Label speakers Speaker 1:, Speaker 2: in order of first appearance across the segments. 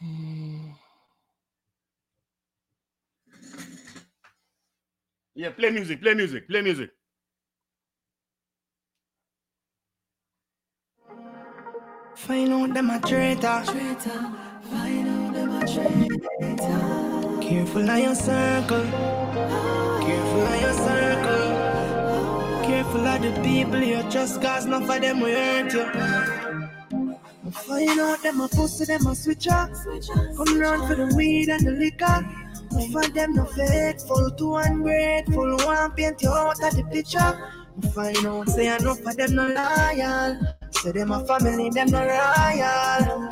Speaker 1: Hmm. Yeah, play music, play music, play music.
Speaker 2: Find out them a traitor. traitor. Find out them a traitor. Careful of your circle. Careful of your circle. Careful of the people you trust, cause none of them will hurt you. Find out them a pussy, them a switcher. Come round for the weed and the liquor. Over them no faithful, too ungrateful. One paint you out of the picture. Find out, say enough of them no loyal. Say them a family, them no royal.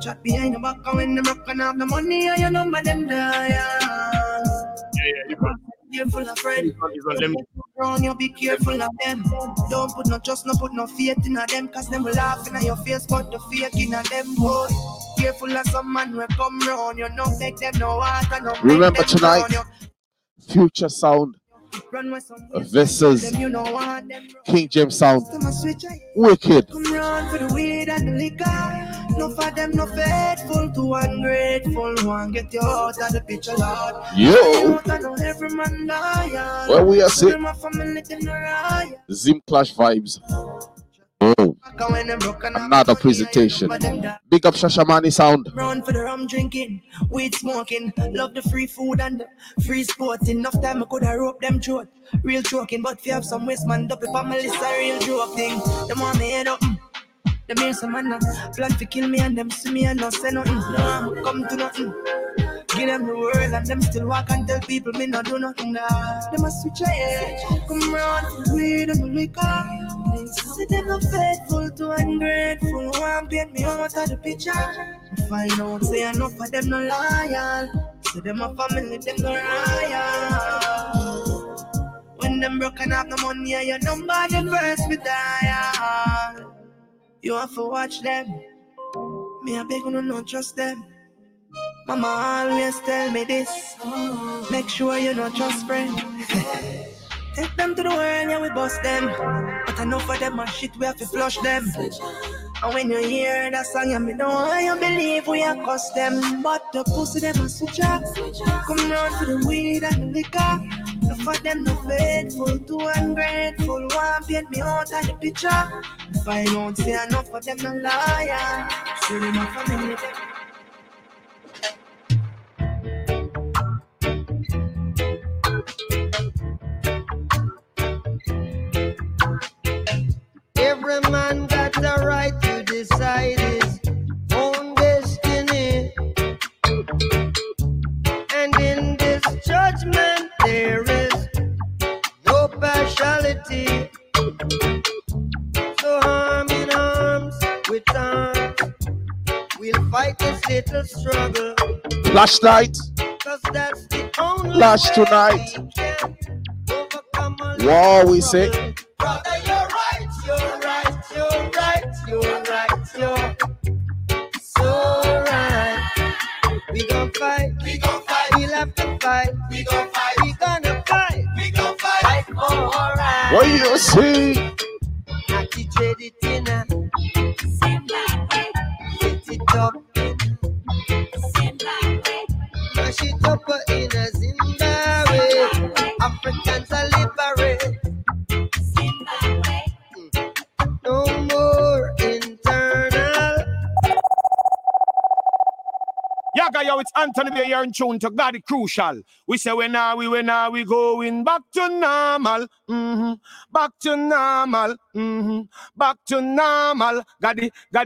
Speaker 2: Chat behind the back and when them rockin' off the money, and your number them dial.
Speaker 1: Yeah, yeah, you can.
Speaker 2: Careful of friend.
Speaker 1: It's on them.
Speaker 2: Wrong, you be careful of them. Don't put no trust, no put no faith in them, cause them will laugh in your face, but the fake in them, boy. Careful of some man will come round, you know, make them no water, no
Speaker 3: Remember tonight, Future Sound
Speaker 2: you. Run with some
Speaker 3: versus
Speaker 2: them, you know what them
Speaker 3: King James Sound.
Speaker 2: Them a switch?
Speaker 3: Wicked.
Speaker 2: Come round for the weed and the liquor. No for them, no faithful, too ungrateful. One get you out of the picture, Lord.
Speaker 3: Yo.
Speaker 2: Out, I know every man loyal.
Speaker 3: Where we are sit.
Speaker 2: Them a family, them no royal.
Speaker 3: Zim Clash vibes. Oh,
Speaker 2: When them broken up,
Speaker 3: another presentation.
Speaker 2: but them die.
Speaker 3: Big up Shashamane Sound.
Speaker 2: Run for the rum drinking, weed smoking, love the free food and free sports. Enough time I could have rope them throat. Real choking, but if you have some waste man, up if I'm a list a real joke thing. Them want me head up. Them hear some man uh, plan to kill me and them see me and not say nothing. No, I'm come to nothing. Give them the world and them still walk and tell people me not do nothing. Nah. Them a switch a head, come round for weed and liquor. See them not faithful to ungrateful. One paint me out of the picture. Find out say enough of them no loyal. See them a family, them no royal. When them broken up the money and your number, the first me die. You have to watch them. Me a beg you not trust them. Mama always tell me this. Make sure you not trust friend. Take them to the world, yeah, we bust them. But enough of them a shit, we have to flush them. And when you hear that song, you me know how you believe we are cuss them. But the pussy them a switch up. Come round to the weed and the liquor. Enough of them no faithful, too ungrateful. One paint me out of the picture. Find out, say enough of them no liar. See them a family,
Speaker 4: Every man got the right to decide his own destiny. And in this judgment, there is no partiality. So, arm in arms with arms, we'll fight this little struggle.
Speaker 3: Flashlight.
Speaker 4: Cause that's the only
Speaker 3: Flash
Speaker 4: way
Speaker 3: tonight.
Speaker 4: we can overcome a
Speaker 3: Wow, we say.
Speaker 4: Brother,
Speaker 3: What you see?
Speaker 4: Mash it up
Speaker 1: yo, it's Anthony B here in tune to God, crucial. We say, when are we, when are we going back to normal? hmm Back to normal. hmm Back to normal. God,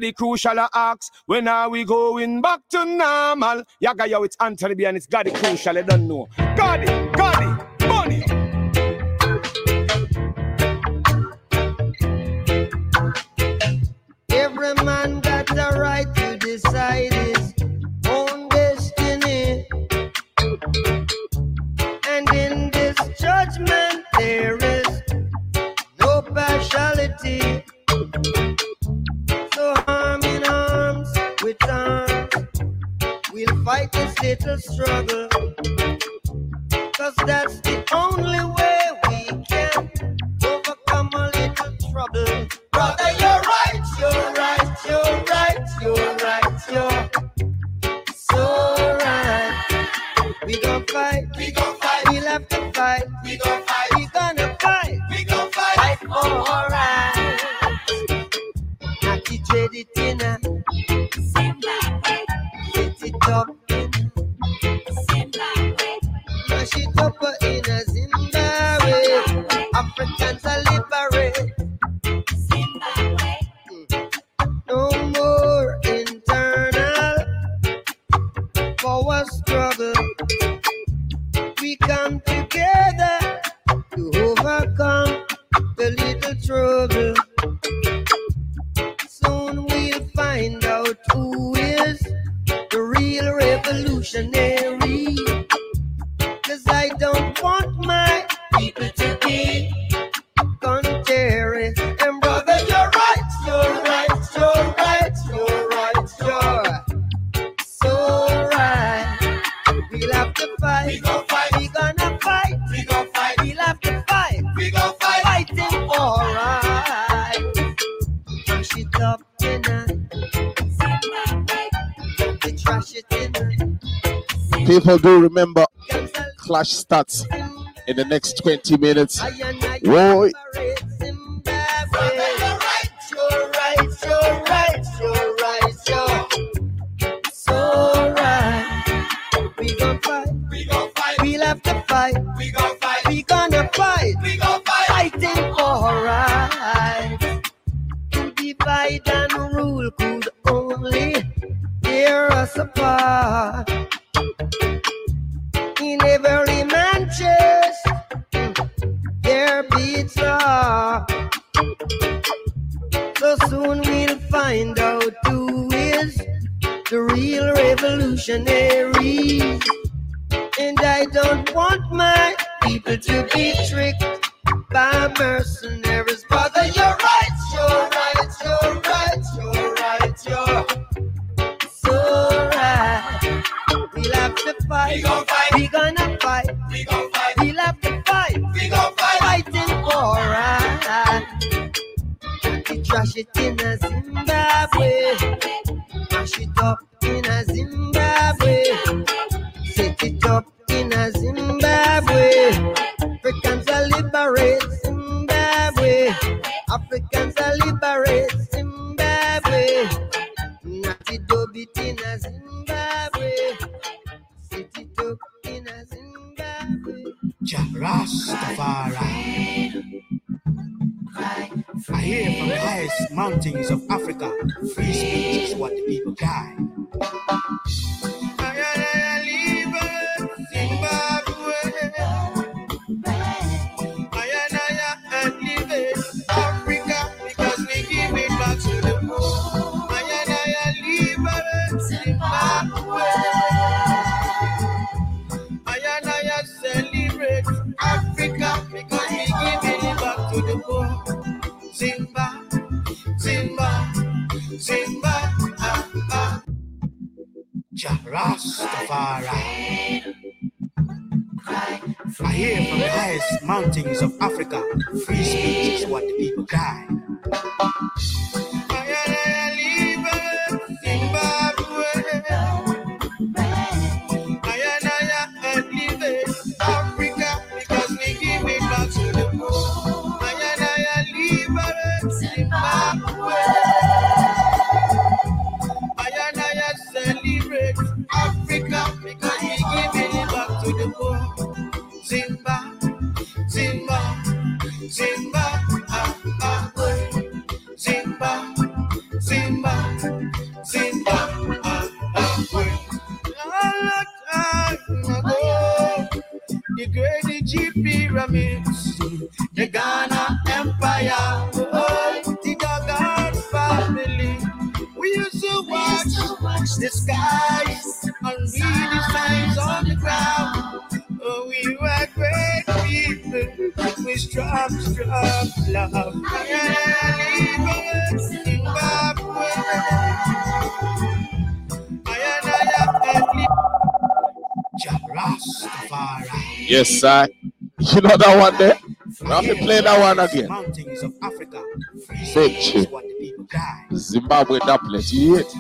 Speaker 1: it crucial, ask. When are we going back to normal? Yaga, yo, it's Anthony B and it's God, it crucial, I don't know. It, God, money.
Speaker 4: Every man got the right to decide fight this little struggle. Cause that's the People
Speaker 3: do remember Clash starts in the next 20 minutes.
Speaker 4: Roy. To fight.
Speaker 1: We fight.
Speaker 4: We gonna fight.
Speaker 1: We fight.
Speaker 4: Fighting for divide and rule could only tear us apart. And I don't want my people to be tricked by mercenaries.
Speaker 3: Yes, sir. You know that one there? Now we play that one again.
Speaker 5: Mountains of Africa.
Speaker 3: Zimbabwe dubplate. It?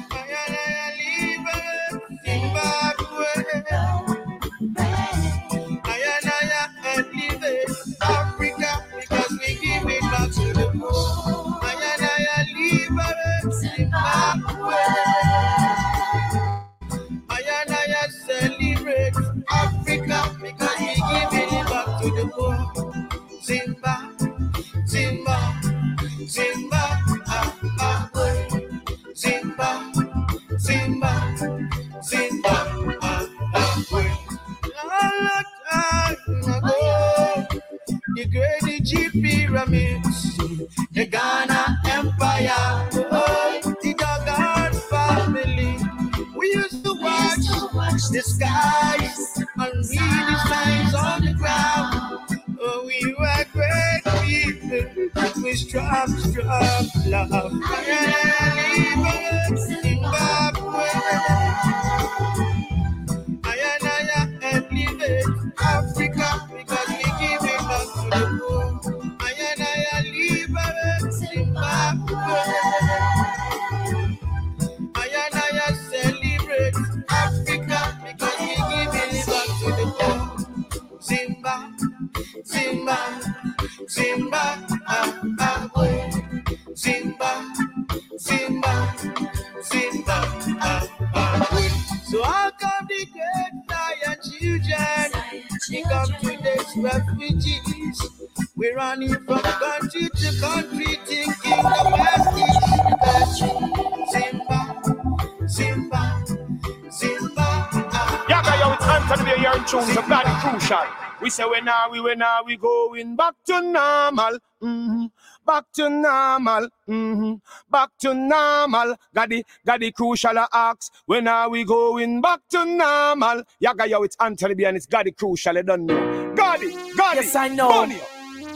Speaker 5: We,
Speaker 1: when are we going back to normal? hmm Back to normal. hmm Back to normal. Gaddy, Gaddy Crucial a ask. When are we going back to normal? Yaga, yo, it's Anthony B. and it's Gaddy Crucial. I don't know. Gaddy, Gaddy.
Speaker 6: Yes, I know.
Speaker 1: Money.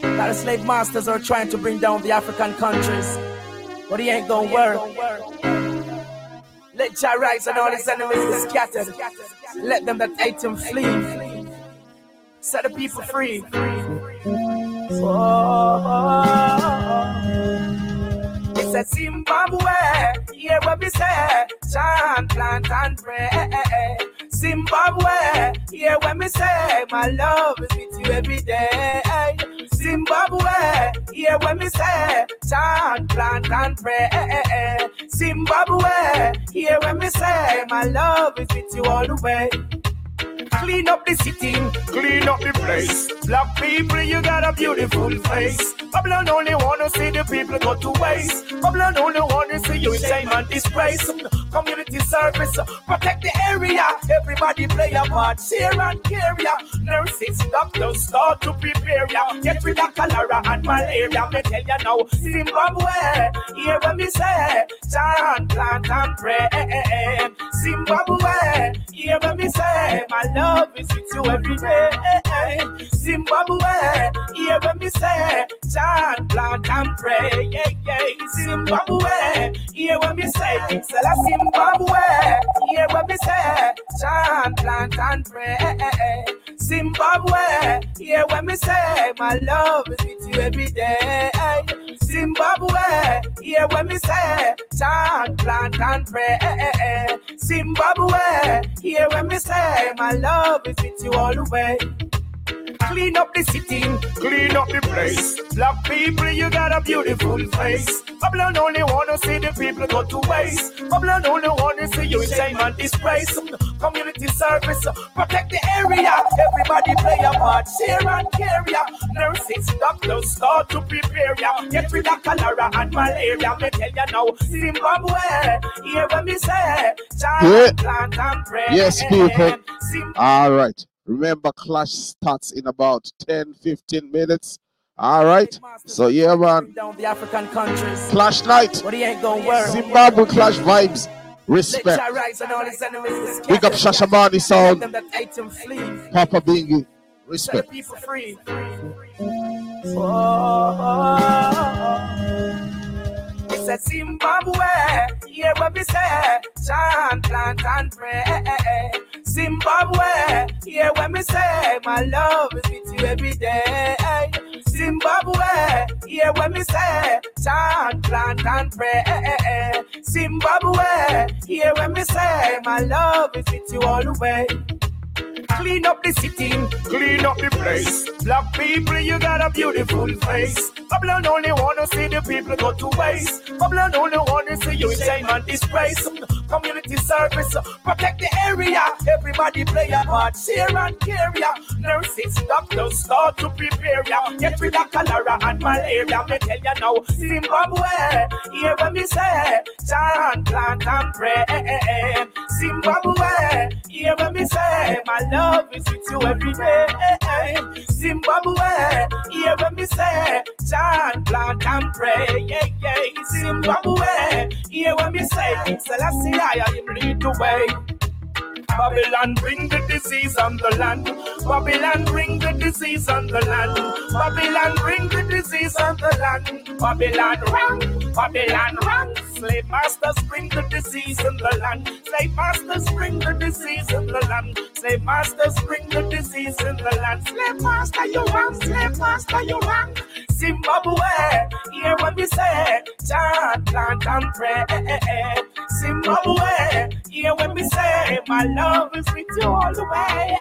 Speaker 6: that the slave masters are trying to bring down the African countries. But he ain't gonna work. Let Jah rise and all his enemies be scattered. Let them that hate him flee. Set the people free. Oh, it's a Zimbabwe, hear what we say. Chant, plant, and pray. Zimbabwe, hear what we say. My love is with you every day. Zimbabwe, hear what we say. Chant, plant, and pray. Zimbabwe, hear what we say. My love is with you all the way. Clean up the city, clean up the place. Black people, you got a beautiful face. Babylon only wanna see the people go to waste. Babylon only wanna see you shame and disgrace. Community service, protect the area. Everybody play a part, share and carry. Nurses, doctors, start to prepare ya. Get rid of cholera and malaria. Me tell ya now, Zimbabwe, hear what me say. Chant, plant and pray. Zimbabwe, hear what me say. My love with you every day. Zimbabwe, hear what me say. Chant, plant and pray. Yeah, yeah. Zimbabwe, hear what me say. Sell Zimbabwe, hear what me say. Chant, plant and pray. Zimbabwe, hear what me say. My love is with you every day. Zimbabwe, hear what me say. Chant, plant and pray. Zimbabwe, hear what me say. My love is with you all the way. Clean up the city, clean up the place. Black people, you got a beautiful face. Babylon only wanna see the people go to waste. Babylon only wanna see you in shame and disgrace. Community service, protect the area. Everybody play a part, share and carry. Nurses, doctors, start to prepare ya. Get rid of cholera and malaria. Me tell ya now, Zimbabwe, hear what me say. Child,
Speaker 3: Yeah.
Speaker 6: plant and pray.
Speaker 3: Yes, people. All right. Remember, Clash starts in about 10 15 minutes. All right. So, yeah, man.
Speaker 6: down the African countries.
Speaker 3: Clash night.
Speaker 6: But he ain't gonna work.
Speaker 3: Zimbabwe Clash vibes. Respect.
Speaker 6: Jah rise and all his enemies be
Speaker 3: Big up.
Speaker 6: Shashamane
Speaker 3: sound.
Speaker 6: them that hate him flee.
Speaker 3: Papa
Speaker 6: Bingi.
Speaker 3: Respect.
Speaker 6: people free. Oh, it's a Zimbabwe, hear what we say. Chant, plant and pray. Zimbabwe, hear what me say. My love is with you every day. Zimbabwe, hear what me say. Chant, plant and pray. Zimbabwe, hear what me say. My love is with you all the way. Clean up the city, clean up the place. Black people, you got a beautiful face. Babylon only wanna see the people go to waste. Babylon only wanna see you shame and disgrace. Community service, protect the area. Everybody play a part, share and carry. Nurses, doctors, start to prepare ya. Get rid of cholera and malaria. Me tell ya now, Zimbabwe, hear what me say. Chant, plant and pray. Zimbabwe, hear what me say. My love is with you every day. Zimbabwe, hear what me say. Chant, plant and pray. Yeah, yeah. Zimbabwe, hear what me say. Selassie, I am lead the way.
Speaker 7: Babylon bring the disease on the land. Babylon bring the disease on the land. Babylon bring the disease on the land. Babylon run, Babylon run. Slave masters bring the disease in the land. Slave masters bring the disease in the land. Slave masters bring the disease in the land. Slave master, you run. Slave master, you run. Zimbabwe, hear what we say. Chant, plant, and pray. Zimbabwe, hear what we say. My love is with you all the way.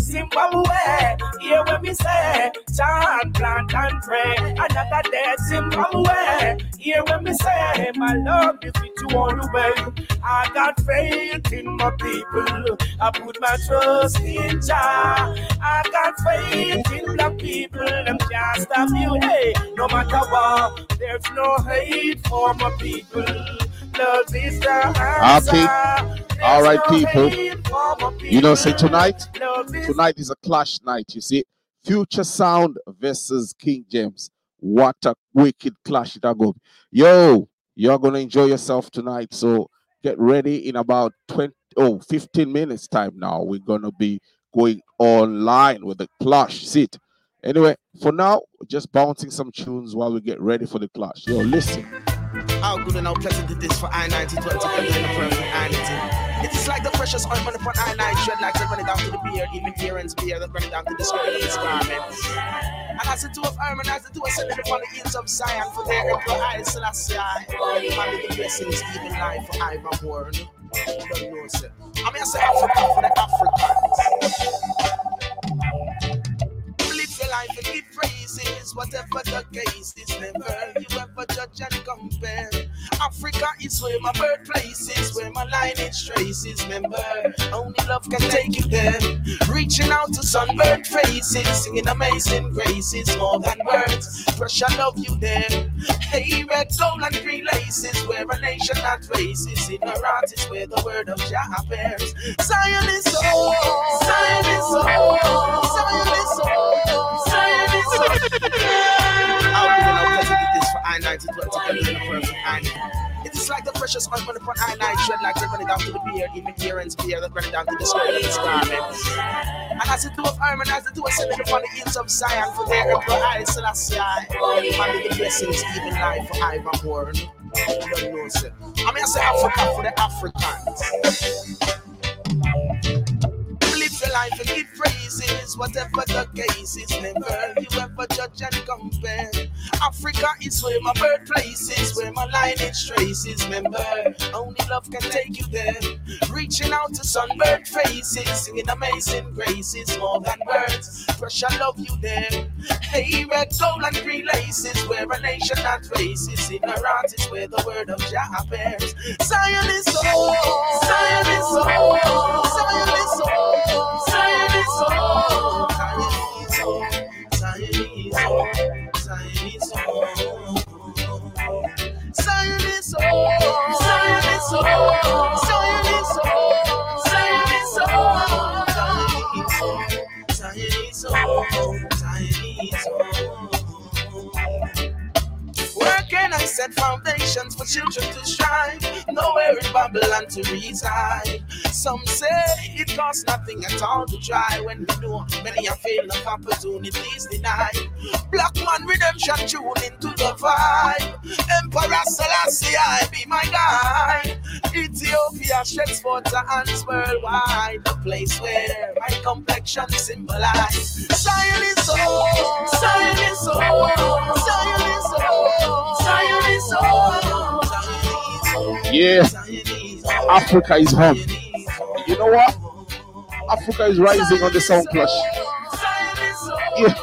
Speaker 7: Zimbabwe, hear what we say. Chant, plant, and pray. Another day, Zimbabwe, hear what we say. My love is with you all the way. I got faith in my people. I put my trust in Jah. I got faith in the people. Them can't stop you. Hey, no matter what, there's no hate for my people.
Speaker 3: Happy. All right, people. You know, say tonight, tonight is a clash night. You see, Future Sound versus King James. What a wicked clash it go. Yo, you're gonna enjoy yourself tonight. So get ready in about 20 oh 15 minutes time now. We're gonna be going online with the clash. Sit. Anyway, for now, just bouncing some tunes while we get ready for the clash. Yo, listen.
Speaker 2: How good and how pleasant it is for I 90 to in the perfect identity. It is like the precious ointment upon I 90 shed like running down to the beard, even Aaron's beard, and running down to the skirt of his garments. And as the two of as the two ascended upon the hills of Zion, for their emperor I Selassie, and the blessings even lie for Ivan sir. I mean, I say Africa for the Africans whatever the case is. Never you ever judge and compare. Africa is where my birthplace is, where my lineage traces. Remember, only love can take you there. Reaching out to sunburned faces, singing amazing graces, more than words. Pressure love you there. Hey, red, gold, and green laces, where a nation not races. Ignorant is where the word of Jah appears. Zion is all. Zion is all. Zion is all. It is like the precious ointment upon I night. Shed like running down to the beard, even ear and spear that running down to the skirt of his. And as the two of Iron, as the two ascended upon the hills of Zion, for their emperor I Selassie, and the blessings even lie for Ivan Horn. Don't know, sir. I mean, I say Africa for the Africans. Live your life and give praises, whatever the case is. Never you ever judge and compare. Africa is where my birthplace is, where my lineage traces. Remember, only love can take you there. Reaching out to sunburned faces, singing amazing graces, more than words. Fresh, I love you there. Hey, red, gold, and green laces, where a nation not races. Ignorance is where the word of Jah appears. Zion is all. Zion is all. Zion is all. I set foundations for children to shine? Nowhere in Babylon to reside. Some say it costs nothing at all to try when we know many are failing of opportunities denied. Black man redemption tune into the vibe. Emperor Selassie, I be my guide. Ethiopia sheds her hands worldwide. The place where my complexion symbolize. Zion is home. Zion is. Zion is.
Speaker 3: Yeah, Africa is home. You know what? Africa is rising on the sound clash. Yeah.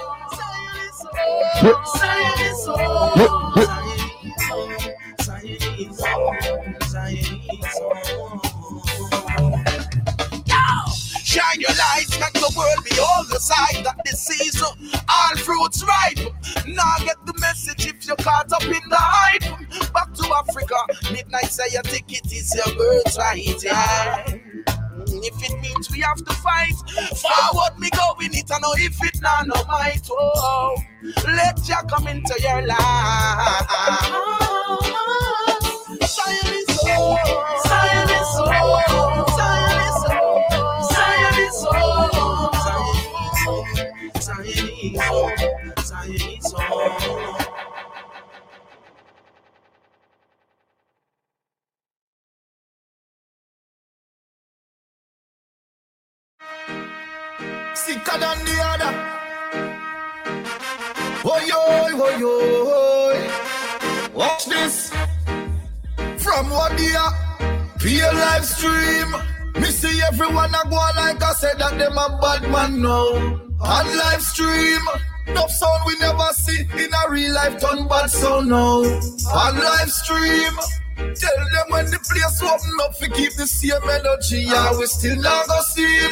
Speaker 2: Shine your light, make the world be all the sign that this season all fruits ripe. Now get the message if you're caught up in the hype. Back to Africa, midnight say your ticket is your birthright. Yeah. Mm, if it means we have to fight, forward me go in it. I know if it now no might. Oh, let ya come into your life. Zion is home. Zion Science.
Speaker 8: Sicker than the other. Oh yo, oh yo. Watch this. From Wadia, live stream. Me see everyone a go like I said that them a bad man now. On live stream. No sound we never see in a real life turn bad sound now. On live stream. Tell them when the place open up, we keep the same energy, yeah, we still not go see.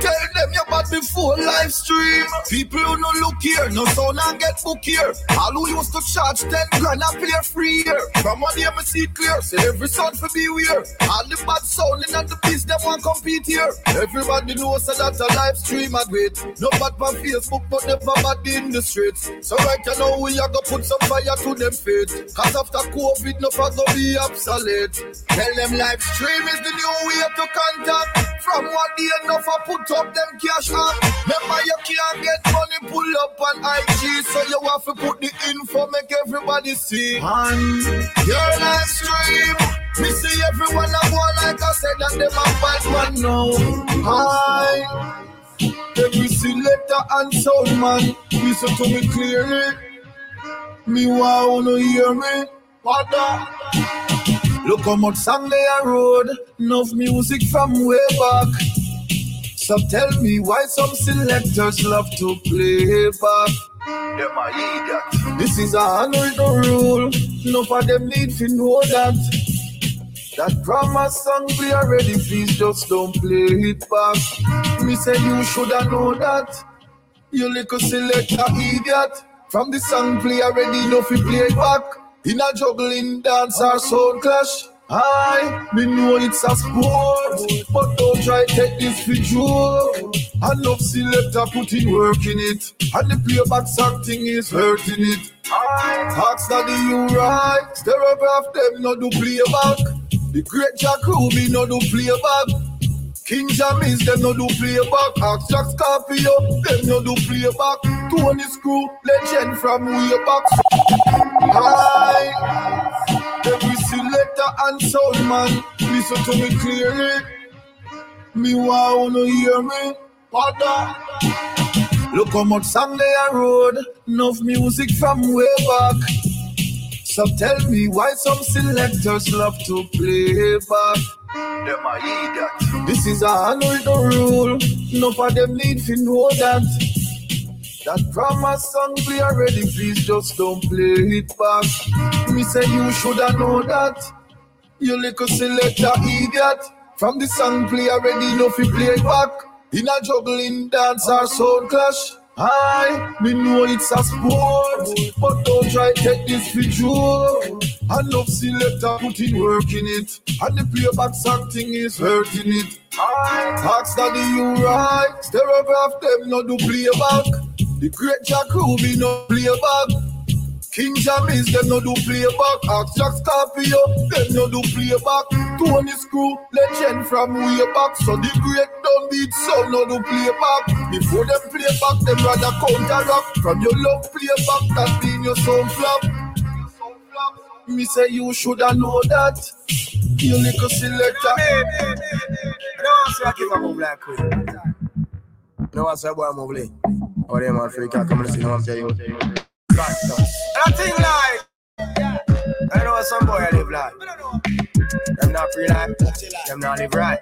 Speaker 8: Tell them you bad before live stream. People who no look here, no sound and get book here. All who used to charge 10 grand and play free here. From one day me see clear, say every sound for be weird. All the bad sounding and the beast them want compete here. Everybody knows so that a live stream a great. No bad on Facebook, but never bad in the streets. So right now we are gonna put some fire to them feet. Cause after COVID, no for go be obsolete. Tell them live stream is the new way to contact. From what day enough I put up them cash up. Remember you can't get money pull up on IG, so you have to put the info make everybody see. And your live stream, me see everyone a go like I said that them a bad man now. Hi. Every selector and sound man, listen to me clearly. Me want to hear me. What? Look how much song they are road, enough music from way back. So tell me why some selectors love to play back. Them a idiot. This is a unwritten rule. Enough of them need to know that. That drama song we already, please just don't play it back. Me say you shoulda know that. You little selector idiot. From the song play already, no fi play it back. In a juggling dance or sound clash. I me know it's a sport, but don't try take this for joke. Enough selector putting work in it, and the playback song thing is hurting it. Ask daddy you right, stereograph them no do playback. The great Jack Ruby no do playback. King Jammys, them no do playback. Ask Jack Scorpio, them no do playback. Tony Screw, legend from way back. Hi, selector and sound man, listen to me clearly. Me want to hear me, Pada. Look how much song they are road, enough music from way back. So tell me why some selectors love to play back. Them a idiot. This is a unwritten rule. Enough of them need to know that. That promise song play already, please just don't play it back. Me say you shoulda know that. You little selector idiot. From the song play already, no fi play back. In a juggling dance or sound clash. I me know it's a sport, but don't try take this for joke. love selector putting work in it, and the playback song thing is hurting it. I Ask daddy you right, stereograph them no do playback. The great Jack Ruby no playback. King Jammys, them no do playback. Ask Jack Scorpio, them no do playback. Tony Screw, legend from way back. So the great don't beat so no do playback. Before them playback, them rather counter rock. From your love playback, that being your sound flop. Me say you shoulda know that. You little selector.
Speaker 6: No, so I give a move like queen. No, I say boy move like. Oh, them Africa, come and see no one tell think like, I know some boy I live like. Them not free like, them not live right.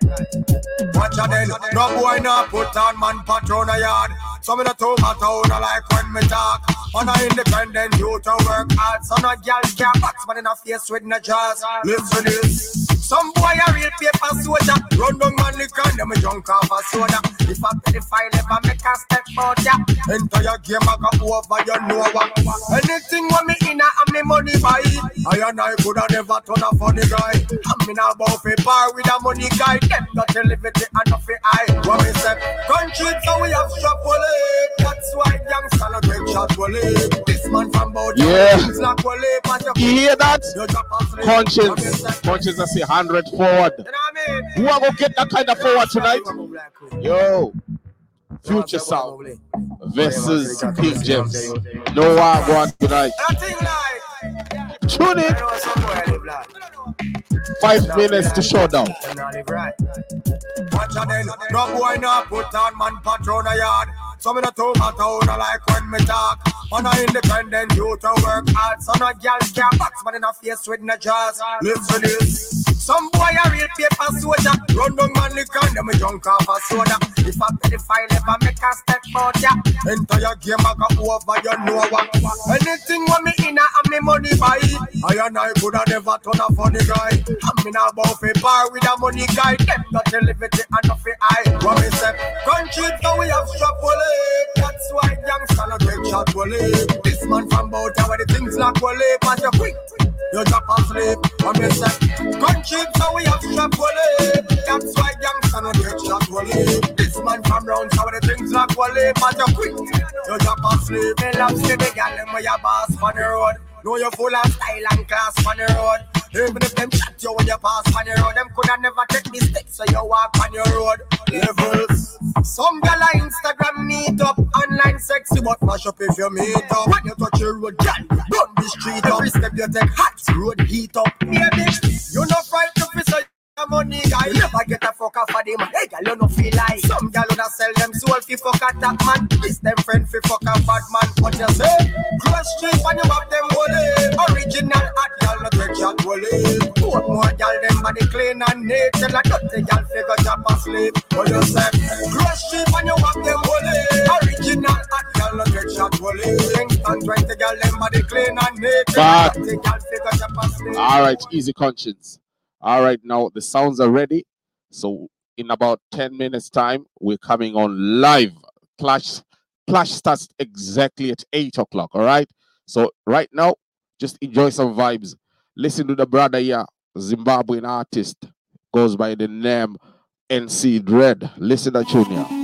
Speaker 6: Watch out then, no boy not put on man patrol a yard. Some of the two town I like when me talk. On a independent you to work hard. Some of girl can't box man in a face with no jaws. Listen this. Some boy a real paper soldier. Run down man gun, them a junk off a soda. If I pay the file, never make a step out ya. Enter your game, I go over, you know what. Anything when me in, I'm me money buy. I and I coulda never turn a funny guy. I'm in a buff a bar with a money guy. Them got to live it and nothing I. What me say? Country so we have wallet. That's why youngster not take shot wallet. This man from Bauchi.
Speaker 3: Yeah.
Speaker 6: like wallet, but you
Speaker 3: hear that?
Speaker 6: you drop a slip.
Speaker 3: Conscience. Conscience, I say 100 forward.
Speaker 6: You know what I mean?
Speaker 3: Who are going to get that kind of forward tonight?
Speaker 6: Move like queen.
Speaker 3: Yo, Future Sound versus King James. No one going tonight.
Speaker 6: And I think like,
Speaker 3: Tune in.
Speaker 6: Some live.
Speaker 3: Five minutes to showdown.
Speaker 6: Watch out then, no boy no put on man patrol a yard. So me no too matter no like when me talk. On a independent you to work hard. So no girl can't box man in a face with no jaws. Listen this. Some boy a real paper soldier. Run down man lick and them drunk off a soda. If the fine, never make a step out ya. Your game, I go over, you know what. Anything when me in and me money buy. I and I coulda never turn a funny guy. I'm in a a bar with a money guy. Them not liberty and not fi I. What me say? Country so we have strap. That's why youngster no take shot wallet. This man from bout where the things like wallet, but you quick. You drop asleep. What me say? Country so we have strap wallet. That's why youngster no take shot wallet. This man from round so the things like wallet, but you quick. You drop asleep. Me love see the gal them where your boss on the road. Know you full of style and class on the road. Even if them shot you when you pass on the road, them coulda never take the stick, so you walk on your road. Levels. Some gal a Instagram meet up, online sexy, but mash up if you meet up. When you touch your road, gal, run the street up. Every step you take, hot road heat up. Bitch, you no fright to say a money guy. You never get a fuck off of them. Hey, girl, you no feel like some girl woulda sell them soul fi fuck a top man. This them friend fi fuck a bad man. What you say? Cross street when you have them wole. Original hot girl no take shot wole. Put more girl them body clean and neat. Tell a dirty girl fi go drop asleep. What you say? Cross street when you have them wole. Original hot girl no take shot wole. And twenty girl them body clean and neat. Tell a
Speaker 3: But-
Speaker 6: dirty girl fi go drop asleep.
Speaker 3: All right, easy conscience. All right, now the sounds are ready. So in about 10 minutes time, we're coming on live. Clash Clash starts exactly at 8 o'clock. All right. So right now, just enjoy some vibes. Listen to the brother here, Zimbabwean artist, goes by the name NC Dread. Listen to tune here.
Speaker 9: Yeah,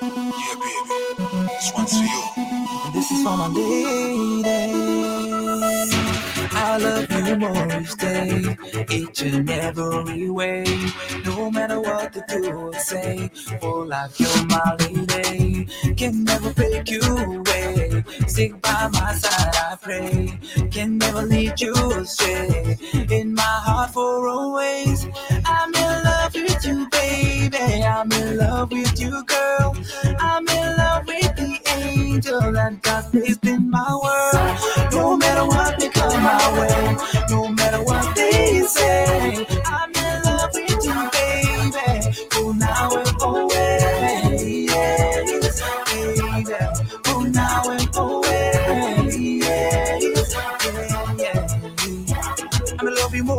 Speaker 9: baby. This one's for you.
Speaker 2: This is for my lady. I love you more each day, each and every way. No matter what the do or say, for life you're my lady. Can never break you away. Stick by my side, I pray. Can never lead you astray. In my heart for always, I'm in love with you, baby. I'm in love with you, girl. I'm in love with the angel that God placed in my world. No matter what may come my way, no matter what they say, I'm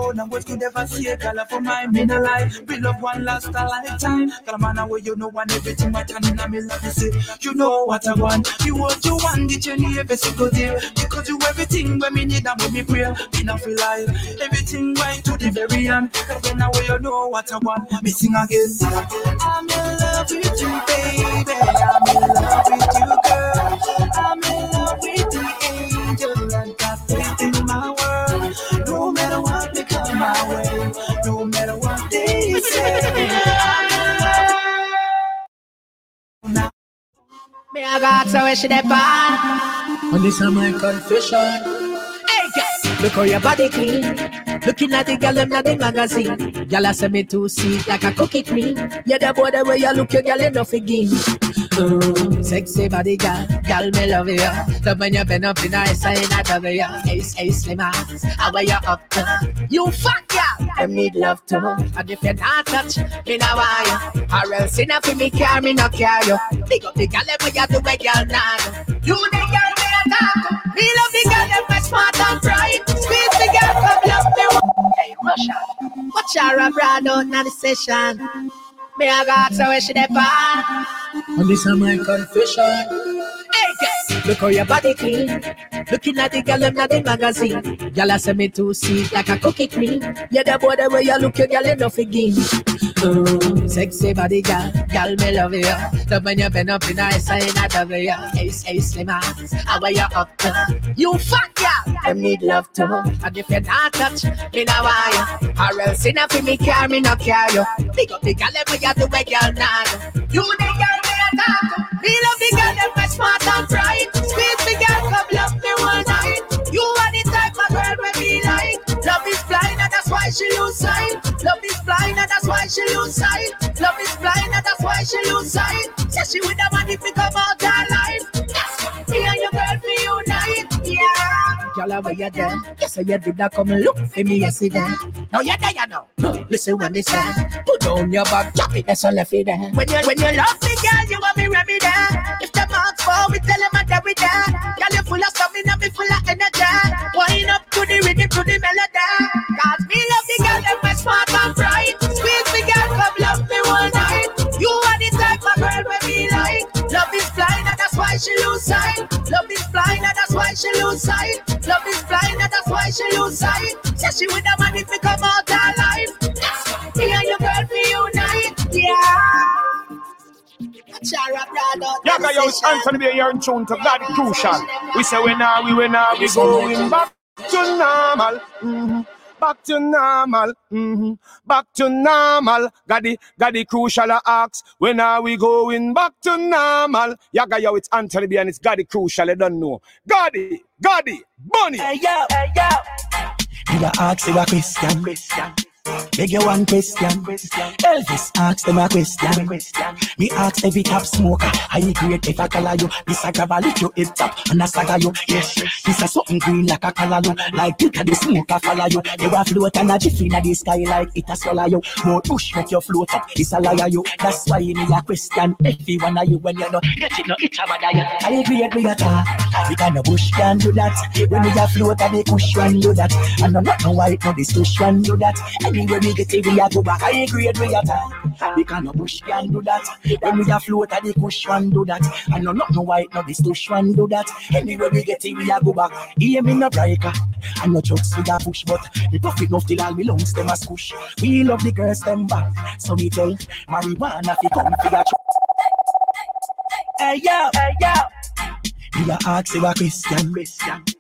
Speaker 2: you more than words could ever say. Girl, for my main life, we love one last a lifetime. Man, away you know one everything but turning in me love you say. You know what I want. You what you want, the journey every single day. Because you everything when me need and when me pray. Me not feel like everything right to the very end. Then away you know what I want. Me sing again. I'm in love with you, baby. I'm in love with you, girl. I'm in love with the angel and God my way, no matter what they say.
Speaker 10: Me I got so where she dey pan.
Speaker 2: And this is my confession.
Speaker 10: Look how your body clean. Looking at the girl them the magazine. Girl I say me too sweet like a cookie cream. Yeah, the boy the way you look, your girl enough again. Oh, sexy body girl, girl me love you. Love when you bend up in ice I love you. Ace, ace, slim ass, how are you up to? You fat girl, them need love too. And if you not touch, me no want you. Or else enough for me care, me no care you. Big up the girl, them way you do, way girl do. You the girl me a talk. Me love the girl, them way smart and bright. Squeeze the girl, come love me. Hey, Russia, watch her a brand out na the session. Me a got so where she dey pan.
Speaker 2: And this is my confession.
Speaker 10: Hey girl, look how your body clean. Looking at the girl them the magazine. Girl I say me too sweet like a cookie cream. Yeah, the boy the way you look, your girl enough again. Oh, sexy body girl, girl me love you. Love when you bend up in ice and I love you. Ace, ace, slim ass, how are you up to? You fat girl, them need love too. And if you not touch, me no want you. Or else enough for me care, me no care you. Big up the girl them way you do, way girl do. You the girl me a talk. Me love the girl them way smart and bright. Squeeze the girl, come love me one night. You are the type of girl me be like. Love is blind. And that's why she lose sight. Love is blind and that's why she lose sight. Love is blind and that's why she lose sight. Say she with the money pick up all her life. Y'all where you there? Yes, I did that come look for me yesterday. Now you're there, you know. Listen when they say, put down your back, drop it, that's all left it there. When you when you love me, girl, you want me ready there. If the marks fall, we tell them I'm there. Girl, you full of stamina, me full of energy. Wind up to the rhythm, to the melody. Cause me love the girl, them my smart and bright. Squeeze me, girl, come love me one night. You are the type of girl where me like. Why she lose sight. Love is blind, and that's why she lose sight. Love is blind, and that's why she lose sight. Say she with the money to come out life. Me and your girl for unite, yeah.
Speaker 1: Yaga, yo, it's Anthony B here in tune to God Crucial. We say we now, we we now, we going back to normal. Mm-hmm. Back to normal, mm-hmm. back to normal. Gaddy, Gaddy Crucial ask, when are we going back to normal? Yaga, yo, it's Anthony B and it's Gaddy Crucial, I don't know. Gaddy, Gaddy, Bunny.
Speaker 10: Hey yo, hey yo.
Speaker 11: You ask you a question. question. Beg you one question. Elvis asked them a question. Me ask every top smoker. I grade if I color you. This a grab a you head top and a saga you. Yes, this a something green like a color you. Like pick a the smoker follow you. You a float and a jiffy in the sky like it a swallow you. More push make you float up. It's a liar you. That's why you need a question. Every one of you when you know get it no it a bad. I grade me a talk. We can no push can do that. When we a float and they push one do that. And I'm not no white no one do that. Anyway we get it we a go back. I grade we a talk. We can no push can do that. When we a float push one do that. And no not no white no this push one do that. Anyway we get it we a go back. Hear me no breaker. And no jokes we a push but the profit enough till all belongs them a squish. We love the girls them back. So we tell marijuana fi come fi a
Speaker 10: Hey yo, hey yo.
Speaker 11: We a ask you a question. question.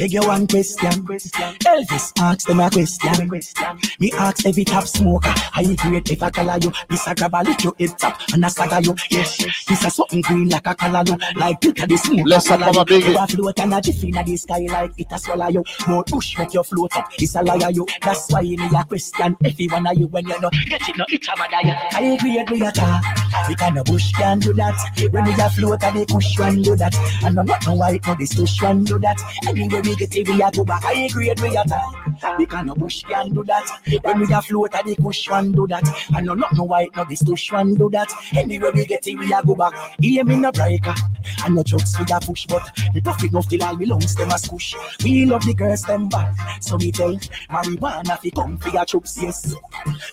Speaker 11: Beg you one question. Elvis ask them a question. Me ask every top smoker. I grade if I color you. This a grab a lick you head top and a saga you. Yes, this a something green like a color you. Like pick a the smoke.
Speaker 3: Let's up, Mama Biggie.
Speaker 11: You a float and a jiffy in the sky like it a swallow you. More push make you float up. It's a liar you. That's why you need a question. Every one of you when you know get it no it a bad you. I grade we a talk. We can no push can do that. When we a float and they push one do that. And I'm not no white no this push one do that. Anyway we get we go back. I grade we a talk. We can no push can do that. When we a float and they push one do that. And no not no white no this push one do that. Anyway we get we a go back. Hear me no breaker. And no jokes we a push but the profit no till all belongs them a squish. We love the girls them back. So we tell marijuana fi come fi a chups yes.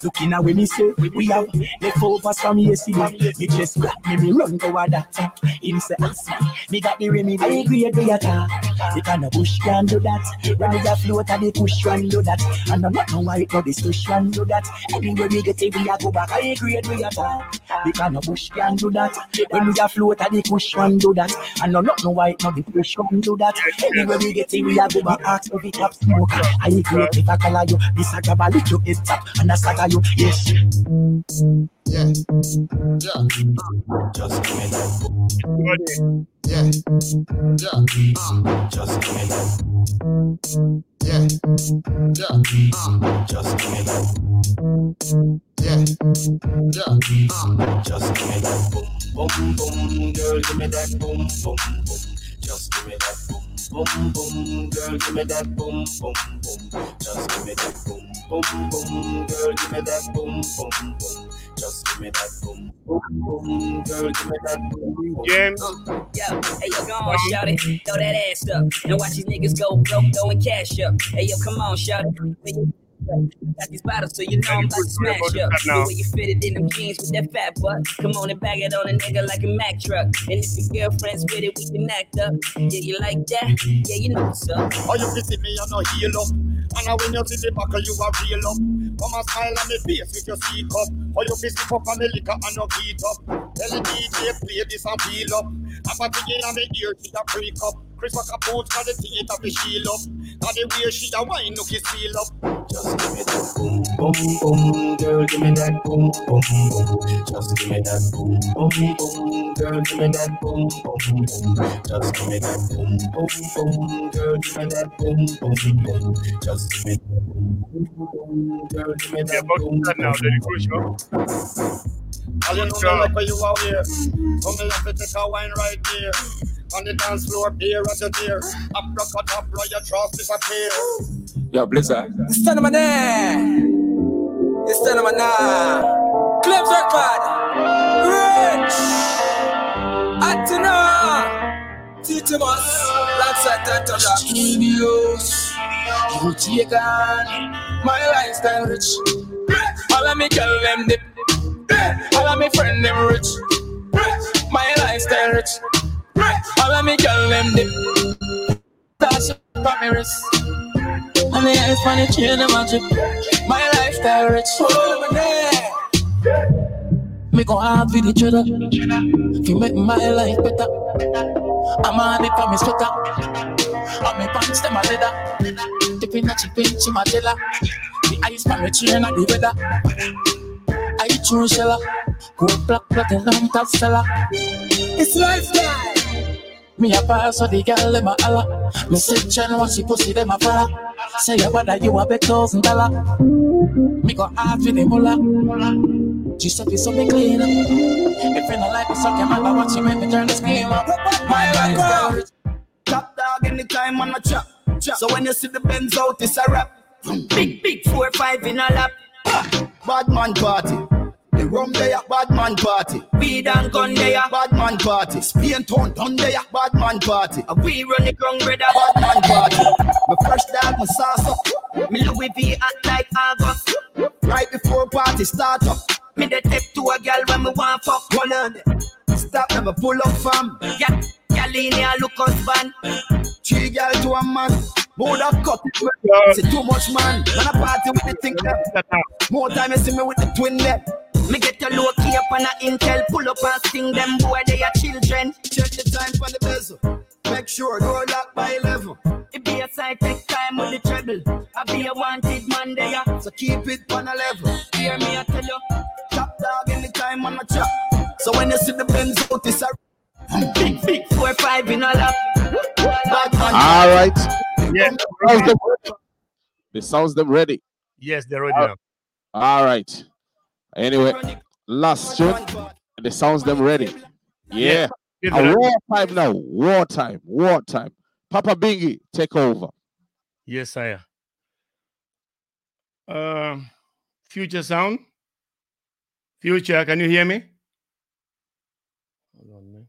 Speaker 11: Looking at when me say we have leftovers from yesterday. Me just grab me me run go doctor. Him say ask me. Me got the remedy. I agree we a talk. The of bush can do that. When we a float and the push one do that. And no not no white no this push one do that. Anyway we get it we a go back. I agree we a talk. The kind of bush can do that. When we a float and the push one do that. And no not no white no the push one do that. Anyway we get it we a go back. Ask every top smoker. I agree if I color you. This a grab a you head top and a saga you. Yes.
Speaker 8: Yeah. Yeah.
Speaker 12: Just give me.
Speaker 8: Yeah. Yeah. Uh,
Speaker 12: Just give me
Speaker 8: yeah. Yeah. Uh,
Speaker 12: Just give me
Speaker 8: yeah. Yeah. Uh,
Speaker 12: Just give me that. Boom, boom, boom, girl, give me that. Boom, boom, boom. Just give me that. Boom, boom, boom, girl, give me that. Boom, boom, boom. Just give me that. Boom, boom, boom, girl, give me that. Boom, boom, boom. Just give me that. Boom, boom, boom, girl, give me that. Boom, boom.
Speaker 1: James.
Speaker 13: Yo, hey yo, go on, shout it. Throw that ass up. Now watch these niggas go broke, throwing cash up. Hey yo, come on, shout it. Got these bottles, so you know I'm about to smash up. The way you fit it in them jeans with that fat butt. Come on and bag it on a nigga like a Mack truck. And if your girlfriend's with it, we can act up. Yeah, you like that? Yeah, you know what's up.
Speaker 8: Oh, you visit me, you no heal up. And I when you see the back, you are real up. Come and smile on me face with your seat up. Or you visit up on the liquor and no beat up. Tell the DJ play this and feel up. I'm a thing in me ear to the break up. Chris a boat for the theater be shield up. Now the way she a wine look is feel up.
Speaker 14: Just give me that boom, boom, boom, girl, give me that boom, boom, boom. Just give me that boom, boom, boom, girl, give me that boom, boom, boom. Just give me that boom, boom, boom, girl, give me that boom, boom, boom. Just give me that boom, boom, boom, girl, give me that boom, boom, boom.
Speaker 12: I don't know like where you out here. Come me have to take a wine right here. On the dance floor, beer at your dear. Abracadabra, your trust disappear.
Speaker 15: Yo, Blizzard.
Speaker 2: It's time of there. It's time of now. Clips record. Rich. Atina. Teach us. Alongside that on the studios. You take on my lifestyle rich. All of me girl them dip. All of me friend them rich. My lifestyle rich. All of me girl them dip. Up on me wrist. And the eyes on the chain of magic. My lifestyle rich. Me go hard with each other. To make my life better. I'm on it for me sweater. On me pants them a leather. Dipping a chip in chimatella. The ice on me chain of the weather. I true sheller. Gold black platinum top seller. It's lifestyle. Me a pass so the girl them a holla. Me say Chen want she pussy them a follow. Say your brother you a big thousand dollar. Me go hard with the mullah. She said it's something clean. If you not like me, suck your mother, watch you make me turn the scheme up. My life
Speaker 5: Top dog anytime on a chop. chop. So when you see the Benz out, it's a rap. Big, big four, five in a lap. Bad man party. The rum there, bad man party. Weed and gun there, bad man party. Spain town down there, bad man party. A we run the ground, brother, bad man party. My fresh dog, my sauce up. Me Louis V act like August. Right before party start up. Me the take to a girl when me want fuck. Hold on. Stop, never pull up fam. Yeah, girl in here look husband. Three girl to a man. More that cut it. Say too much man. When I party with the thing them. More time you see me with the twin them. Me get a low key up on a intel, pull up and sting them boy, they are children. Check the time for the bezel. Make sure door lock by 11. It be a side take time with the treble. I be a wanted man there. So keep it on a level. Hear me, I tell you. Top dog anytime on a chop. So when you see the Benz out, it's a big, big four, five in a lap.
Speaker 3: All right.
Speaker 16: Yeah.
Speaker 3: Sounds. The sounds them ready.
Speaker 16: Yes, they're ready now.
Speaker 3: All right. Anyway, last tune. The sounds them ready. Yeah.
Speaker 16: Give
Speaker 3: A
Speaker 16: it up.
Speaker 3: war time now. War time. War time. Papa Bingi, take over.
Speaker 16: Yes, sire. Uh, future sound. Future, can you hear me? Hold on, man.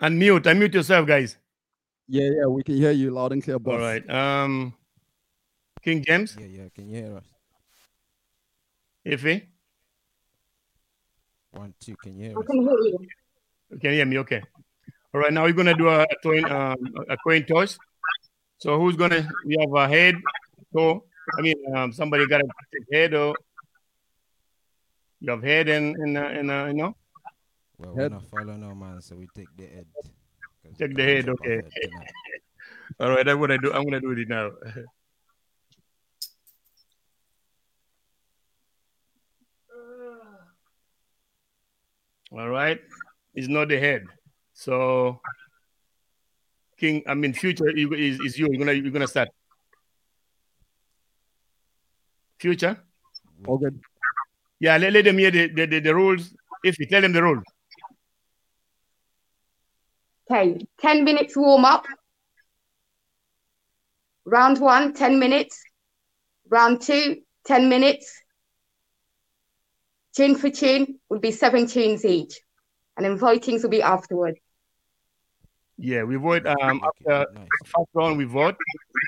Speaker 16: Unmute, unmute yourself, guys.
Speaker 17: Yeah, yeah, we can hear you loud and clear, boss.
Speaker 16: All right. Um, King James.
Speaker 18: Yeah, yeah, can you hear us?
Speaker 16: Ife,
Speaker 18: One, two, can you hear us?
Speaker 16: you can you hear me? Okay. All right. Now we're gonna do a, a coin, um, a coin toss. So who's gonna? We have a head. So I mean, um, somebody got a head or you have head and and uh, and uh, you know.
Speaker 18: Well, we're not following no man, so we take the head. 'Cause
Speaker 16: Take
Speaker 18: we
Speaker 16: the head, okay.
Speaker 18: head tonight.
Speaker 16: All right, that's what I do. I'm gonna do it now. All right, it's not the head. So, King, I mean, future is is you. You're gonna you're gonna start. Future.
Speaker 17: All good.
Speaker 16: Yeah, let, let them hear the, the, the, the rules. If you tell them the rules.
Speaker 19: Okay, 10 minutes warm up. Round one, 10 minutes. Round two, 10 minutes. Tune for tune will be seven tunes each. And then votings will be afterward.
Speaker 16: Yeah, we vote um after first round we vote,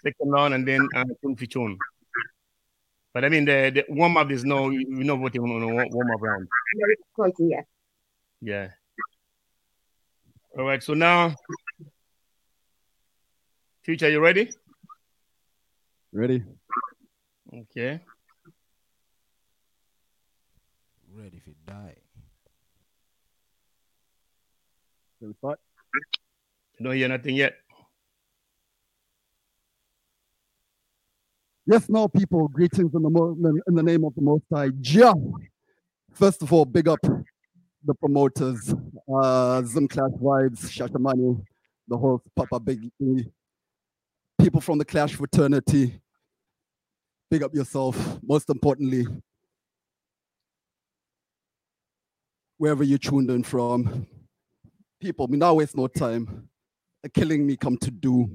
Speaker 16: second round and then uh, tune for tune. But I mean the, the warm up is no we no voting on a warm up round.
Speaker 19: Voting, yeah.
Speaker 16: Yeah. All right, so now future, you ready?
Speaker 17: Ready?
Speaker 16: Okay.
Speaker 18: Ready if you die.
Speaker 17: Can we start?
Speaker 16: Don't hear nothing yet.
Speaker 17: Yes, now, people, greetings in the, mo- in the name of the Most High. Jah. First of all, big up the promoters, uh, Zim Clash Vibez, Shashamane, the host, Papa Big E, people from the Clash fraternity. Big up yourself. Most importantly, wherever you tuned in from, people, we now waste no time. A killing me come to do.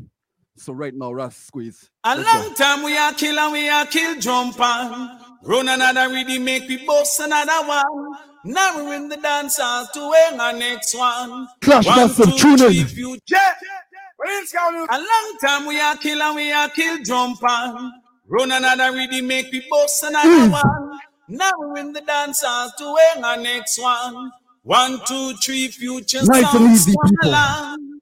Speaker 17: So right now, Ras squeeze.
Speaker 14: A
Speaker 17: Let's go.
Speaker 14: long time we are kill and we are kill jump on. Run another ready, make we bust another one. Now we're in the dance hall to win our next one.
Speaker 17: Clash
Speaker 14: One,
Speaker 17: Massive,
Speaker 14: two,
Speaker 17: tune
Speaker 14: three,
Speaker 17: in.
Speaker 14: future. A long time we are kill and we are kill jump on. Run another ready, make we bust another
Speaker 17: Mm.
Speaker 14: one. Now we're in the dance hall to win our next one. One, two, three, future.
Speaker 17: Nice and easy, people.
Speaker 14: along.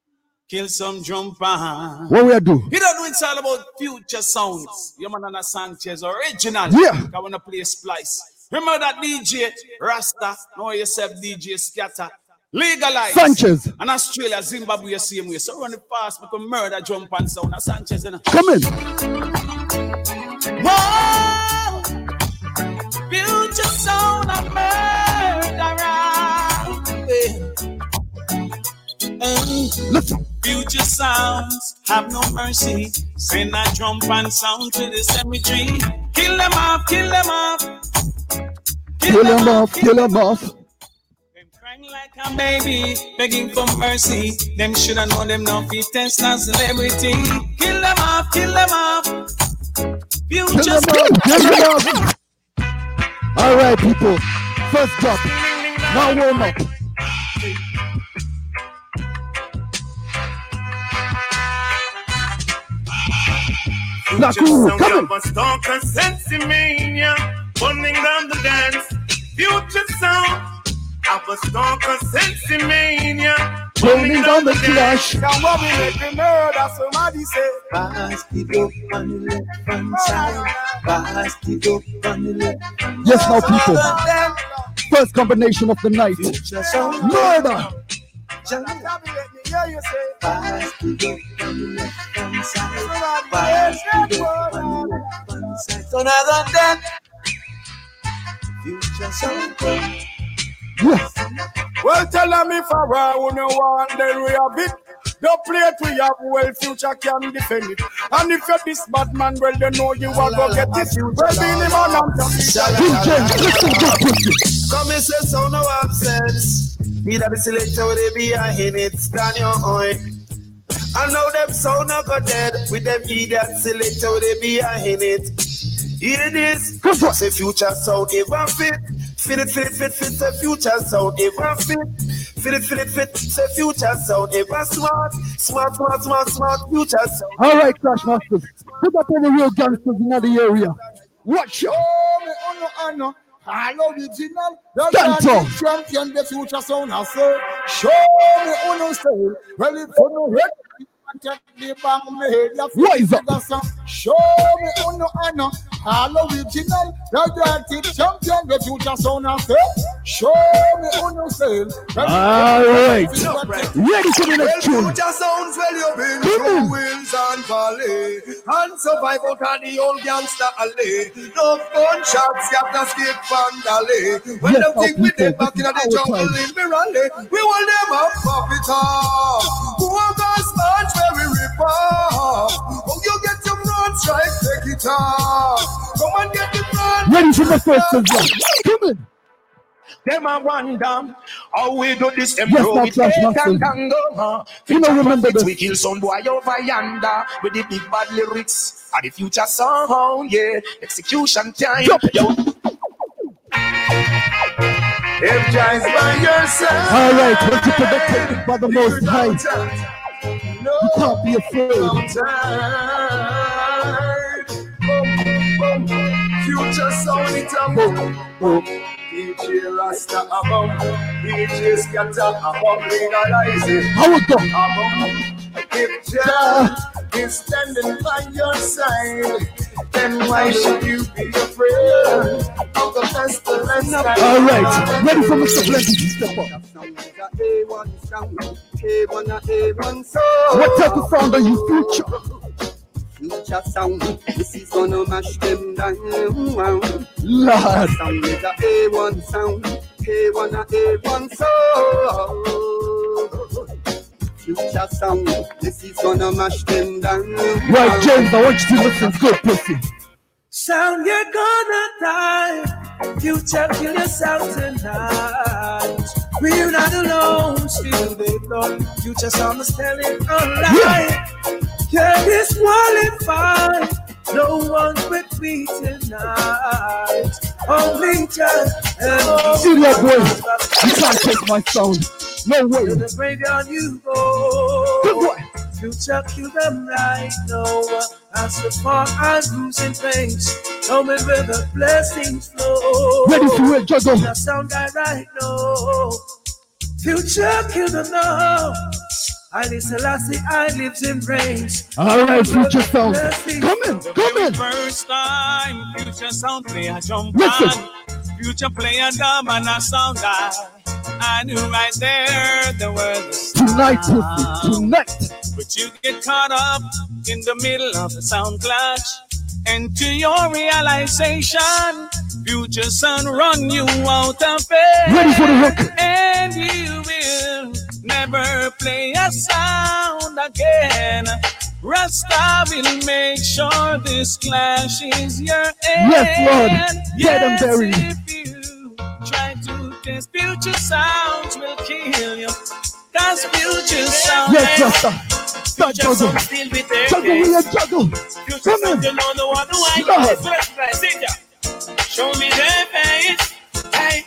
Speaker 14: Kill some jump.
Speaker 17: What we are do?
Speaker 14: You don't know it's all about future sounds. Your man Anna Sanchez original.
Speaker 17: Yeah.
Speaker 14: I wanna play splice. Remember that DJ Rasta? Know yourself DJ Scatter. Legalize.
Speaker 17: Sanchez.
Speaker 14: And Australia, Zimbabwe, same way. So run it fast, make a murder jump and sound. Sanchez, know.
Speaker 17: Come in.
Speaker 14: Whoa! Future sound of murderer.
Speaker 17: Listen.
Speaker 14: Future sounds have no mercy. Send a jump and sound to the cemetery. Kill them off, kill them off.
Speaker 17: Kill them off, kill them off. Off.
Speaker 14: Them crying like a baby begging for mercy. Them shoulda know them now fit test as celebrity. Kill them off, kill them off.
Speaker 17: Kill
Speaker 14: Future
Speaker 17: him off, kill him off. All right, people. First up. Now warm up. Nakuru, come in.
Speaker 8: Stalker Sensimania, burning down the dance. Future sound of a stalker Sensimania,
Speaker 17: Burning down the clash.
Speaker 20: Now what we make the murder, somebody say.
Speaker 21: Pass it up on the left hand side. Pass it up on the left hand
Speaker 17: Yes, now, people. First combination of the night. Murder.
Speaker 20: Yeah, you say.
Speaker 21: Pass it up on the left hand side. Pass it up on the left hand side. So now that then, future sound.
Speaker 17: Yes.
Speaker 20: Well, tell them if I want no want, then we have it. The plate we have, well, future can defend it. And if you're this bad man, well, they know you are gonna get it. Well, be the man and
Speaker 8: Come and say so no absence. Need a be selector where they be a in it, stand your own. I know them sound not go dead with them idiot selector where they be a in it. Here Hear this? Say future sound ever fit. Fit it, fit it, fit, fit, say future sound ever fit. Fit it, fit it, fit, say future sound ever smart. Smart, smart, smart, smart, future sound.
Speaker 17: All right, Clash Masters. Put up all the real gangsters in the area. Watch out.
Speaker 20: Oh, me, oh, no, oh, no. All original, the
Speaker 17: Stand
Speaker 20: champion, the future sound I say. Show me no style. Well, if you take the bang me head.
Speaker 17: Rise up.
Speaker 20: Show me on no honor. All original, grand champion, the future sound say. Show me on.
Speaker 17: All right.
Speaker 20: you
Speaker 17: Ready for the next tune.
Speaker 8: Future sounds well you've been through wheels and valley. And survive out of the old gangster alley. No gunshots got the skip from Dali When
Speaker 17: Yes,
Speaker 8: them think we dead back in the jungle in rally We them up pop it off. Who are those sponge where we rip off? Oh you get your front strike take it off Come and get the front
Speaker 17: Ready for the first drop. Come in.
Speaker 8: them a wonder how we do this. Them
Speaker 17: Yes,
Speaker 8: throw
Speaker 17: now,
Speaker 8: it
Speaker 17: Clash
Speaker 8: back
Speaker 17: Massive.
Speaker 8: and tango?
Speaker 17: You know, remember this.
Speaker 8: We kill some boy over yonder with the big bad lyrics. And the future song, yeah. Execution time.
Speaker 17: Jump.
Speaker 8: Yo. If Jah is by your side.
Speaker 17: All right, what you protected by the Most High. You can't be afraid.
Speaker 8: Future sound it a boom. DJ Rasta a bum. DJ Scatter a bum. Legalize it.
Speaker 17: How it go?
Speaker 8: A bum. If Jah is standing by your side, then why should you be afraid of the pestilence?
Speaker 17: All right, ready for Mr. Plenty to step up.
Speaker 8: A1, a A1 sound.
Speaker 17: What type of sound are you future?
Speaker 8: Future sound, this is gonna mash them down.
Speaker 17: Lord.
Speaker 8: Sound is a A1 sound, A1, a A1 sound. Future sound, this is gonna mash them down.
Speaker 17: Right, James, I want you to listen good, pussy.
Speaker 22: Sound, you're gonna die. Future, kill yourself tonight. We're not alone, still they thought. Future sound is telling a lie. Yeah, disqualified. No one's with me tonight. Only just and
Speaker 17: See that boy? You can't take my sound. No way.
Speaker 22: To the graveyard you go. Future kill them right now. As the far as losing things, knowing where the blessings flow.
Speaker 17: Ready for it, juggle.
Speaker 22: That sound guy right now. Future kill them now. I live Selassie, I live in reigns.
Speaker 17: All right, future sound. Come in, come in.
Speaker 14: First time, future sound play a jump
Speaker 17: Listen.
Speaker 14: on. Future play a drum and a sound guy. I knew right there the word was
Speaker 17: Tonight, pussy, tonight.
Speaker 14: But you get caught up in the middle of the sound clash. And to your realization, future son run you out of it.
Speaker 17: Ready for the hook.
Speaker 14: And you will never play a sound again. Rasta will make sure this clash is your end.
Speaker 17: Yes, Lord. Dead and buried.
Speaker 14: If you try to test future sounds will kill you. Cause future sound
Speaker 17: Yes, Rasta. Start juggle. Juggle a juggle. Come in. Lord.
Speaker 22: Show me the face. Hey.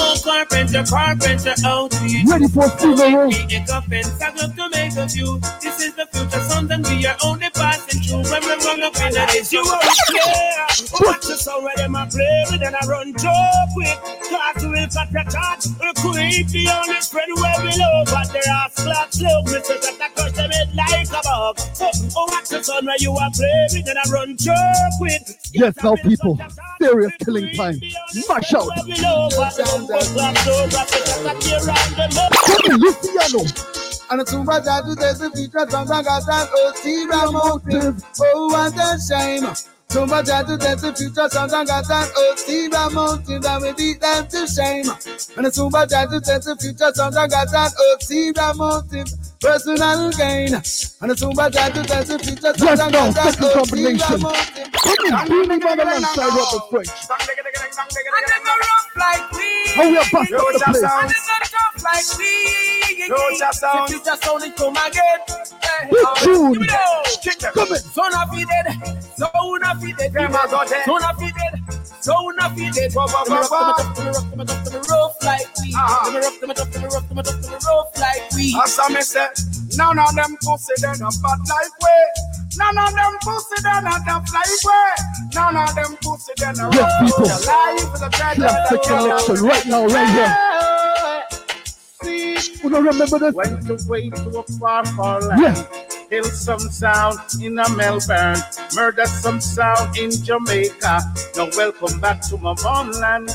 Speaker 22: Oh, carpenter, carpenter, out to you.
Speaker 17: Ready for
Speaker 22: a coffin, sack up to make of you. This is the future, something we are only passing through. When we run up in you won't care. Watch us already, my play, but then I run joke with. We'll cut the charge. We'll creep the only friend where below. But there are look, Mr. That I crush them head like a bug. Oh, oh, watch us on where you are play, but then I run joke with.
Speaker 17: Yes, now people. Serious killing time. Mash out. In,
Speaker 8: I do there's a future songs oh, I got that Otira motive. Oh, what a shame. So much I do there's a future songs I got that Otira motive. And we beat them to shame. And it's too much I do there's a future songs I got that Otira motive. Personal gain. And it's too much I do there's a future songs
Speaker 17: Yes,
Speaker 8: I got that
Speaker 17: second combination.
Speaker 8: motive.
Speaker 17: Come in, Beenie Man alongside Robert French.
Speaker 22: like we.
Speaker 17: How oh, we are busting up the place.
Speaker 22: And it's not tough like we.
Speaker 8: Future sound.
Speaker 22: The future sound it come again. Hey,
Speaker 17: Good tune.
Speaker 22: give me the-
Speaker 17: Come in.
Speaker 22: Son of it dead. Son of it of it. Son of it dead.
Speaker 8: Ba, ba, ba, ba.
Speaker 22: Them rough, them a tough, them a rough like we. Them a rough, them a tough, them a rough, them a tough, them rough like we.
Speaker 2: As me say, none of them pussy they no bad like way. None of them pussy they no tough like way. None of them pussy
Speaker 17: Yes, people.
Speaker 2: Your life a treasure.
Speaker 17: Classic selection right now, right here. You don't remember this?
Speaker 2: Went away to a far, far land.
Speaker 17: Yeah.
Speaker 2: Kill some sound in a Melbourne. Murder some sound in Jamaica. Now welcome back to my homeland.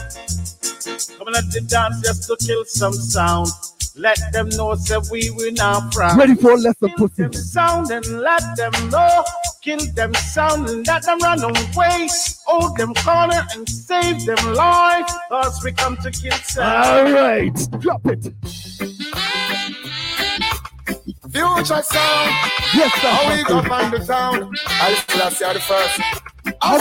Speaker 2: Coming at the dance just to kill some sound. Let them know that we were now from.
Speaker 17: Ready for a lesson, pussy.
Speaker 2: Them sound and let them know. Kill them sound and let them run away. Hold them corner and save them life. Cause we come to kill sound.
Speaker 17: All right, drop it.
Speaker 20: Future sound.
Speaker 17: Yes, sir.
Speaker 20: How we gonna find the sound? I still see the first.
Speaker 17: How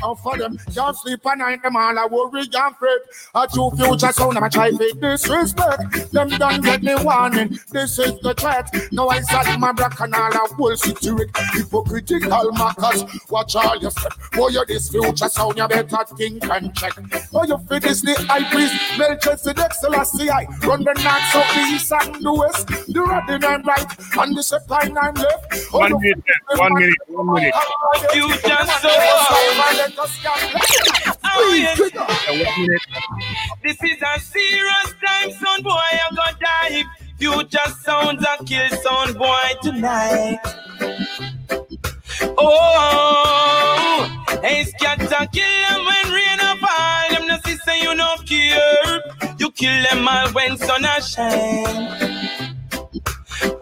Speaker 17: the flash going good?
Speaker 20: How for them can't sleep at night, them all I worry and fret. A true future sound, I'ma try to disrespect. Them done get me warning, this is the threat. Now I sat my black and all I will situate. Hypocritical mockers, watch all your step. Boy, you this future sound, you better think and check. Oh, you fit this the high priest, Melchizedek Selassie I. Run the south, the east and the west. The right and right, and the line and left. Oh,
Speaker 16: One minute, one minute, one minute.
Speaker 22: Future sound. Oh, This is a serious time, son boy. I'm gonna die. Future sounds a kill son boy tonight. Oh, hey, scatter kill them when rain a fall. Them no sister, you no care. You kill
Speaker 23: them all when sun a shine.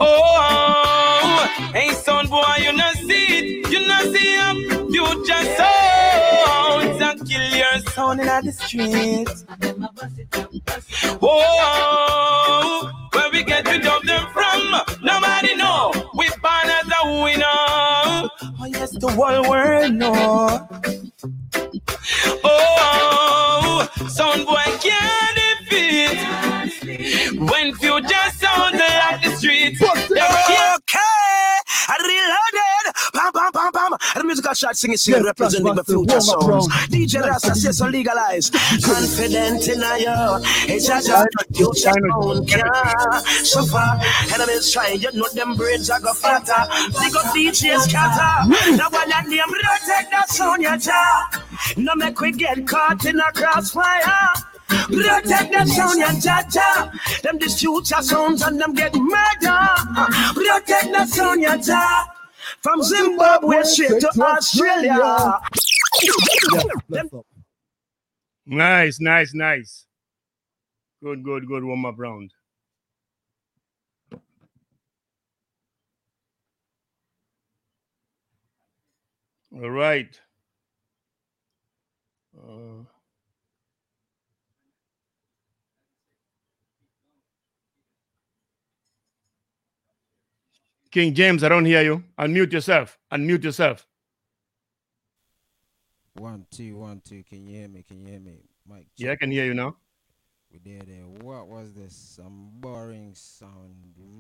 Speaker 23: Oh, hey son boy, you not see it, you not see him. Future sounds your son in the streets. Oh, where we get rid of them from, nobody know. We born as a winner. Oh yes, the whole world know. Oh, son boy can't defeat when future sounds like the streets.
Speaker 17: Okay, I reloaded. Pam, pam, pam, pam. And the musical shot singing, singing,
Speaker 24: Yes,
Speaker 17: representing the future songs. DJ Rasta says so legalize. Confident in a yo. It's just a future sound can suffer. Enemies trying, you know them brains are go flatter. Big up DJ scatter. Now one your name, protect that sound your jaw. No make we get caught in a crossfire. Protect the sound, ya cha Them this future sounds and them get murder. Protect the sound, ya cha. From Zimbabwe straight to Australia.
Speaker 16: Nice, nice, nice. Good, good, good warm up round. All right. King James, I don't hear you. Unmute yourself. Unmute yourself.
Speaker 18: One, two, one, two. Can you hear me? Can you hear me? Mike.
Speaker 16: Yeah, I can hear you now.
Speaker 18: We there, there. What was this? Some boring sound,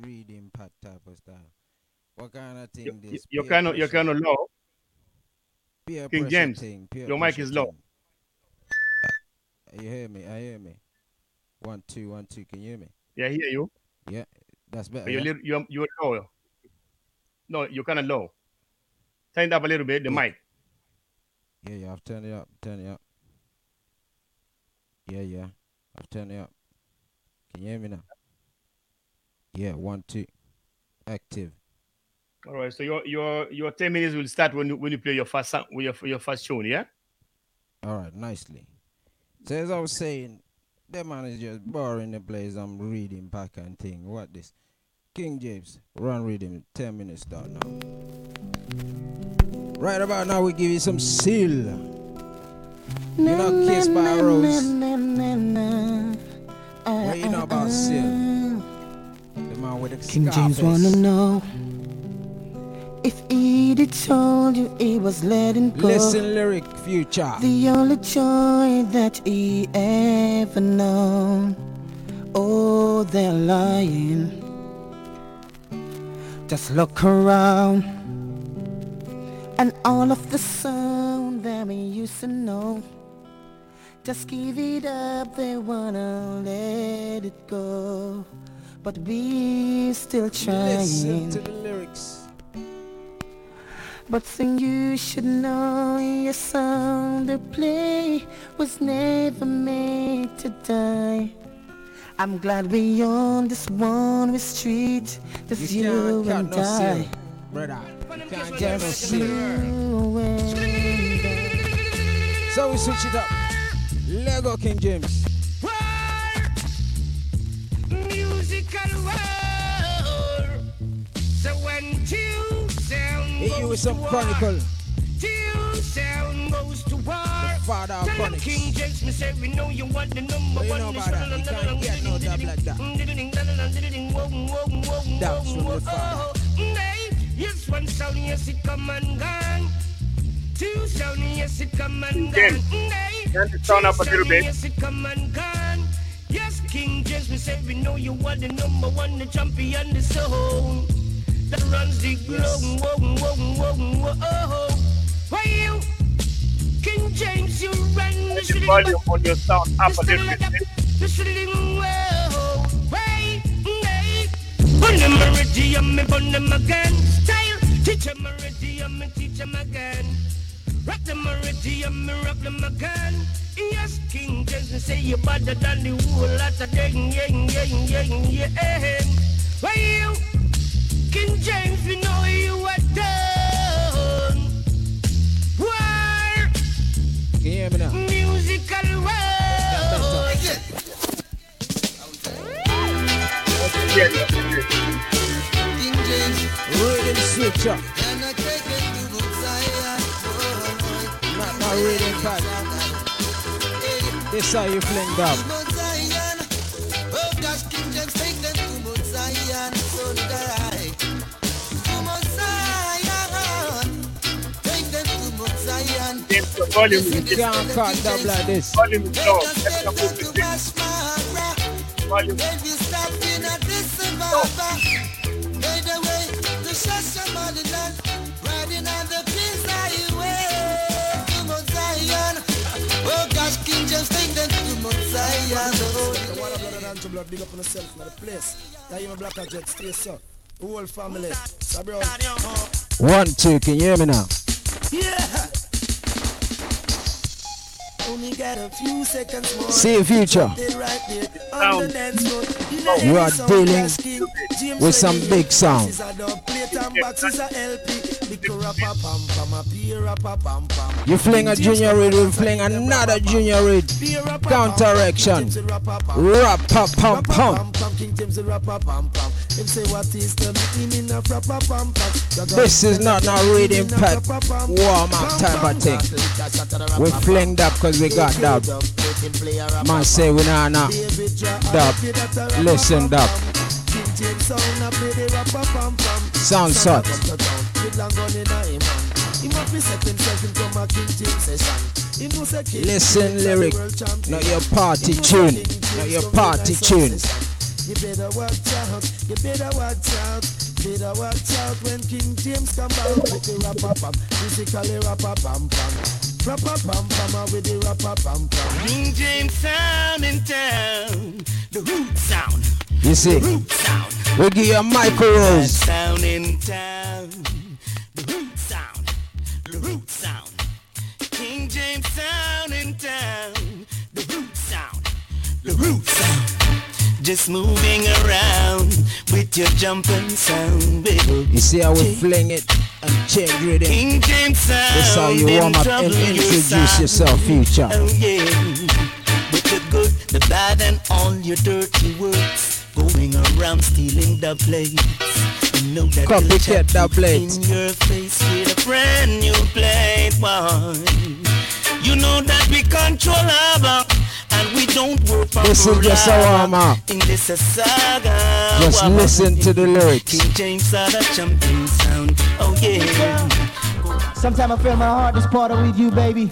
Speaker 18: reading pat type of style. What kind of thing
Speaker 16: You-
Speaker 18: this?
Speaker 16: You're kind of you're kind of low.
Speaker 18: peer
Speaker 16: King James,
Speaker 18: thing,
Speaker 16: your mic is low.
Speaker 18: thing. You hear me? I hear me. One, two, one, two. Can you hear me?
Speaker 16: Yeah, I hear you.
Speaker 18: Yeah, that's better.
Speaker 16: But you're
Speaker 18: yeah?
Speaker 16: you're you're low. No, you're kind of low. Turn it up a little bit. The mic.
Speaker 18: Yeah, yeah, I've turned it up, turned it up. Yeah, yeah, I've turned it up. Can you hear me now? Yeah, one, two. Active.
Speaker 16: All right. So your your your ten minutes will start when you when you play your first song, your your first tune. Yeah.
Speaker 18: All right, nicely. So as I was saying, that man is just boring the place. I'm reading back and thing. What this? King James, run reading. Ten minutes down now. Right about now, we give you some seal. You know, Kiss by a Rose. What you know about seal? The man with the
Speaker 25: King James wanna know if Edie told you he was letting go.
Speaker 18: Listen, lyric future.
Speaker 25: The only joy that he ever known. Oh, they're lying. Just look around. And all of the sound that we used to know. Just give it up, they wanna let it go. But we still trying.
Speaker 18: Listen to the lyrics.
Speaker 25: But then you should know your song to play was never made to die. I'm glad we on this one street, just
Speaker 18: You
Speaker 25: you,
Speaker 18: can't
Speaker 25: and
Speaker 18: cut no
Speaker 25: I.
Speaker 18: seal, brother. You can't get no
Speaker 25: Just you and I.
Speaker 18: So we switch it up. Lego King James.
Speaker 22: Musical world. So when two sound
Speaker 18: Hit you
Speaker 22: goes
Speaker 18: with
Speaker 22: to
Speaker 18: some
Speaker 22: war,
Speaker 18: chronicle.
Speaker 22: two sound goes to war.
Speaker 18: Father of
Speaker 22: Tell them
Speaker 18: chronics.
Speaker 22: King James, me say we know you want the number
Speaker 18: What you
Speaker 22: one.
Speaker 18: know about that? You can't get no dub like that. Dubs from the father.
Speaker 22: Yes, one sound, yes, it come and gone. Two sound, yes, it come and gone.
Speaker 16: turn the sound up a little bit.
Speaker 22: Yes, it come and gone. Yes, King James, we say we know you are the number one, the champion, the soul that runs the globe. Whoa, whoa, whoa, whoa. Why you, King James, you the
Speaker 16: volume on your sound up a little bit.
Speaker 22: the shooting whoa. Wait, wait. Put them already, I'm me put them again. Style, teach them already, I'm me teach them again. Rock them already, I'm me rock them again. Yes, King James, me say you're better than the whole lot of them. Yeah, yeah, yeah, yeah. Why you, King James, we know you are done.
Speaker 18: Can you hear me now?
Speaker 22: Musical world.
Speaker 18: Rhythm switch up. My rhythm. This how you fling
Speaker 26: down. Zion.
Speaker 18: You can't cut dub like this.
Speaker 26: Volume is low. Volume. If you stop in a December, made the way to Shashamaliland, riding on the peace highway to Mount Zion. Gosh, King James, take them to Mount Zion.
Speaker 27: The water blood and hands big up on yourself the place. You black stay so. Whole family.
Speaker 18: One, two, can you hear me now?
Speaker 26: Yeah.
Speaker 18: See you, future.
Speaker 26: Right there. On the dance floor.
Speaker 18: You are dealing with some big sound. You fling a junior read, you fling another junior read. Counteraction. Rap, pam, pam, pam. This is not a reading pack warm up type of thing. We fling that because we got dub. Man say we nah nah. Dub. Listen dub. Sound hot. Listen lyric, not your party tune, not your party tune.
Speaker 26: You better watch out, you better watch out. Better watch out when King James come out with the rapper pam, musically rapper pam pam. Rapper pam pam with the rapper pam pam.
Speaker 5: King James sound in town, the root sound.
Speaker 18: You see, the root sound. we give you a micro rose.
Speaker 5: Sound in town, the root sound, the root sound. King James sound in town, the root sound, the root sound. Just moving around with your jumping sound, baby.
Speaker 18: You see how we fling it and change rhythm.
Speaker 5: King James sound.
Speaker 18: This how you warm up and introduce yourself, future.
Speaker 5: Oh yeah, with the good, the bad, and all your dirty words, going around stealing the plates. You know that
Speaker 18: Copycat that plate.
Speaker 5: in your face with a brand new plate, boy. You know that we control our and we don't work for
Speaker 18: This is just a warm up.
Speaker 5: In this a saga.
Speaker 18: Just
Speaker 5: Wow.
Speaker 18: listen to the lyrics.
Speaker 5: King James are the champion sound. Oh yeah.
Speaker 25: Sometimes I feel my heart is parted with you, baby.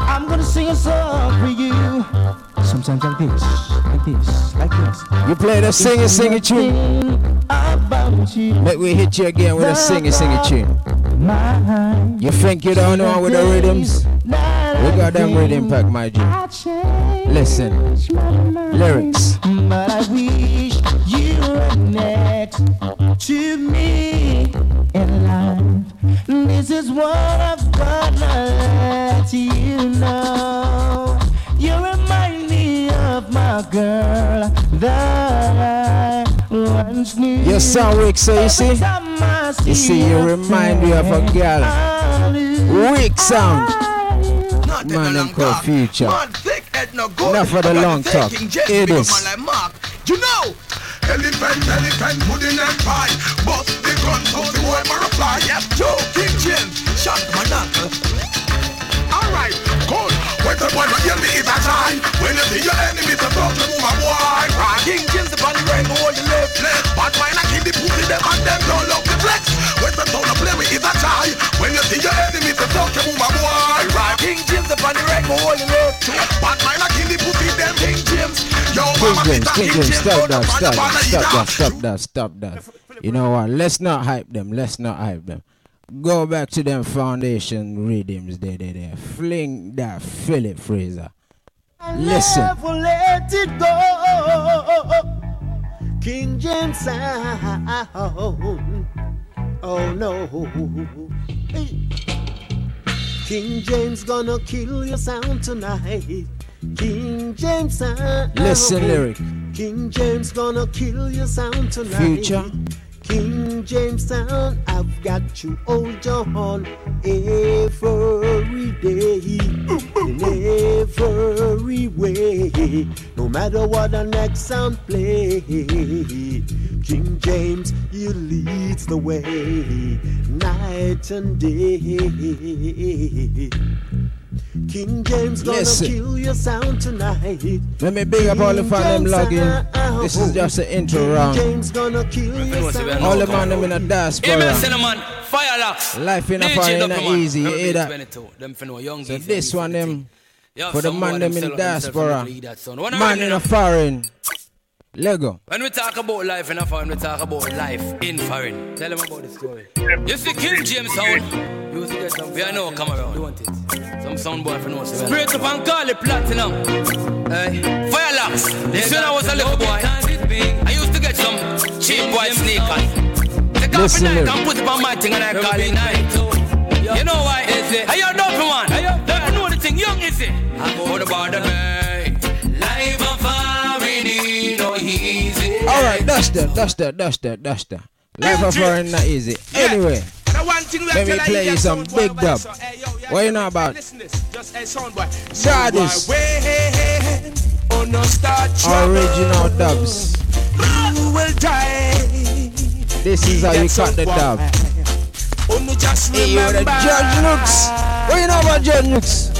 Speaker 25: I'm gonna sing a song for you. Sometimes like this, like this, like this.
Speaker 18: You play the singer singer tune.
Speaker 25: About you.
Speaker 18: Make we hit you again with a singer singer tune. You think you don't know with the rhythms? We got them rhythm pack, my G. Listen, lyrics.
Speaker 25: But I wish you were next to me in life. This is what I've got to let you know. You remind me of my girl that Knew.
Speaker 18: Sound weak, so you see? You see, you remind me of a girl. Weak sound. Man, them called future. not for the long talk. It is.
Speaker 28: You know, elephant, elephant, pudding and pie. But the gun so the boy reply. Yes, Joe, King James, shot my knuckle. Alright, good. When the boy not hear me is a time. When you see your enemy, talk to move a boy. King James, the body hold the left, left. But why not kill the pussy, them and them don't love the flex. When the sound of play with is a tie. When you see your enemy, talk to move a boy. King James, the body hold the left. But why not kill the pussy, them King James. Yo,
Speaker 18: King James, King James, stop that, stop that, stop that, stop that, stop that. You know what? Let's not hype them. Let's not hype them. Go back to them foundation rhythms. There, there, there. Fling that Philip Fraser. Listen.
Speaker 25: Never let it go. King James sound. Oh, oh no. Hey. King James gonna kill your sound tonight. King James sound.
Speaker 18: Listen, oh, lyric.
Speaker 25: King James gonna kill your sound tonight.
Speaker 18: Future.
Speaker 25: King James sound, I've got to hold on every day, in every way. No matter what the next sound play, King James, you leads the way night and day. King James gonna
Speaker 18: Yes.
Speaker 25: kill your sound tonight.
Speaker 18: Let me big up all the fan them logging. This is just an intro round.
Speaker 25: James gonna kill your sound.
Speaker 18: All the man them in a diaspora.
Speaker 29: Amen, cinnamon. Fire locks.
Speaker 18: Life in a
Speaker 29: DJ
Speaker 18: foreign ain't easy, you hear that?
Speaker 29: 22. Them finna young
Speaker 18: So this one them
Speaker 29: Yeah,
Speaker 18: for the man them in
Speaker 29: sell out
Speaker 18: diaspora.
Speaker 29: themselves and lead that son. When I
Speaker 18: Man in
Speaker 29: it
Speaker 18: a
Speaker 29: up-
Speaker 18: foreign. Lego.
Speaker 29: When we talk about life in a foreign, we talk about life in foreign. Tell them about the story. You see King James sound? You see get some. We are now come around. Want it? Some sound boy for no Straight up and call it platinum. Hey, fire locks. This when I was a little boy. I used to get some cheap white sneakers. Take off
Speaker 18: Listen
Speaker 29: the night
Speaker 18: here.
Speaker 29: and put it on my thing and I call it night. You know why? Is it? Hey, you a dopey one. Don't know the thing. Young is it? I go to the bay. Life easy.
Speaker 18: All right, that's that, that's that, that's that, that's that. Life of foreign not easy. Anyway,
Speaker 28: The one thing
Speaker 18: let me play you some big dub.
Speaker 28: so, hey, yo, yeah,
Speaker 18: What you know about?
Speaker 28: Just a sound boy.
Speaker 18: Goddess.
Speaker 28: So I wait, no start trouble.
Speaker 18: Original dubs.
Speaker 28: You will die.
Speaker 18: This is how you cut the dub.
Speaker 28: No just
Speaker 18: Hey, you're the
Speaker 28: remember.
Speaker 18: Judge Nooks. What you know about Judge Nooks?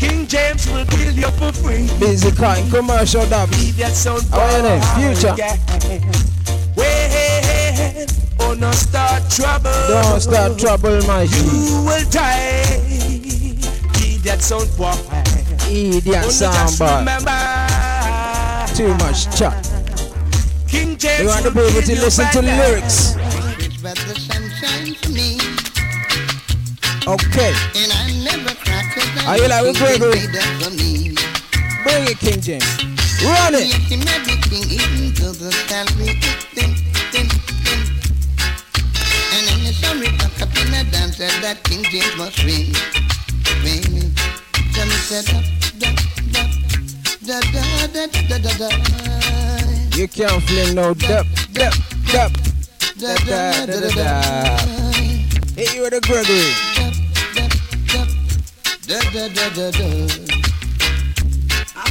Speaker 28: King James will kill you for free.
Speaker 18: Busy cutting commercial dubs.
Speaker 28: That sound
Speaker 18: How are your name? Future.
Speaker 28: Wait, oh no start trouble.
Speaker 18: Don't start trouble, my G.
Speaker 28: You will die. Idiot oh, sound boy.
Speaker 18: Idiot
Speaker 28: Only
Speaker 18: sound boy. Too much chat.
Speaker 28: King James
Speaker 18: You want
Speaker 28: to
Speaker 18: be
Speaker 28: able
Speaker 18: to listen to the lyrics.
Speaker 26: But the sunshine for me,
Speaker 18: Okay.
Speaker 26: and I never cry 'cause I
Speaker 18: Are you like with Gregory?
Speaker 26: made that for me.
Speaker 18: Bring it, King James. Run it.
Speaker 26: And in the summer, I up in a dance that King James must ring. Ring. Tell me, said, da, da, da, da, da, da, da, da.
Speaker 18: You can't fling no dub, dub, dub.
Speaker 26: Da,
Speaker 18: da, da, da, da. Hit you with a Gregory.
Speaker 26: Da, da, da, da, da.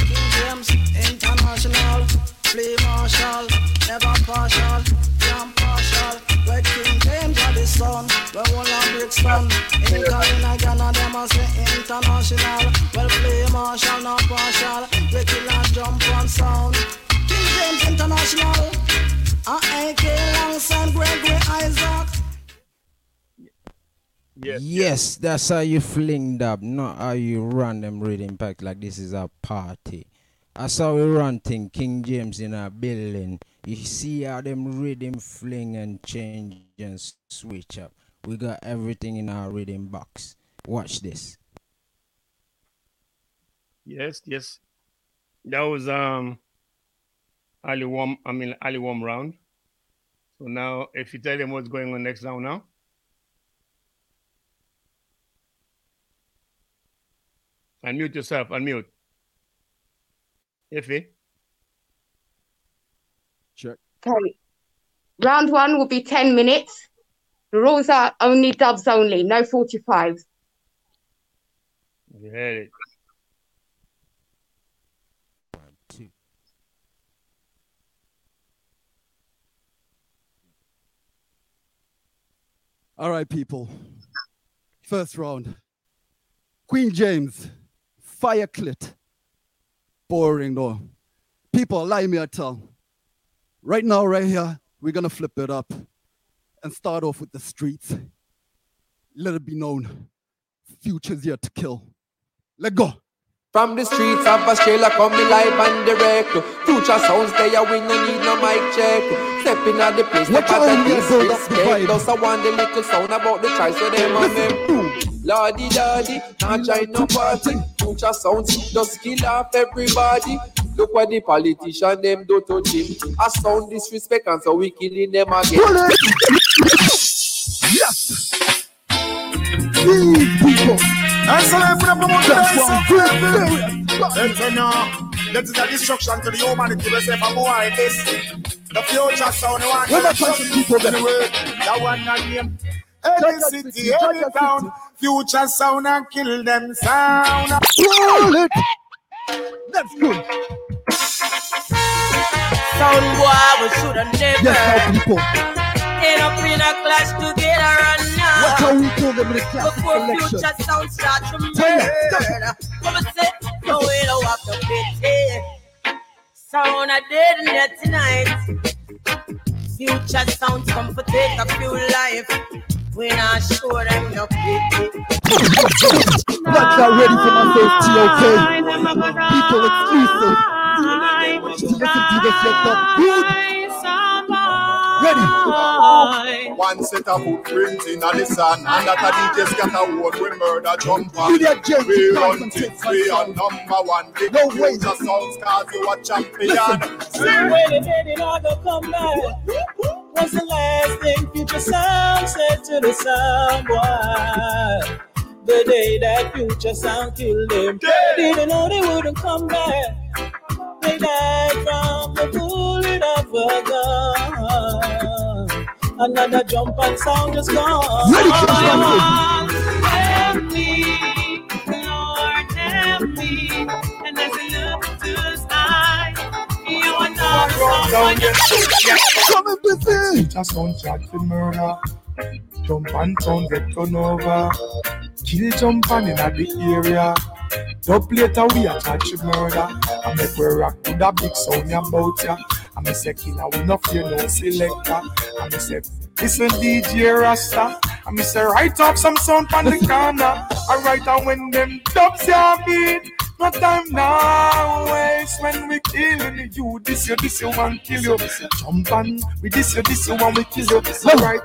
Speaker 30: King James International, play Marshall, never partial, damn partial. Where King James are the son, where one of Brixton. In Carolina, Ghana, them a say international. Well, play Marshall, not partial. We kill and jump on sound. King James International, uh, AK alongside Gregory Isaac.
Speaker 18: Yes, that's how you fling dub, not how you run them rhythm pack like this is a party. That's how we run thing. King James in a building. You see how them rhythm fling and change and switch up. We got everything in our rhythm box. Watch this.
Speaker 16: Yes, yes. That was um Ali Warm, I mean Ali Warm round. So now if you tell them what's going on next round now. Unmute yourself, unmute. Iffy.
Speaker 17: Check.
Speaker 19: Okay. Round one will be 10 minutes. The rules are only dubs only, no 45s.
Speaker 16: You heard it.
Speaker 17: All right, people. First round. Queen James, fire clit. Boring though. People, lie me to tell. Right now, right here, we're gonna flip it up and start off with the streets. Let it be known. Future's here to kill. Let go.
Speaker 31: From the streets of Australia coming live and direct Future sounds there we no need no mic check Stepping at the place
Speaker 17: What
Speaker 31: step
Speaker 17: want
Speaker 31: the
Speaker 17: me to build up the
Speaker 31: disrespect? Plus I want the little sound about the choice of them and them Lordy lordy, not join no party Future sounds just kill off everybody Look what the politician them do to him A sound disrespect and so we killing them again
Speaker 17: Yes! People.
Speaker 20: Excellent for the
Speaker 17: That's one great
Speaker 20: promoter. Let you that is a destruction to the humanity. We say for more like this. The future sound one.
Speaker 17: Where the country people get?
Speaker 20: Anyway, that one not name. Any city, any town, future sound and kill them sound.
Speaker 17: Roll it. That's good.
Speaker 10: Sound boy, we shoulda never.
Speaker 17: Yes, now people.
Speaker 10: End up in a clash together and now.
Speaker 17: What how we call them in the classic
Speaker 10: Before
Speaker 17: selection?
Speaker 10: future sound start to
Speaker 17: Tell me,
Speaker 10: murder. Come and say, no, we don't have to pity. Sound a dead in there tonight. Future sounds come for take a few life. We not sure them no pity.
Speaker 17: That's ready for my first TOK. People exclusive. Listen to this, get the. Ready.
Speaker 14: One set of footprints in the sun, and that a DJ scatter word with murder jump on.
Speaker 17: Media James,
Speaker 14: We
Speaker 17: you
Speaker 14: run
Speaker 17: can't
Speaker 14: it,
Speaker 17: take
Speaker 14: we are number one. Big no way. Just sounds cause you a champion.
Speaker 22: Wait a minute, I go come back. What's the last thing Future Sound said to the sound boy? The day that Future Sound killed him, didn't know they wouldn't come back. They died from the bullet of a gun. Another jump and sound is gone.
Speaker 17: Ready, Sound,
Speaker 22: Lord, help me, Lord, help me. And as I look to the sky, you are not
Speaker 17: Come and busy.
Speaker 32: Just sound chat for murder. Jump and sound get turn over. Kill jump and in the area. Dub later we a touch murder. I make we rock to the big sound about ya. I me say killer we no fear no selector. I me say listen DJ Rasta. I me say write up some sound on the corner. I write down when them dubs ya beat. No time now waste when we killing you. This you, this you want kill you. Jump on, we this you, this you want we kill you. Alright.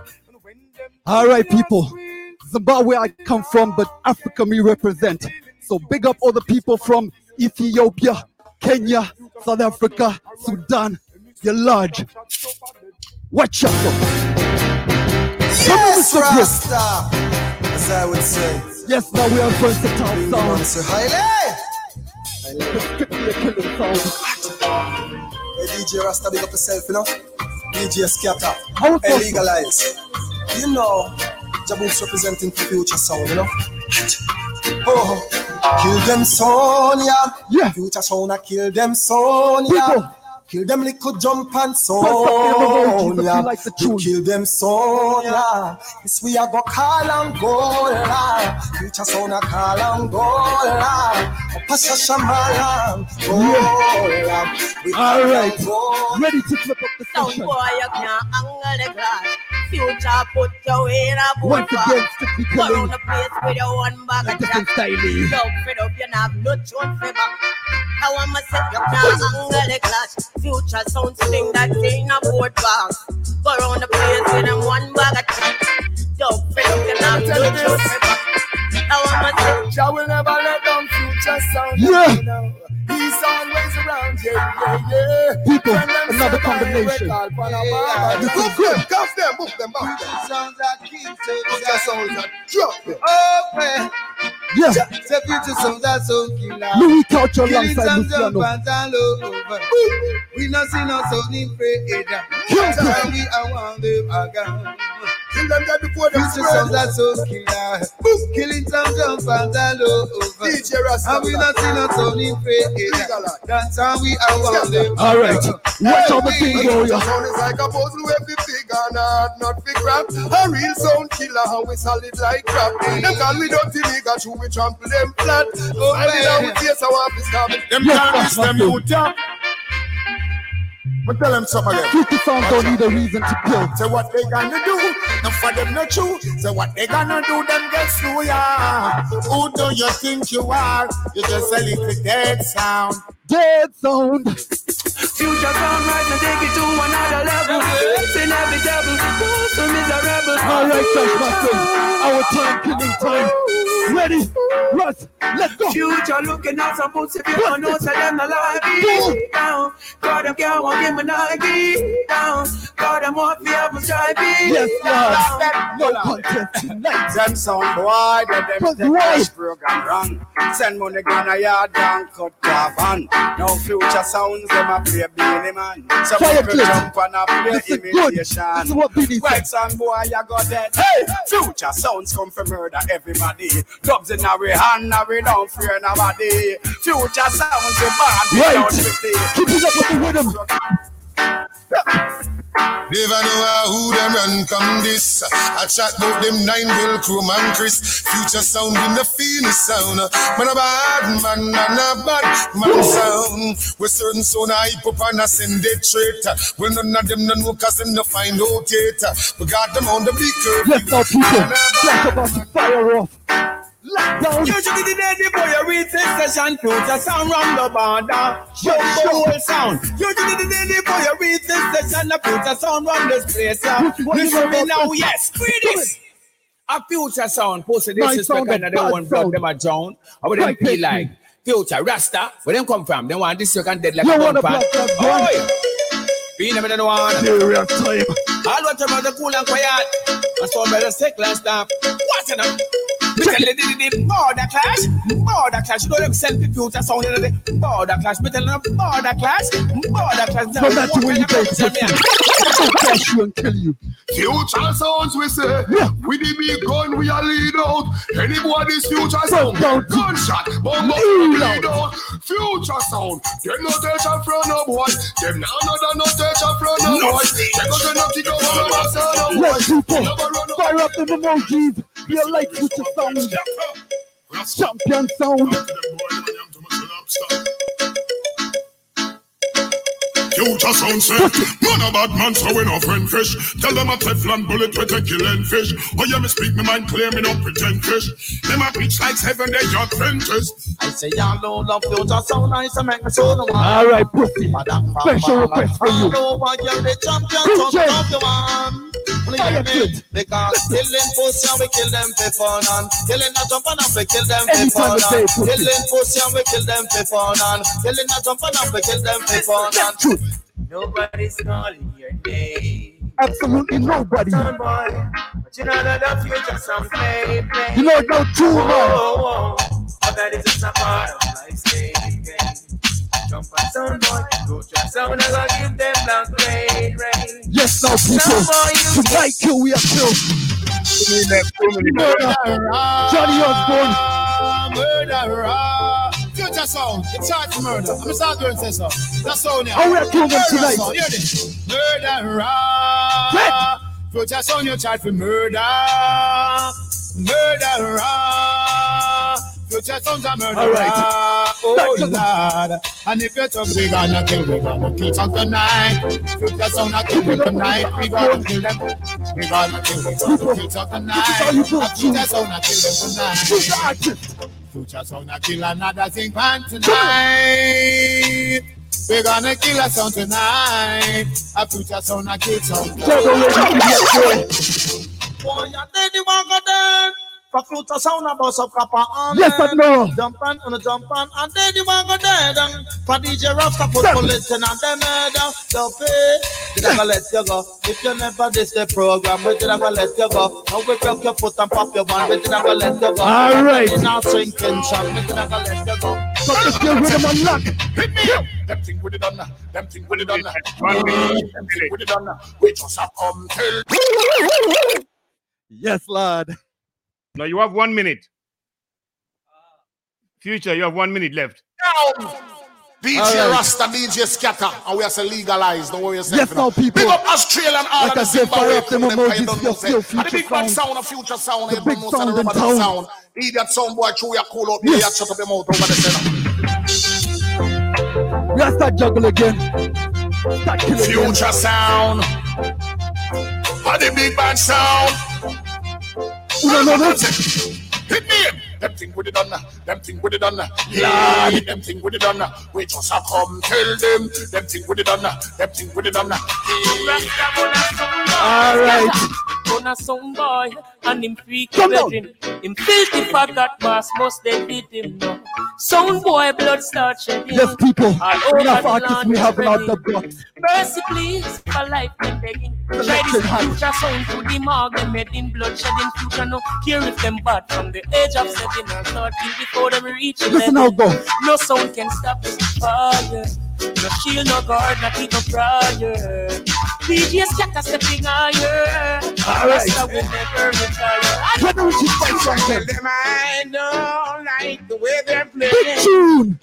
Speaker 17: All right, people. Zimbabwe I come from, but Africa me represent. So big up all the people from Ethiopia, Kenya, South Africa, Sudan. You're large. Watch out.
Speaker 6: Yes. Rasta, as I would say.
Speaker 17: Yes, now we are going versatile sound.
Speaker 6: So highly.
Speaker 17: Strictly a killing sound.
Speaker 6: Hey, DJ Rasta, big up yourself, you know. DJ Scatter, hey, legalize. You know, Jaboo's representing future sound, you know. Oh, kill them Sonia.
Speaker 17: Yeah.
Speaker 6: Future sound, I kill them Sonia.
Speaker 17: People.
Speaker 6: Kill them little jump and
Speaker 17: Bust up your emojis if you
Speaker 6: Sonia.
Speaker 17: like the
Speaker 6: You
Speaker 17: tune.
Speaker 6: kill them Sonia. Yes, we are go call and go la. Future sound, I call and go la. Pasha Shamalan, go la. We call
Speaker 17: All
Speaker 6: and
Speaker 17: right.
Speaker 6: go
Speaker 17: Ready to flip up the
Speaker 10: Sound
Speaker 17: session.
Speaker 10: boy, you can't angle the glass. Future put your in a oh
Speaker 17: Once again, strictly
Speaker 10: Go
Speaker 17: killing.
Speaker 10: around the place with your one bag
Speaker 17: Like
Speaker 10: of
Speaker 17: this in stylish.
Speaker 10: Dog fed up, you have no tune for back. How am I say you can't angle the glass? Future sound sling that thing a board box. Go around the place with them one bag of chips. Dog fed up, you have no tune for back. How am
Speaker 32: Jah will never let down future sound.
Speaker 17: Yeah.
Speaker 32: you know. He's always around, yeah, yeah, yeah.
Speaker 17: People, another combination.
Speaker 32: "Hey, we call Panama,"
Speaker 17: This is
Speaker 32: Cuff
Speaker 17: good.
Speaker 32: them, cuff them, book them, book.
Speaker 6: Sounds that keep
Speaker 32: Future sounds that drop them.
Speaker 6: Open.
Speaker 17: Yeah.
Speaker 6: Say future sounds that so killer.
Speaker 17: Louie Culture
Speaker 6: Killing
Speaker 17: alongside Luciano.
Speaker 6: and all over. We not see no sound in prayer.
Speaker 17: Kill
Speaker 6: Time we are one them again.
Speaker 32: Kill them dead before them
Speaker 6: Future sounds
Speaker 32: spread.
Speaker 6: so killer. Killing some jump and all over.
Speaker 32: DJ Rasta.
Speaker 6: And we not see no sound in prayer. That's how we are one them.
Speaker 17: All right. Watch out the thing,
Speaker 32: Future
Speaker 17: warrior.
Speaker 32: sound is like a puzzle where we big and hard, not big rap. A real sound killer, how we solid like crap. Them call we dirty nigga, true we trample them flat. Oh, I did how we face our office coming. Them can't miss them
Speaker 17: boss.
Speaker 32: out, yeah. But tell them something again.
Speaker 17: Future sound don't need a reason to kill.
Speaker 32: Say what they gonna do? No for them not true. Say what they gonna do? Them get through ya. Who do you think you are? You just a little dead sound.
Speaker 17: Dead sound.
Speaker 22: Future sound right now take it to another level. It's inevitable, so miserable.
Speaker 17: All right, Fresh Masters. Our time, killing time. Ready? Russ, let's go.
Speaker 22: Future looking at some pussy people know say them like down. God them can't want give me Nike down. God them want me have a
Speaker 17: Yes, Lord. No contest tonight.
Speaker 14: Them sound boy, they them take this program wrong. Send money gun a yard down, cut off van. No future sounds, them a play Beenie Man. Some
Speaker 17: Fire
Speaker 14: people jump and a play
Speaker 17: This is good.
Speaker 14: imitation.
Speaker 17: This is what Beanie
Speaker 14: White
Speaker 17: said.
Speaker 14: sound boy, you got dead. Hey, future sounds come from murder everybody. Dubs in our hand, now we don't fear nobody. Future sounds, we born
Speaker 17: Right.
Speaker 14: without.
Speaker 17: Keep it up with the rhythm.
Speaker 8: Never know who them run come this. I chat about them nine will crew man Chris. Future sound in the Phoenix sound. Man a bad man, man a bad man sound. We certain sound I hype up and I send it traitor. Well none of them no know cause them no find out yet. We got them on the curve.
Speaker 17: Yes, now people, talk about the fire off. Lockdown.
Speaker 14: Usually the day boy you read this session future sound round the border. Show the whole sound. Usually the day boy you read this session the future sound round this place. Yeah. Listen me now, yes. This. A future sound posted this and
Speaker 17: a
Speaker 14: they want blood them a drown. Or what them
Speaker 17: Right,
Speaker 14: feel
Speaker 17: take
Speaker 14: like. Future Rasta, where them come from? They want this second dead like
Speaker 17: You
Speaker 14: a
Speaker 17: want a
Speaker 14: pan.
Speaker 17: black flag gun?
Speaker 14: Oi! Be never know one.
Speaker 17: Serious time.
Speaker 14: All what about the cool and quiet. And so better take last stop. What in them? Me tell you the, the, the border clash, border clash. You know them send the future sound in the border clash. Me tell them border clash, border clash.
Speaker 17: No matter where you go, I'll crush you and kill you.
Speaker 8: Future sounds we say. With the big gun we are lead out. Anybody's future sound.
Speaker 17: down to-
Speaker 8: Gunshot, bomb up,
Speaker 17: Lead
Speaker 8: lead out. Future sound. Them no touch a front no boy. Them now no no touch a front no boy. They go to nothing go on no sound no boy.
Speaker 17: Yes, people,
Speaker 8: Never run no
Speaker 17: fire up them emojis. Feel like future sound. Champion sound.
Speaker 8: Future sound say, man a bad man, so we no friend fish. Tell them a Teflon bullet with a killing fish. Oh yeah, me speak me mind clear, me no pretend fish. Them a preach like seven day your trenches.
Speaker 14: I say y'all don't love future sound. Nice. I say make me show them one.
Speaker 17: All right, pussy. Special request for you.
Speaker 14: All over you the champion,
Speaker 17: Cool
Speaker 14: son
Speaker 17: J.
Speaker 14: the man. Only
Speaker 17: Fire
Speaker 14: hear me?
Speaker 17: kid.
Speaker 14: Because killing pussy and we kill them for fun and killing a jump and we kill them for
Speaker 17: Anytime
Speaker 14: fun
Speaker 17: of day,
Speaker 14: and
Speaker 17: pussy.
Speaker 14: killing pussy and we kill them for fun and killing a jump and we kill them for fun and
Speaker 17: Truth.
Speaker 14: Nobody's calling your name.
Speaker 17: Absolutely nobody.
Speaker 14: Son boy, but you know that the future some play, play.
Speaker 17: You know no true man.
Speaker 14: Oh, oh, oh. But that is just a part of life's game. Jump and sound boy, future sound, I gonna give them black rain, rain.
Speaker 17: Yes, now people. Tonight, kill we are killed. Murder. Johnny Osbourne.
Speaker 20: Murderer. Future sound. It's hard to murder. I'm a start doing say so. That's sound yeah.
Speaker 17: We are killing them tonight.
Speaker 20: sound. Hear this. Murderer.
Speaker 17: What?
Speaker 20: Future sound you charge for murder. Murderer. Future sounds a murderer.
Speaker 17: All right.
Speaker 20: Oh Lord. And if you talk, we're gonna kill, we're gonna kill some tonight. Future sound a kill them tonight. We're gonna kill them. We're gonna kill, we're gonna kill some tonight. Future sound a kill them tonight.
Speaker 17: Future
Speaker 20: sound a kill another thing pan tonight. We're gonna kill a sound tonight. A future sound a kill sound.
Speaker 14: Boy, and want go down. For future sound a bust up on
Speaker 17: Yes, I know.
Speaker 14: Jump on, on jump on, and then you want go dead. And for DJ Rasta put and them head down. So pay, did I go let you go? If you never this the program, we did I go let you go? We broke your foot and pop your one, we did I go let you go?
Speaker 17: All right.
Speaker 14: Sinking shot, we did I go let you go?
Speaker 17: Got the skill rhythm unlocked.
Speaker 8: Hit me up. Them thing with it done. Them thing with it done. Them thing with it done. We just have come till.
Speaker 17: Yes, lad.
Speaker 16: Now you have one minute. Future, you have one minute left.
Speaker 8: DJ
Speaker 17: All right.
Speaker 8: Rasta, DJ Scatter, and we are say legalized. Don't worry yourself.
Speaker 17: Yes, now, people.
Speaker 8: Big up Australian all
Speaker 17: Like
Speaker 8: of
Speaker 17: I
Speaker 8: the
Speaker 17: said, fire
Speaker 8: Zimbabwe
Speaker 17: up them
Speaker 8: crew, them
Speaker 17: emojis,
Speaker 8: kind of know,
Speaker 17: still-
Speaker 8: say.
Speaker 17: still
Speaker 8: And the big bad
Speaker 17: sound.
Speaker 8: sound, of future sound,
Speaker 17: The
Speaker 8: everyone
Speaker 17: big sound
Speaker 8: the
Speaker 17: in town.
Speaker 8: sound. Idiot sound boy, chew your cool up, yeah,
Speaker 17: Yes.
Speaker 8: shut up your mouth over the center.
Speaker 17: We gotta start juggle again. Start killing again.
Speaker 8: Future sound. And the big bad sound.
Speaker 17: Don't know this?
Speaker 8: Hit me. Them thing with it done. Them thing with it done. Yeah, them thing with it done. We just a come tell them. Them thing with it done. Them thing with it done.
Speaker 17: All right.
Speaker 33: On a sound boy and him
Speaker 17: down.
Speaker 33: legend. Him filthy fat that boss must they did him now. Sound boy blood start shedding.
Speaker 17: Yes, people.
Speaker 33: All
Speaker 17: Enough artists we have out the block.
Speaker 33: Mercy please, for life and begging. Try this future sound to the mark, them head in blood shedding future. No care if them bad from the age of seven and starting before them reach
Speaker 17: Listen
Speaker 33: eleven.
Speaker 17: go.
Speaker 33: No sound can stop this fire. No shield, no guard, not even prior. DJ scatter stepping higher.
Speaker 17: All right.
Speaker 33: Rasta will never retire.
Speaker 17: When we should fight something.
Speaker 14: them I don't like the way they're
Speaker 17: Big
Speaker 14: playing.
Speaker 17: tune.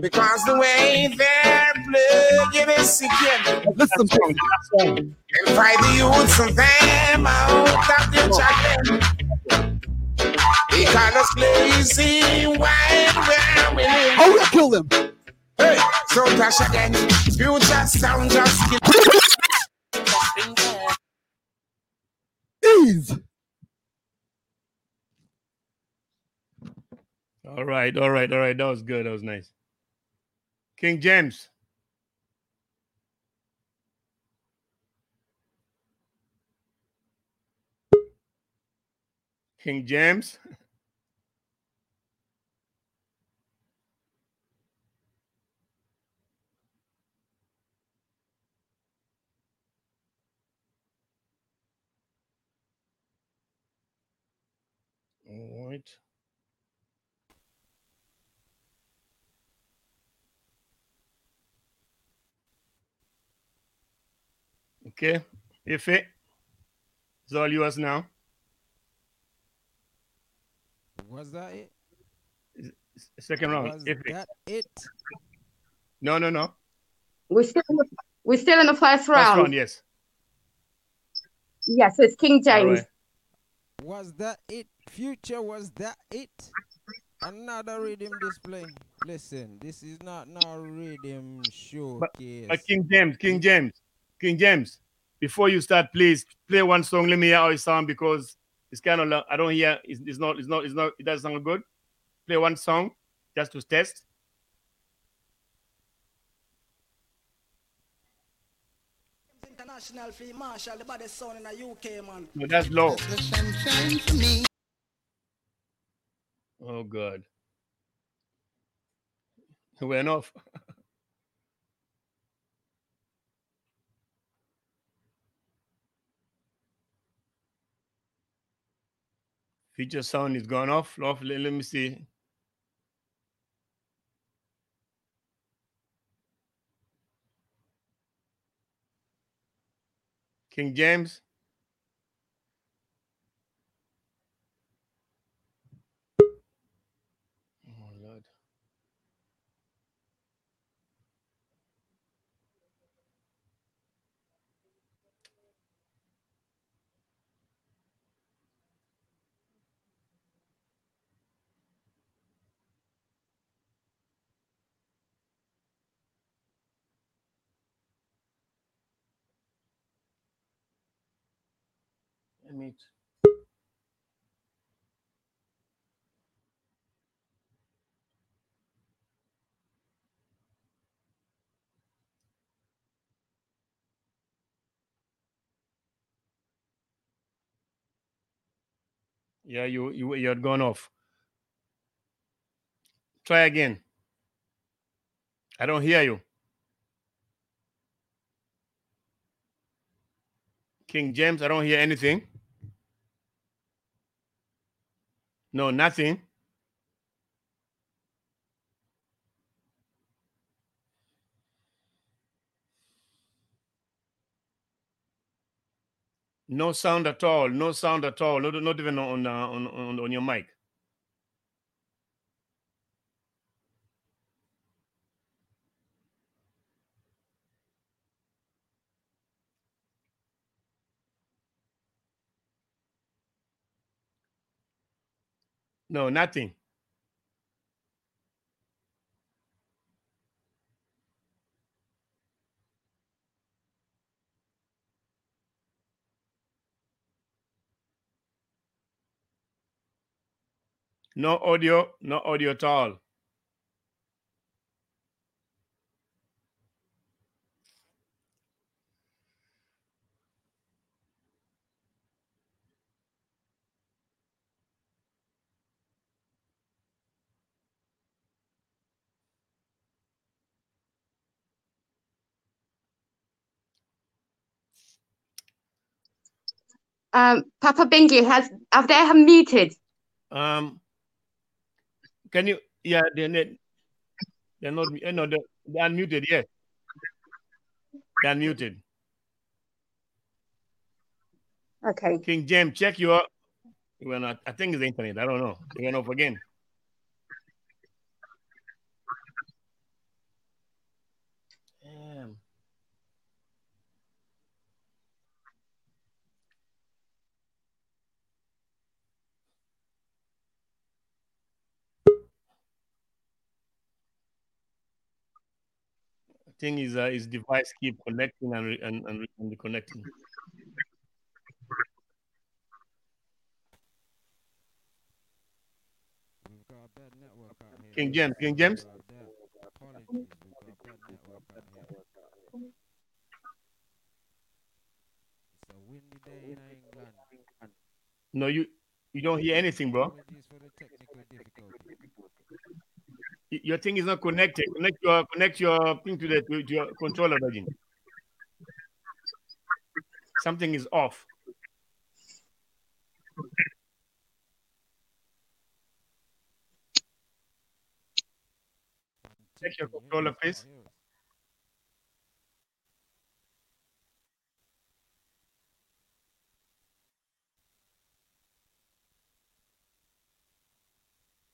Speaker 14: Because the way they're
Speaker 20: play, give me again.
Speaker 17: Listen to him.
Speaker 20: And fight the youths of them out of the challenge. Because us lazy, wide, where we live.
Speaker 17: How we kill them?
Speaker 20: Hey, so dash again. Future sound just kill.
Speaker 17: Ease.
Speaker 16: All right, all right, all right. That was good. That was nice. King James. King James. All right. Okay. If it's all yours now.
Speaker 18: Was that it?
Speaker 16: Second round.
Speaker 18: Was
Speaker 16: If it.
Speaker 18: that it?
Speaker 16: No, no, no.
Speaker 19: We're still in the, we're still in the first round.
Speaker 16: First
Speaker 19: round.
Speaker 16: yes. yes.
Speaker 19: Yeah, so it's King James.
Speaker 16: right.
Speaker 18: Was that it? Future, was that it? Another rhythm display. Listen, this is not no rhythm showcase.
Speaker 16: Uh, King James, King James, King James. Before you start, please play one song. Let me hear how it sound because it's kind of lo- I don't hear. It's, it's not. It's not. It's not. It doesn't sound good. Play one song just to test.
Speaker 30: International Field Marshal, the baddest sound in the UK, man.
Speaker 16: No, that's low.
Speaker 26: The sunshine for me.
Speaker 16: Oh God. It went off. Feature sound is gone off. off. Let, let me see. King James. Oh Lord. Let. Yeah, you you you had gone off. Try again. I don't hear you. King James, I don't hear anything. No, nothing. No sound at all. No sound at all. Not, not even on, uh, on on on your mic. No, nothing. No audio, no audio at all.
Speaker 19: Um, Papa Bingi has have they have muted?
Speaker 16: Um, can you? Yeah, they're not. They're not. eh, No, they're, they're unmuted. Yes, they're unmuted.
Speaker 19: Okay.
Speaker 16: King James, check your. You went out. I think it's the internet. I don't know. They went off again. I think his uh, his device keep connecting and re- and, and, and reconnecting. King James, King James. No, you you don't hear anything, bro. Your thing is not connected. Connect your connect your thing to the to, to your controller, Virgin. Something is off. Check your controller, please.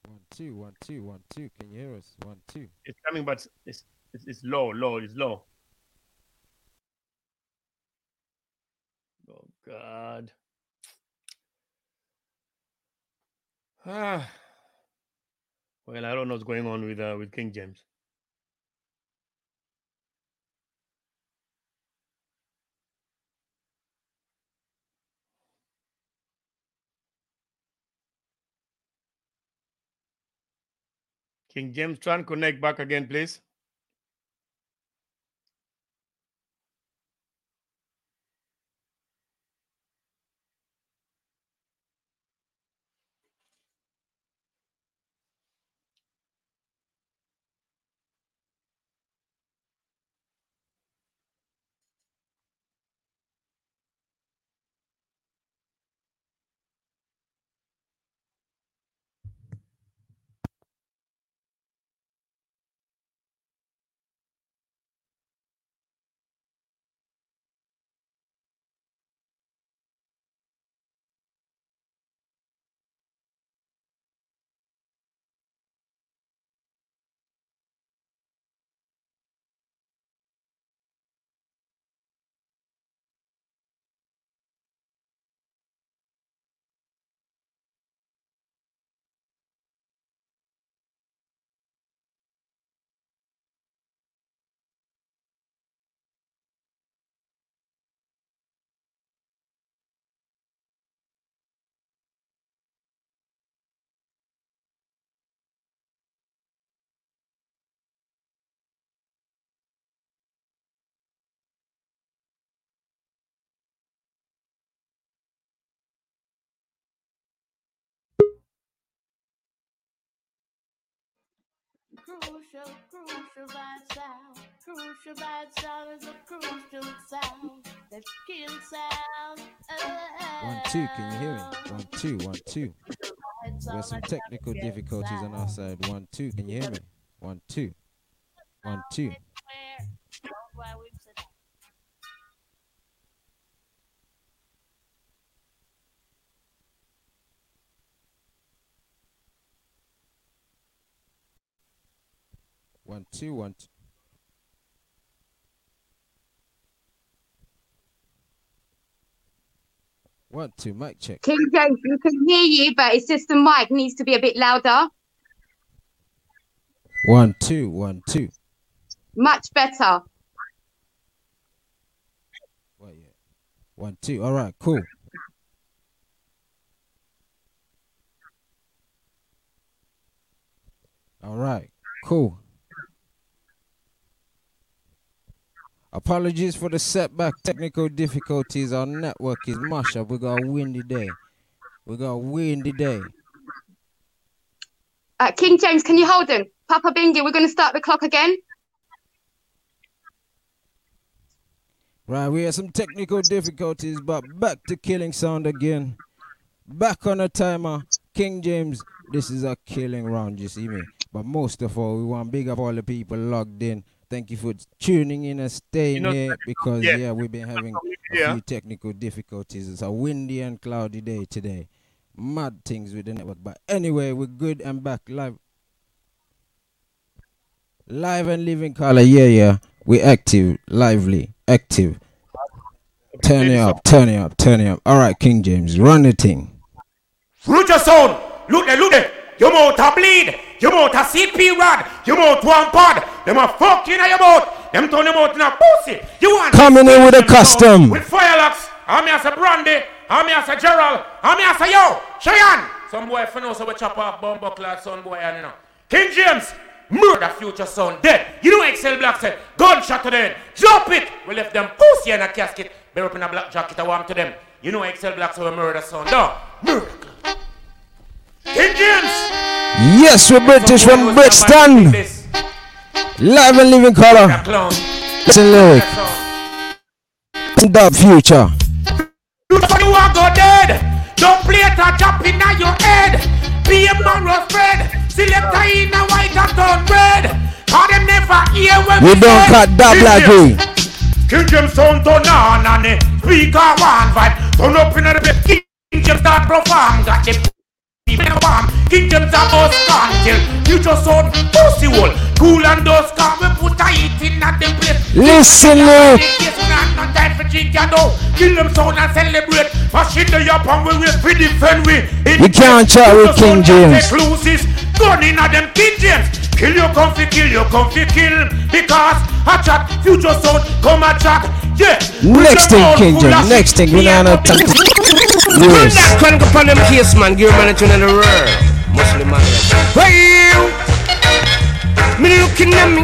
Speaker 18: One, two, one, two, one, two. Can you hear us? One, two.
Speaker 16: It's coming, but it's it's, it's low, low, it's low. Oh God. Ah. Well, I don't know what's going on with uh, with King James. King James, try and connect back again, please.
Speaker 33: Crucial, crucial vibe sound. Crucial vibe sound is a crucial sound. That kill sound.
Speaker 18: One, two. Can you hear me? One, two, one, two. There's some technical difficulties on our side. One, two. Can you hear me? One, two. One, two. One, two, one, two. One, two, mic check.
Speaker 19: King James, we can hear you, but it's just the mic needs to be a bit louder.
Speaker 18: One, two, one, two.
Speaker 19: Much better.
Speaker 18: One, two. All right, cool. All right, cool. Apologies for the setback, technical difficulties. Our network is mush up. We got a windy day. We got a windy day.
Speaker 19: Uh, King James, can you hold him? Papa Bingi, we're going to start the clock again.
Speaker 18: Right, we had some technical difficulties, but back to killing sound again. Back on the timer. King James, this is a killing round, you see me. But most of all, we want big up all the people logged in. Thank you for tuning in and staying
Speaker 16: You know,
Speaker 18: here because
Speaker 16: yeah.
Speaker 18: yeah, we've been having a few technical difficulties. It's a windy and cloudy day today. Mad things with the network. But anyway, we're good and back live. Live and living color, yeah, yeah. we're active, lively, active. Turn it up, turn it up, turn it up. All right, King James, run the thing.
Speaker 34: Root your sound. Look there, look there. Your mouth a bleed. Your mouth a CP rod. Your mouth one pod. Them a fuck in your mouth. Them turn them out in a pussy. You want
Speaker 18: Coming in with a custom.
Speaker 34: with firelocks. I'm here as a Brandy. I'm here as a Gerald. I'm here as a yo. Cheyenne. Some boy for know so we chop off bumbo clad son boy and you know. King James. Murder future son dead. You know Excel Black said gunshot to the head. Drop it. We left them pussy in a casket. Bear up in a black jacket. I warm to them. You know Excel Black so we murder son. No. Murder. King James.
Speaker 18: Yes, we're British from Brixton. Live and living color. Listen lyric. Dub future.
Speaker 34: You are go dead. Don't play it a drop in your head. Be a man was spread. Select a in a white and turn red. Cause them never hear when
Speaker 18: We don't cut dub like we.
Speaker 34: King James sound turn on and the speaker one vibe. Turn up in the bed. King James start perform. Got the the warm. King James a bus contil. Future sound pussy hole. Cool and dust can we put a heat in at them place.
Speaker 18: Listen, Luke.
Speaker 34: Yes, we not no time for drink ya know. Kill them sound and celebrate. Machine the up and we wait for defend we.
Speaker 18: You can't chat with King James.
Speaker 34: Gun in at them King James. Kill you comfy, kill you comfy, kill. Because a chat, future sound, come a chat. Yeah.
Speaker 18: Next thing, King James. Next thing, we don't have time. Yes.
Speaker 35: That crank upon them case, man. Give man a tune in the world. Muslim man. Well, me looking at me,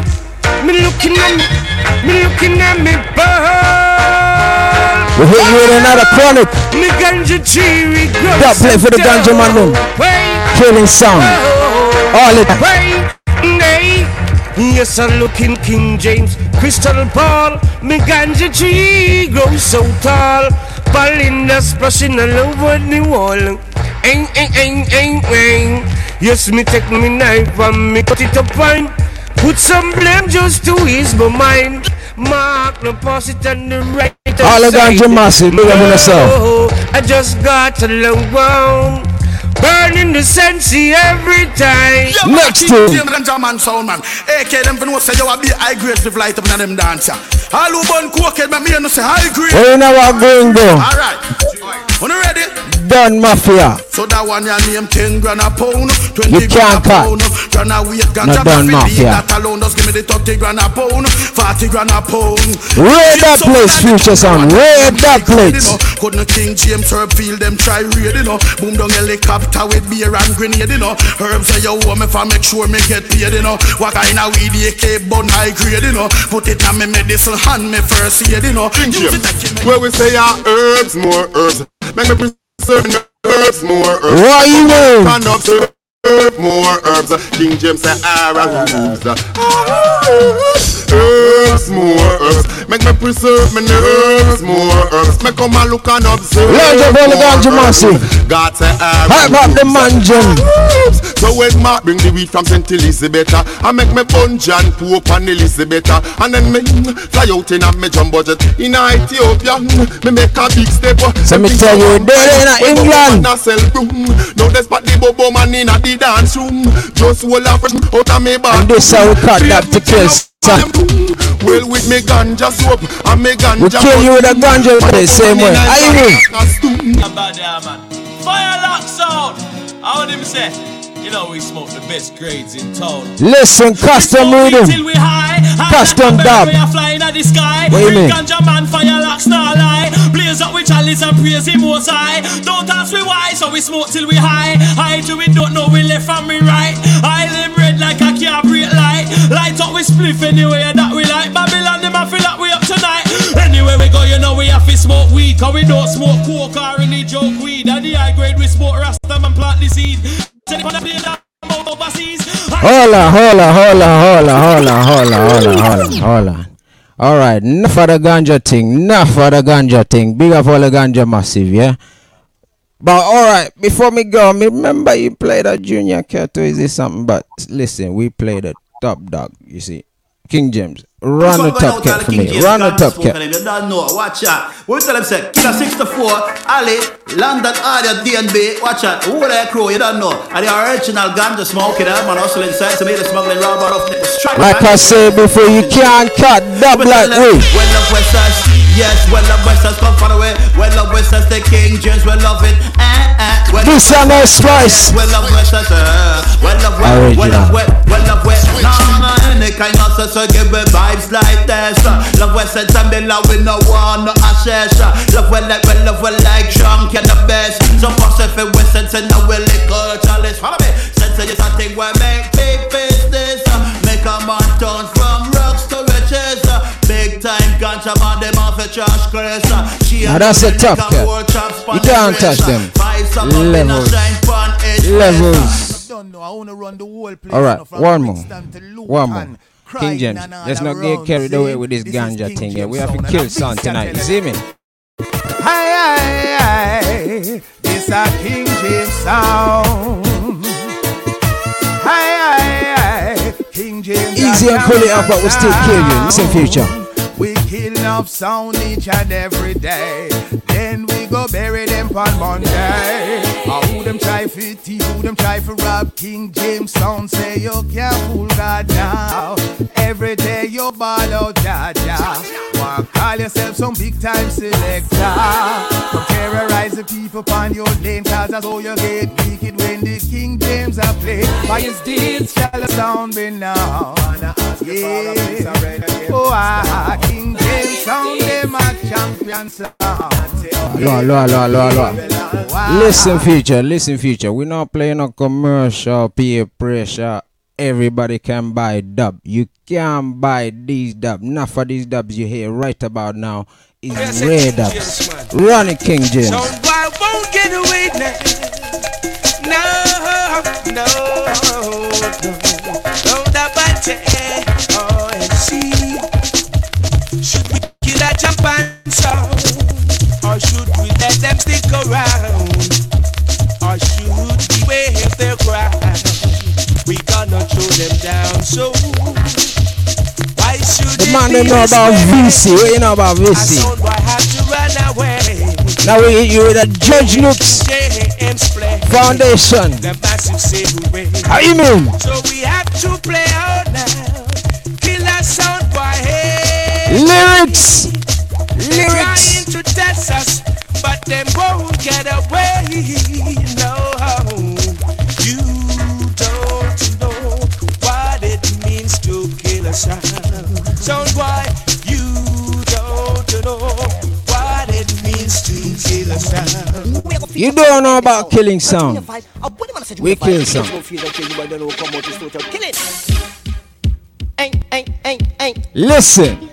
Speaker 35: me looking at me, me looking at me.
Speaker 18: We hit you with another chronic.
Speaker 35: Me ganja tree, we grow
Speaker 18: Dub play for the ganja man. Killing sound. Oh, All it.
Speaker 35: Nay, yes, I'm looking King James, Crystal Ball, me ganja tree grows so tall. Belinda splashing all over the wall. Ain't, ain't, ain't, ain't, ain't. Yes, me take me knife and me cut it up fine. Put some blame just to ease my mind. Mark the posit and the right.
Speaker 18: All the ganja massive. Up on yourself.
Speaker 35: Oh, I just got a long one. Burning the sensi every time.
Speaker 18: Next to
Speaker 36: James Ganja man sound man. AK them for know say you a be high grade with light up in them dancer. All who born coke me me no say high grade.
Speaker 18: Where you know what going go?
Speaker 36: Alright. When you ready?
Speaker 18: Done Mafia.
Speaker 36: So that one your name 10 grand a pound, 20
Speaker 18: You
Speaker 36: grand
Speaker 18: can't
Speaker 36: a
Speaker 18: cut.
Speaker 36: pound. Grand a weight,
Speaker 18: Not
Speaker 36: ganja
Speaker 18: done Mafia.
Speaker 36: That alone just give me the 30 grand a pound, 40 grand a pound.
Speaker 18: Raid that place, future sound. Raid that place.
Speaker 36: Couldn't King James herb field them try raid, you know. Boom down helicopter with beer and grenade, you know. Herbs say you want me for make sure me get paid, you know. What kind of weed AK bun high grade, you know. Put it on me medicine hand me first aid, you know. Use it like
Speaker 8: Where we say our herbs, more herbs. Make me preserve the herbs, more herbs.
Speaker 18: What you mean?
Speaker 8: More herbs. Uh, King James say ara hooves. Uh, herbs, more herbs. Make me preserve my herbs, more herbs. Make come and look and observe.
Speaker 18: Large of all the ganja massive.
Speaker 8: herbs. God say ara
Speaker 18: Hype up the mansion.
Speaker 8: herbs. So when Mark bring the weed from St. Elizabeth, I make me bunch and poop and Elizabeth, and then me mm, fly out in a me jumbo jet in Ethiopia. mm, Me make a big step.
Speaker 18: So me tell you, there in England.
Speaker 8: Now sell mm, room. Now there's but the bobo man in a the dance room. Just hold a fresh out of me back.
Speaker 18: And this how we cut that to kill. son.
Speaker 8: Well with me ganja soap and me ganja.
Speaker 18: We kill you with a ganja the same way. How you mean?
Speaker 37: Bad yeah, man. Fire lock sound. How would him say? You know we smoke the best grades in town.
Speaker 18: Listen, custom rhythm.
Speaker 37: Till we high, high
Speaker 18: Custom
Speaker 37: like
Speaker 18: dub.
Speaker 37: We are flying at the sky.
Speaker 18: What you mean?
Speaker 37: Ganja man, fire lock, star lie. Blaze up with chalice and praise him most high. Don't ask me why, so we smoke till we high. High till we don't know we left from me right. I live red like a car brake light. Light up we spliff anywhere that we like. Babylon them a feel like we up tonight. Anywhere we go, you know we have to smoke weed. Cause we don't smoke coke or any joke weed. And the high grade we smoke rasta man plant the seed.
Speaker 18: Hold on, hold on, hold on, hold on, hold on, hold on, hold on, hold on. All right, enough for the ganja thing, enough for the ganja thing. Big up all the ganja massive, yeah. But all right, before me go, me remember you played a junior cat is this something? But listen, we played a top dog. You see, King James, run the top cat for me, run the top cat.
Speaker 38: You don't know, watch out. We tell them say, Killer 64, Ali, London Audio, DNB, watch out. Who that crew, you don't know. And the original ganja smoking, that eh, man hustle inside to me, the smuggling round off the strike.
Speaker 18: Like I said before, you can't cut dub like we.
Speaker 38: Well love Westers, yes, well love Westers, come far away. Well love Westers, the King James, well love it. Eh, eh. Well
Speaker 18: This
Speaker 38: love
Speaker 18: and that spice.
Speaker 38: Well love Westers, uh, well love well, well love well, well love well. In kind of so, so give me vibes like this. Uh, love sense and me love we no want no ashes. Uh, love when like when love when like drunk and the best. So pass if it was sense and now we liquor chalice. Follow me. Sense is a thing where make big business. Uh, make a man turn from rocks to riches. Uh, big time ganja trash. Uh, she
Speaker 18: Now that's a tough cat. You can't touch them. Levels. Levels. Alright, one more. One more. King James, let's not get carried away with this ganja thing here. We have to kill some tonight. You see me?
Speaker 39: Hi, hi, hi. This a King James sound. Hi, hi, hi. King James.
Speaker 18: Easy and pull it up, but we'll still kill you. Listen, future.
Speaker 39: Enough sound each and every day. Then we go bury them on Monday. Ah, who them try for tea, who them try for rob King James sound say you can't fool God now. Every day you ball out, ja, ja. Wanna call yourself some big time selector. Come terrorize the people on your lane, cause that's how you get wicked when the King James are played. By his deeds shall the sound be now. Yeah. Oh, ah, King James sound them a champion sound.
Speaker 18: Hello, hello. Listen, future, listen, future. We're not playing a commercial peer pressure. Everybody can buy dub. You can buy these dub. Not for these dubs you hear right about now is rare dubs. Ronnie King James.
Speaker 28: Sound boy won't get away now. No, no, no. Don't about oh, and see. Should we kill that champion sound? Or should we let them stick around? Them down, so why should
Speaker 18: The man don't know about VC. What you know about VC?
Speaker 28: I have to run away?
Speaker 18: Now we hit you with a Judge Looks Foundation.
Speaker 28: The massive say hooray.
Speaker 18: How you mean?
Speaker 28: So we have to play out now. Sound boy. Hey.
Speaker 18: Lyrics.
Speaker 28: They're trying to test us, but them won't get away. No, sound. Sound boy, you don't know what it means to kill a sound.
Speaker 18: You don't know about killing sound. We kill sound. Listen.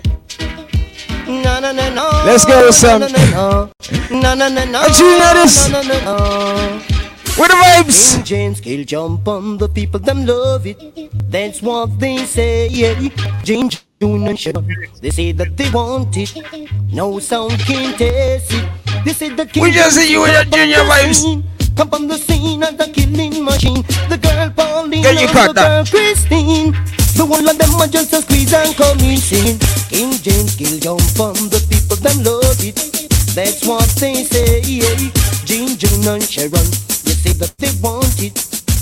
Speaker 25: No, no, no, no.
Speaker 18: Let's go with some.
Speaker 25: No, no, no, no, no, no.
Speaker 18: You know this?
Speaker 25: No, no, no.
Speaker 18: With the vibes.
Speaker 25: King James kill jump on the people, them love it. That's what they say, yeah. James June and Sharon, they say that they want it. No sound can taste it. They say that King
Speaker 18: We just see you with your junior
Speaker 25: come on the
Speaker 18: vibes.
Speaker 25: scene, Come on the scene as the killing machine. The girl Pauline
Speaker 18: Can you cut
Speaker 25: the girl? Christine. The one of them are just a squeeze and come in singing. King James kill jump on the people, them love it. That's what they say, yeah. Jane, June and Sharon, say that they want it.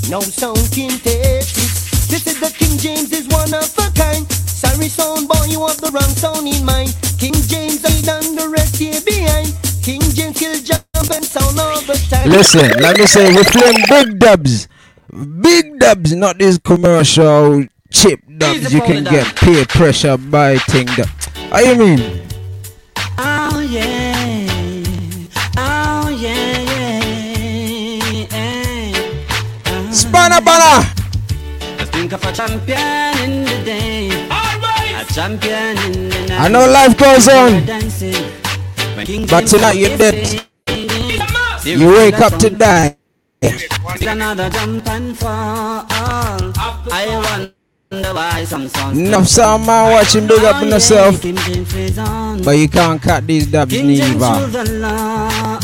Speaker 25: No sound can taste it. They say that King James is one of a kind. Sorry, sound boy, you have the wrong sound in mind. King James ain't done the rest here behind. King James kill jump and sound all the time.
Speaker 18: Listen, let me say we're playing big dubs. Big dubs, not these commercial cheap dubs you can get peer pressure by thing that. How you mean?
Speaker 40: Oh yeah,
Speaker 18: Spanner banner.
Speaker 40: Think of a champion in the day, a champion in the night.
Speaker 18: I know life goes on, but tonight you're dead. You wake up to die.
Speaker 40: Another jump and fall. I wonder why some songs.
Speaker 18: Enough some man watching big up on yourself, but you can't cut these dubs neither.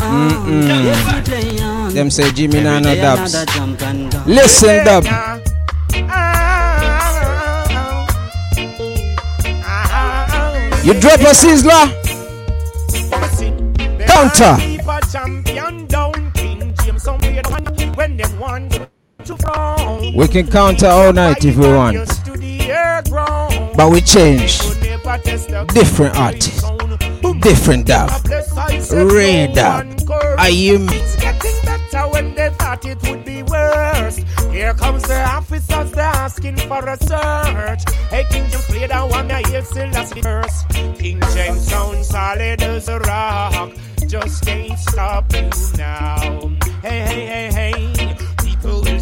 Speaker 18: Mm-mm. Them say Jimmy nah no
Speaker 40: Every day
Speaker 18: dubs.
Speaker 40: Another jump and go.
Speaker 18: Listen, dub. You drop a sizzler. Counter.
Speaker 39: Keep a champion down, King James somewhere down when them want to frown.
Speaker 18: We can counter all night if we want,
Speaker 39: To the air ground.
Speaker 18: but we change.
Speaker 39: Never test the
Speaker 18: Different artist, different dub, rare dub. Are you me?
Speaker 39: It's getting better when they thought it would be worse. Here comes the officers, they're asking
Speaker 28: for a search. Hey, King James play that one, I hear still that's the verse. King James sound solid as a rock. Just can't stop you now. Hey, hey, hey, hey.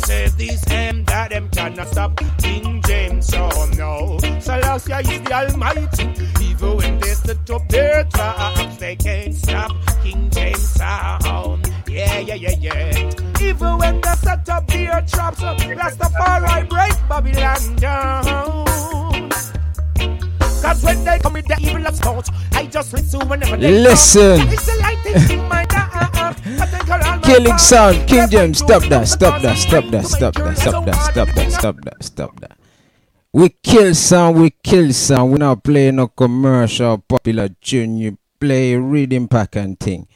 Speaker 28: Say this and that, them cannot stop King James, oh no. Selassie is the Almighty. Even when they set up their traps, they can't stop King James sound. Yeah, yeah, yeah, yeah. Even when they set up their traps, Rastafari break Babylon down. Cause when they come with the evil of thoughts, I just listen whenever they
Speaker 18: Listen.
Speaker 28: come. It's the light that's in my dark. I think I'll all my
Speaker 18: Killing sound, King James, stop that, stop that, stop that, stop that, stop that, stop that, stop that, stop that. We kill sound, we kill sound. We not play no commercial popular tune. You play rhythm pack and thing.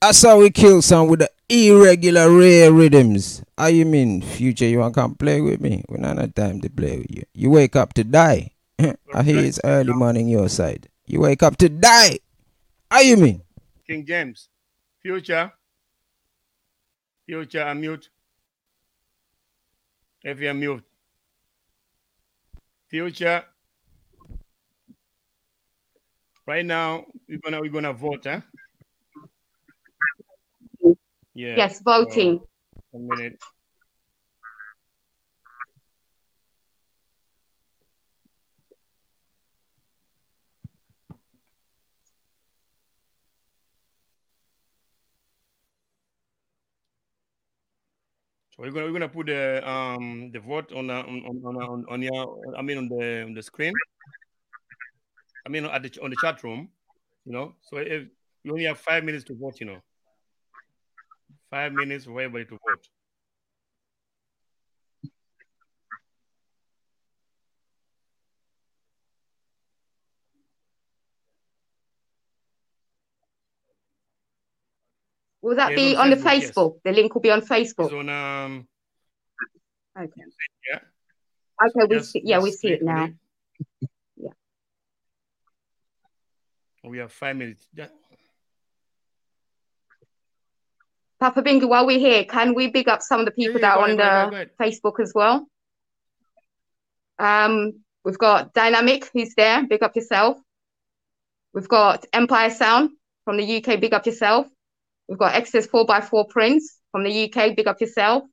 Speaker 18: That's how we kill sound with the irregular rare rhythms. How you mean, future? You want come play with me? We not have time to play with you. You wake up to die. I hear it's early morning your side. You wake up to die. How you mean?
Speaker 16: King James. Future. Future, unmute. If you're mute. Future. Right now, we're gonna we're gonna vote, huh? Yeah.
Speaker 19: Yes, voting.
Speaker 16: Uh, a minute. We're gonna we're gonna put the um the vote on the, on on on, on your I mean on the on the screen. I mean at the on the chat room, you know. So if you only have five minutes to vote, you know. Five minutes for everybody to vote.
Speaker 19: Will that
Speaker 16: Yeah,
Speaker 19: be
Speaker 16: it's
Speaker 19: on the
Speaker 16: Facebook, yes.
Speaker 19: The link will be on Facebook.
Speaker 16: It's on um
Speaker 19: Okay.
Speaker 16: yeah.
Speaker 19: Okay, we
Speaker 16: Just-
Speaker 19: see, yeah, we see it now.
Speaker 16: it.
Speaker 19: Yeah.
Speaker 16: We have five minutes. Yeah.
Speaker 19: Papa Bingi, while we're here, can we big up some of the people
Speaker 16: yeah,
Speaker 19: that are on
Speaker 16: ahead,
Speaker 19: the
Speaker 16: ahead.
Speaker 19: Facebook as well? Um, we've got Dynamic, who's there. Big up yourself. We've got Empire Sound from the UK. Big up yourself. We've got Exodus 4x4 Prince from the UK. Big up yourself.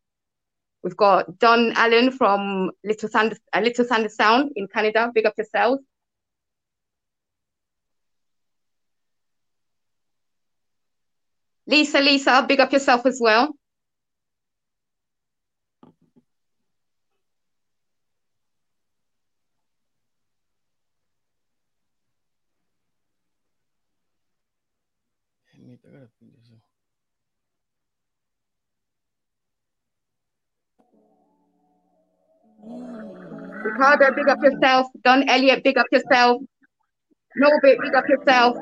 Speaker 19: We've got Don Allen from Little Thunder, uh, Little Thunder Sound in Canada. Big up yourself. Lisa, Lisa, big up yourself as well. Ricardo, big up yourself. Don Elliott, big up yourself. Norbit, big up yourself.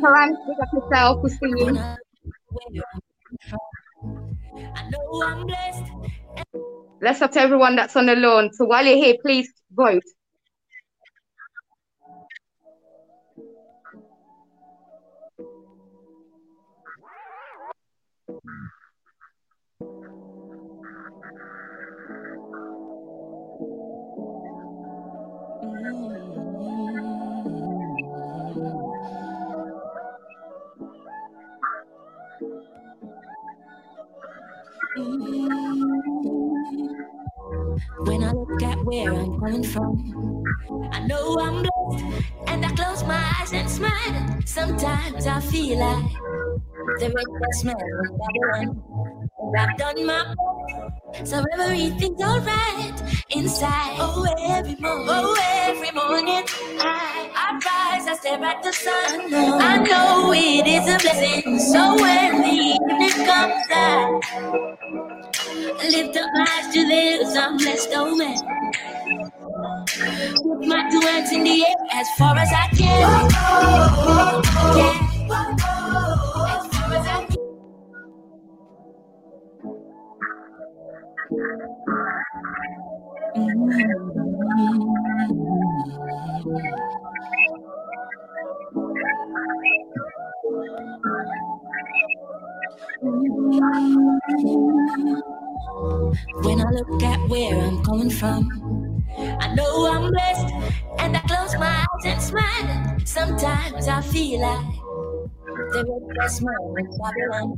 Speaker 19: Karan, big up yourself. We're singing. Let's up to everyone that's on the lawn. So while you're here, please vote.
Speaker 22: Where I'm mm. coming from, I know I'm blessed, and I close my eyes and smile. Sometimes I feel like the red smell of Babylon. And I've done my best, so everything's alright inside. Oh, every morning, oh, every morning, I, I rise, I stare at the sun. I know it is a blessing, so when the evening comes, I lift up my eyes to this, I'm blessed, oh man. Put my two hands in the air. As far as I can. When I look at where I'm coming from, I know I'm blessed, and I close my eyes and smile. Sometimes I feel like the best man in Babylon.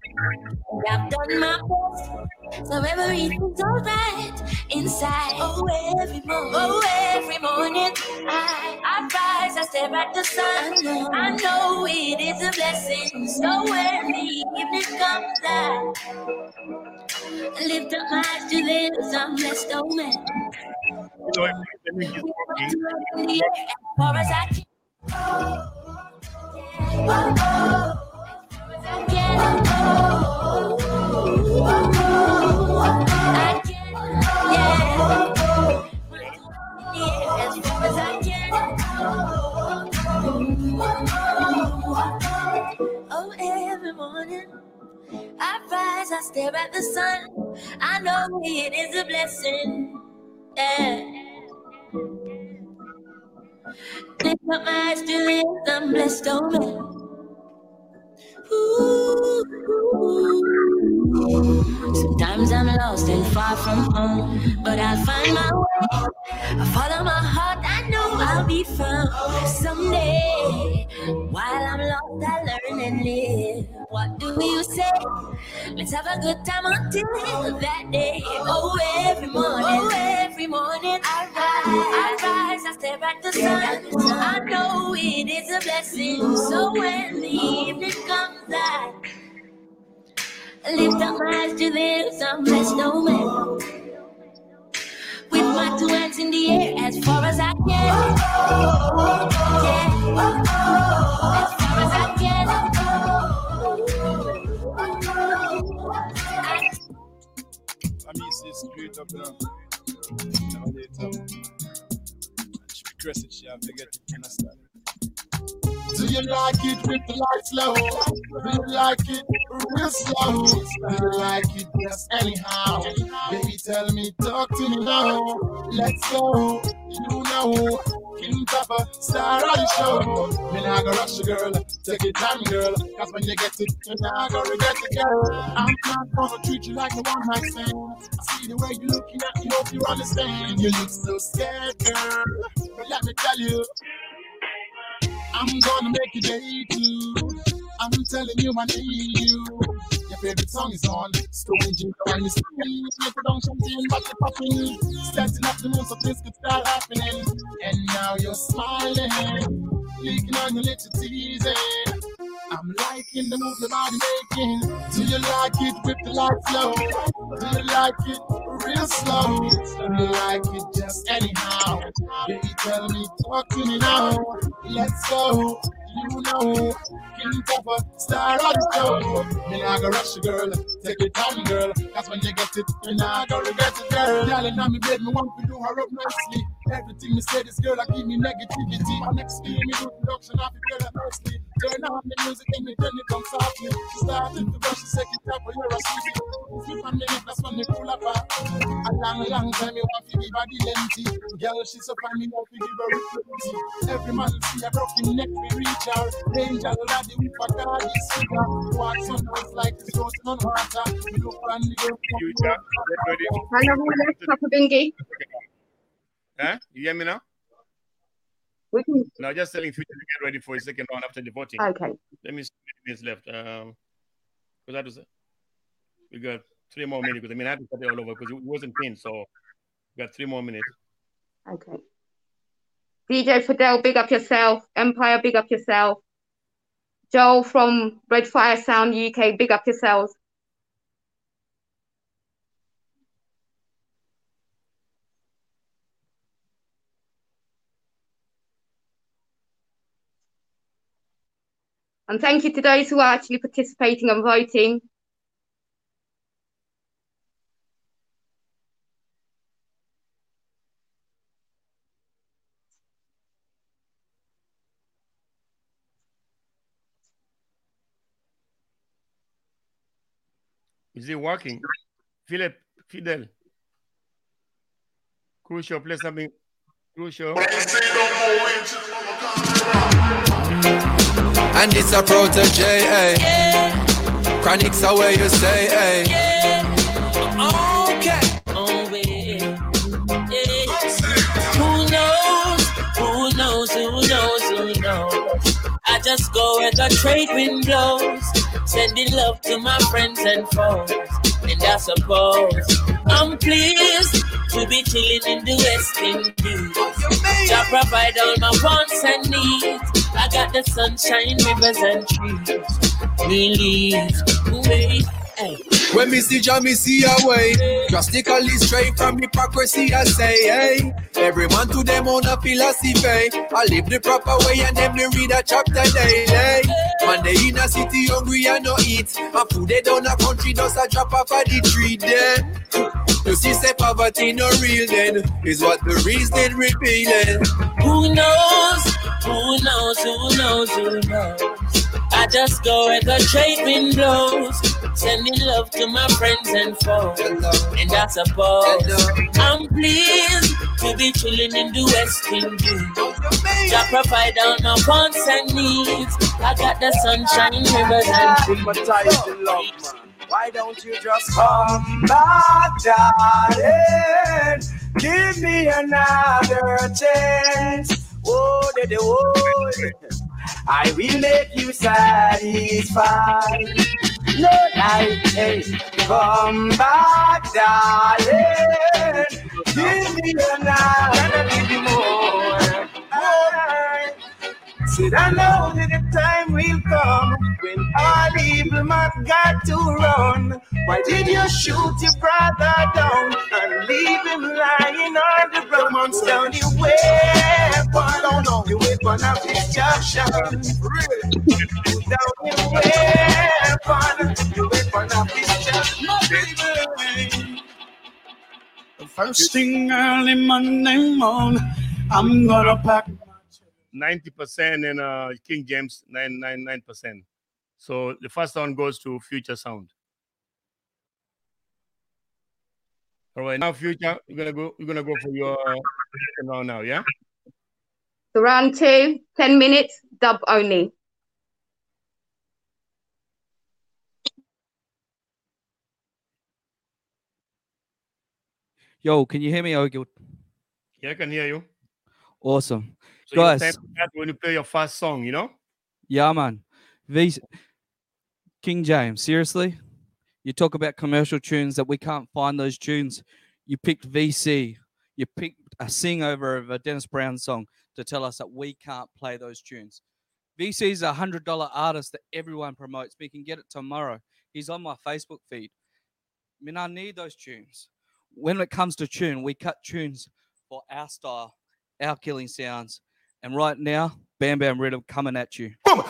Speaker 22: And I've done my best, so everything's alright inside. Oh, every morning, oh, every morning, I, I rise, I stare at the sun. I know it is a blessing. So when the evening comes, I lift up my eyes to this, I'm blessed, oh man. Far as I can. Every morning I rise, I know it is a blessing. Yeah. Lift up my eyes to live, I'm blessed, oh man. Sometimes I'm lost and far from home, but I'll find my way. I follow my heart, I know I'll be found someday. While I'm lost, I learn and live. What do you say? Let's have a good time until that day. Oh, every morning, oh, every morning I rise, I rise, I stare at the sun. I know it is a blessing. So when the evening comes, I lift up my eyes to this, I'm blessed, no man. With my two hands in the air as far as I can. Yeah. As far as I can.
Speaker 41: I mean, see straight up now. Now later. She be crescent, she have to get of style.
Speaker 42: Do you like it with lights low? Do you like it real slow? Do you like it just anyhow? Baby, tell me, talk to me now. Let's go. You know, King Papa, star the show. Me nah go rush you, girl. Take your time, girl. Cause when you get it, you nah go regret it, girl. I'm not gonna treat you like a one night stand. I see the way you're looking at me, hope you understand. You look so scared, girl. But let me tell you. I'm gonna make you day too. I'm telling you I need you. Your favorite song is on. Stone Ginger on the screen. Make it on champagne, but you're popping. Starting up the moon so things could start happening. And now you're smiling. Leaking on your it's easy. I'm liking the move the body making. Do you like it with the lights low? Do you like it real slow? Do you like it just anyhow? Tell me, talk to me now. Let's go. You know, King Papa, star of the show. Me nah go rush you, girl. Take your time, girl. That's when you get it. Me nah go regret it, girl. Girl, and I'm bed, me want to do her up nicely. Everything me say, this girl, I give me negativity. My next year, me do production, I feel her mercy. Turn on the music and me turn it on softly. She started to brush the second top, but you're a sweetie. Flip on the that's when me pull up her. A long, long time, me want to give her the lengthy. Girl, she's so fine, me want to give her it plenty. Every man see a broken neck, we reach her. Angel, laddie, we for God, this figure. Walks on us like it's floating on water. We look on the girl.
Speaker 19: Hello, left, Papa Bingi.
Speaker 16: Huh? You hear me now?
Speaker 19: We can.
Speaker 16: No, just telling future to get ready for a second round after the voting.
Speaker 19: Okay.
Speaker 16: Let me see minutes left. Um, because that was we got three more minutes. Because I mean, I had to cut it all over because it wasn't pinned, so we got three more minutes.
Speaker 19: Okay. DJ Fidel, big up yourself. Empire, big up yourself. Joel from Red Fire Sound UK, big up yourselves. And thank you to those who are actually participating and voting.
Speaker 16: Is it working? Philip, Fidel. Crucial, play something. Crucial.
Speaker 14: And it's a Protoje, eh? Chronixx are where you say, hey.
Speaker 22: Yeah. Okay. Oh, yeah. Yeah. Who knows? Who knows? Who knows? Who knows? I just go where the trade wind blows, sending love to my friends and foes. And I suppose I'm pleased to be chilling in the West Indies. To provide all my wants and needs. I got the sunshine, rivers and trees. Me leaves, wait, hey.
Speaker 14: When me see Jah, me see a way. Drastically straight from hypocrisy, I say, hey. Every man to them own a philosophy. I live the proper way and them they read a chapter daily. Man, they in a city hungry and no eat. And food they down a country, does a drop off of the tree there. You see, say poverty no real then is what the reason revealing.
Speaker 22: Who knows? Who knows? Who knows? Who knows? I just go where the trade wind blows, sending love to my friends and foes. And I suppose I'm pleased to be chilling in the West Indies. I provide all my wants and needs. I got the sunshine, rivers, and trees.
Speaker 2: Why don't you just come back, darling? Give me another chance. Oh, de, oh. I will make you satisfied. No lie, hey, come back, darling. Give me another little more. Said I know that the time will come when all evil man got to run. Why did you shoot your brother down and leave him lying on the ground? Down the weapon, no, no, the weapon of destruction. Down the weapon, the weapon of destruction.
Speaker 43: The first thing early Monday morning, I'm gonna pack.
Speaker 16: 90% and uh, King James 999%. So the first one goes to Future Sound. All right, now Future, you're gonna go. You're gonna go for your round now, yeah.
Speaker 19: So round two, 10 minutes, dub only.
Speaker 44: Yo, can you hear me, Ogil?
Speaker 16: Yeah, I can hear you.
Speaker 44: Awesome.
Speaker 16: So
Speaker 44: Guys,
Speaker 16: that when you play your first song, you know.
Speaker 44: yeah, man. V King James, seriously? You talk about commercial tunes that we can't find those tunes. You picked VC. You picked a sing over of a Dennis Brown song to tell us that we can't play those tunes. VC is a hundred dollar artist that everyone promotes. We can get it tomorrow. He's on my Facebook feed. I mean, I need those tunes. When it comes to tune, we cut tunes for our style, our killing sounds. And right now, Bam Bam Rhythm coming at you.
Speaker 20: Bomb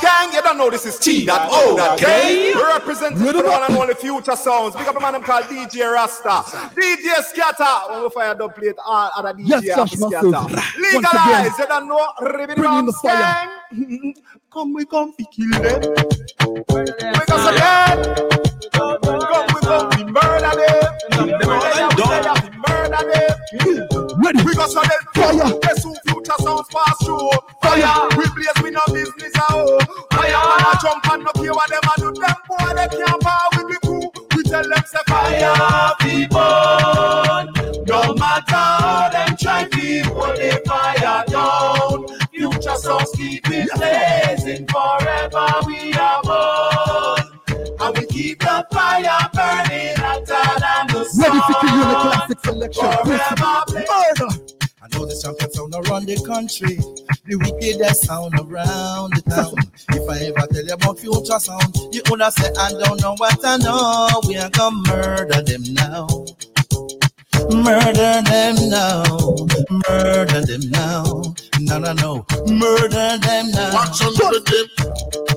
Speaker 20: gang, you don't know this is T that O that K. We represent the one and only future sounds. Big up a man them called DJ Rasta. DJ Scatter. When we fire dub plate, all other DJ
Speaker 17: Yes,
Speaker 20: Scatter. Legalize, you don't know.
Speaker 17: Bring in the fire.
Speaker 20: Come we come fi kill them. Make us again. Come we come fi murder them. Them murder them. We go so them fire. Guess who future sounds pass through? Fire. We blaze we no business a hoe. Fire. Man a jump and no care what them a do. Them boy they can't power with the crew. We tell them say fire fi burn. No matter how them try to hold the fire down. Future sounds keep it blazing forever. We are born. And we keep the fire burning hotter than the sun.
Speaker 17: Ready for you in the classic selection.
Speaker 20: Forever
Speaker 17: Murder.
Speaker 38: I know the champion sound around the country, the wickedest sound around the town. If I ever tell you about future sound, you wanna say I don't know what I know. We are gonna murder them now. Murder them now, murder them now. No, no, no, murder them now. Watch out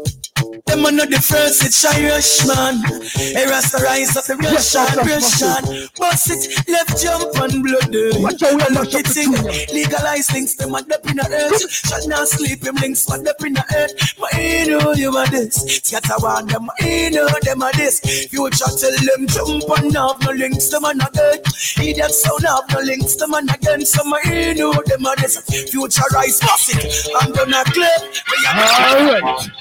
Speaker 43: Them are not the first, it's Irishman. Hey, Rasta rise up the Russian, Russian. Bust it, left jump and blood. Eh.
Speaker 17: Watch out, we are not
Speaker 43: thing, legalize things, them are up in the earth. Shut now sleep, him links, man, up in the earth. But you know you are this. Scatter one, them, you know them are this. Future tell them jump and have no links, them are not good. Idiot sound have no links, them are not again. Some are you know them are this. Future rise, bust it. I'm gonna clip.
Speaker 17: Alright.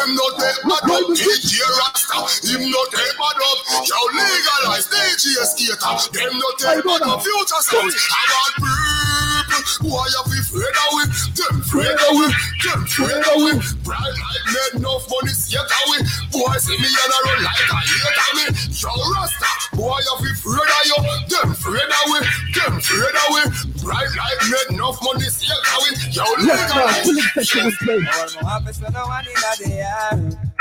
Speaker 8: Them no take bad up, DJ Rasta. Him no take bad up. Yo legalize DJ skater. Them no take bad up. Future sounds. About people. Why you be afraid of we? Them afraid of we. Them afraid of we. Bright light made enough money skate of we. Boy see me and I run like a hate of me. Yo Rasta. Boy you be afraid of you. Them afraid of we. Them afraid of we. Bright light made enough money skate of we. Yo
Speaker 17: Let's go.
Speaker 8: legalize.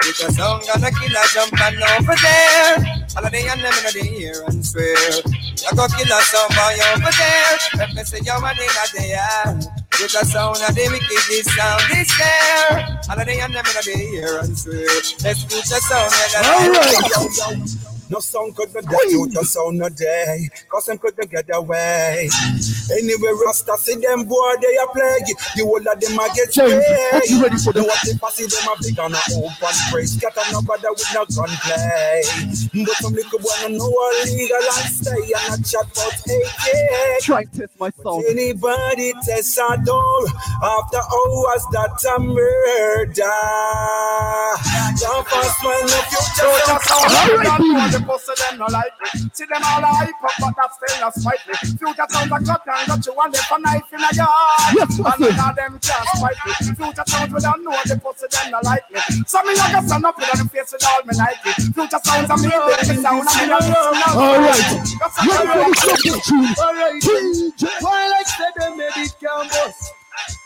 Speaker 17: Filling session is played.
Speaker 45: Because I'm gonna kill a jump and over there. All the and them in the ear and swear. You go kill a somebody over there. Let me say you're one in the air. With the sound of the wickedest sound is there. All the and them in the ear and swear. Let's put the sound in the
Speaker 6: Alright. No sound could be dead, you the sound no day. Cause them could not get away. Anyway, Rasta see them boy, they a plague. The whole of them a get
Speaker 17: James, are you ready for
Speaker 6: the
Speaker 17: the-
Speaker 6: what I see them a big and a open praise. Get a bother with no gunplay. But some little boy no know what legal and stay and a chat about AK.
Speaker 17: Try and test my sound.
Speaker 6: Anybody test a door after hours that a murder. Jump and smell no future sound.
Speaker 20: Alright, the pussy them no like me. See them all hype up, but that still not spite me. Future sounds a cut and got you one left a knife in a yard.
Speaker 17: Yes,
Speaker 20: and
Speaker 17: pussy.
Speaker 20: none of them can't spite me. Future sounds we don't know the pussy them no like me. So me a go stand up with them face with all me Nike. Future sounds a me baby sound a me no know.
Speaker 17: Alright.
Speaker 20: Just a
Speaker 17: Ready for the
Speaker 20: me
Speaker 17: second tune.
Speaker 6: Alright.
Speaker 17: DJ.
Speaker 6: Twilight said them made it can bust.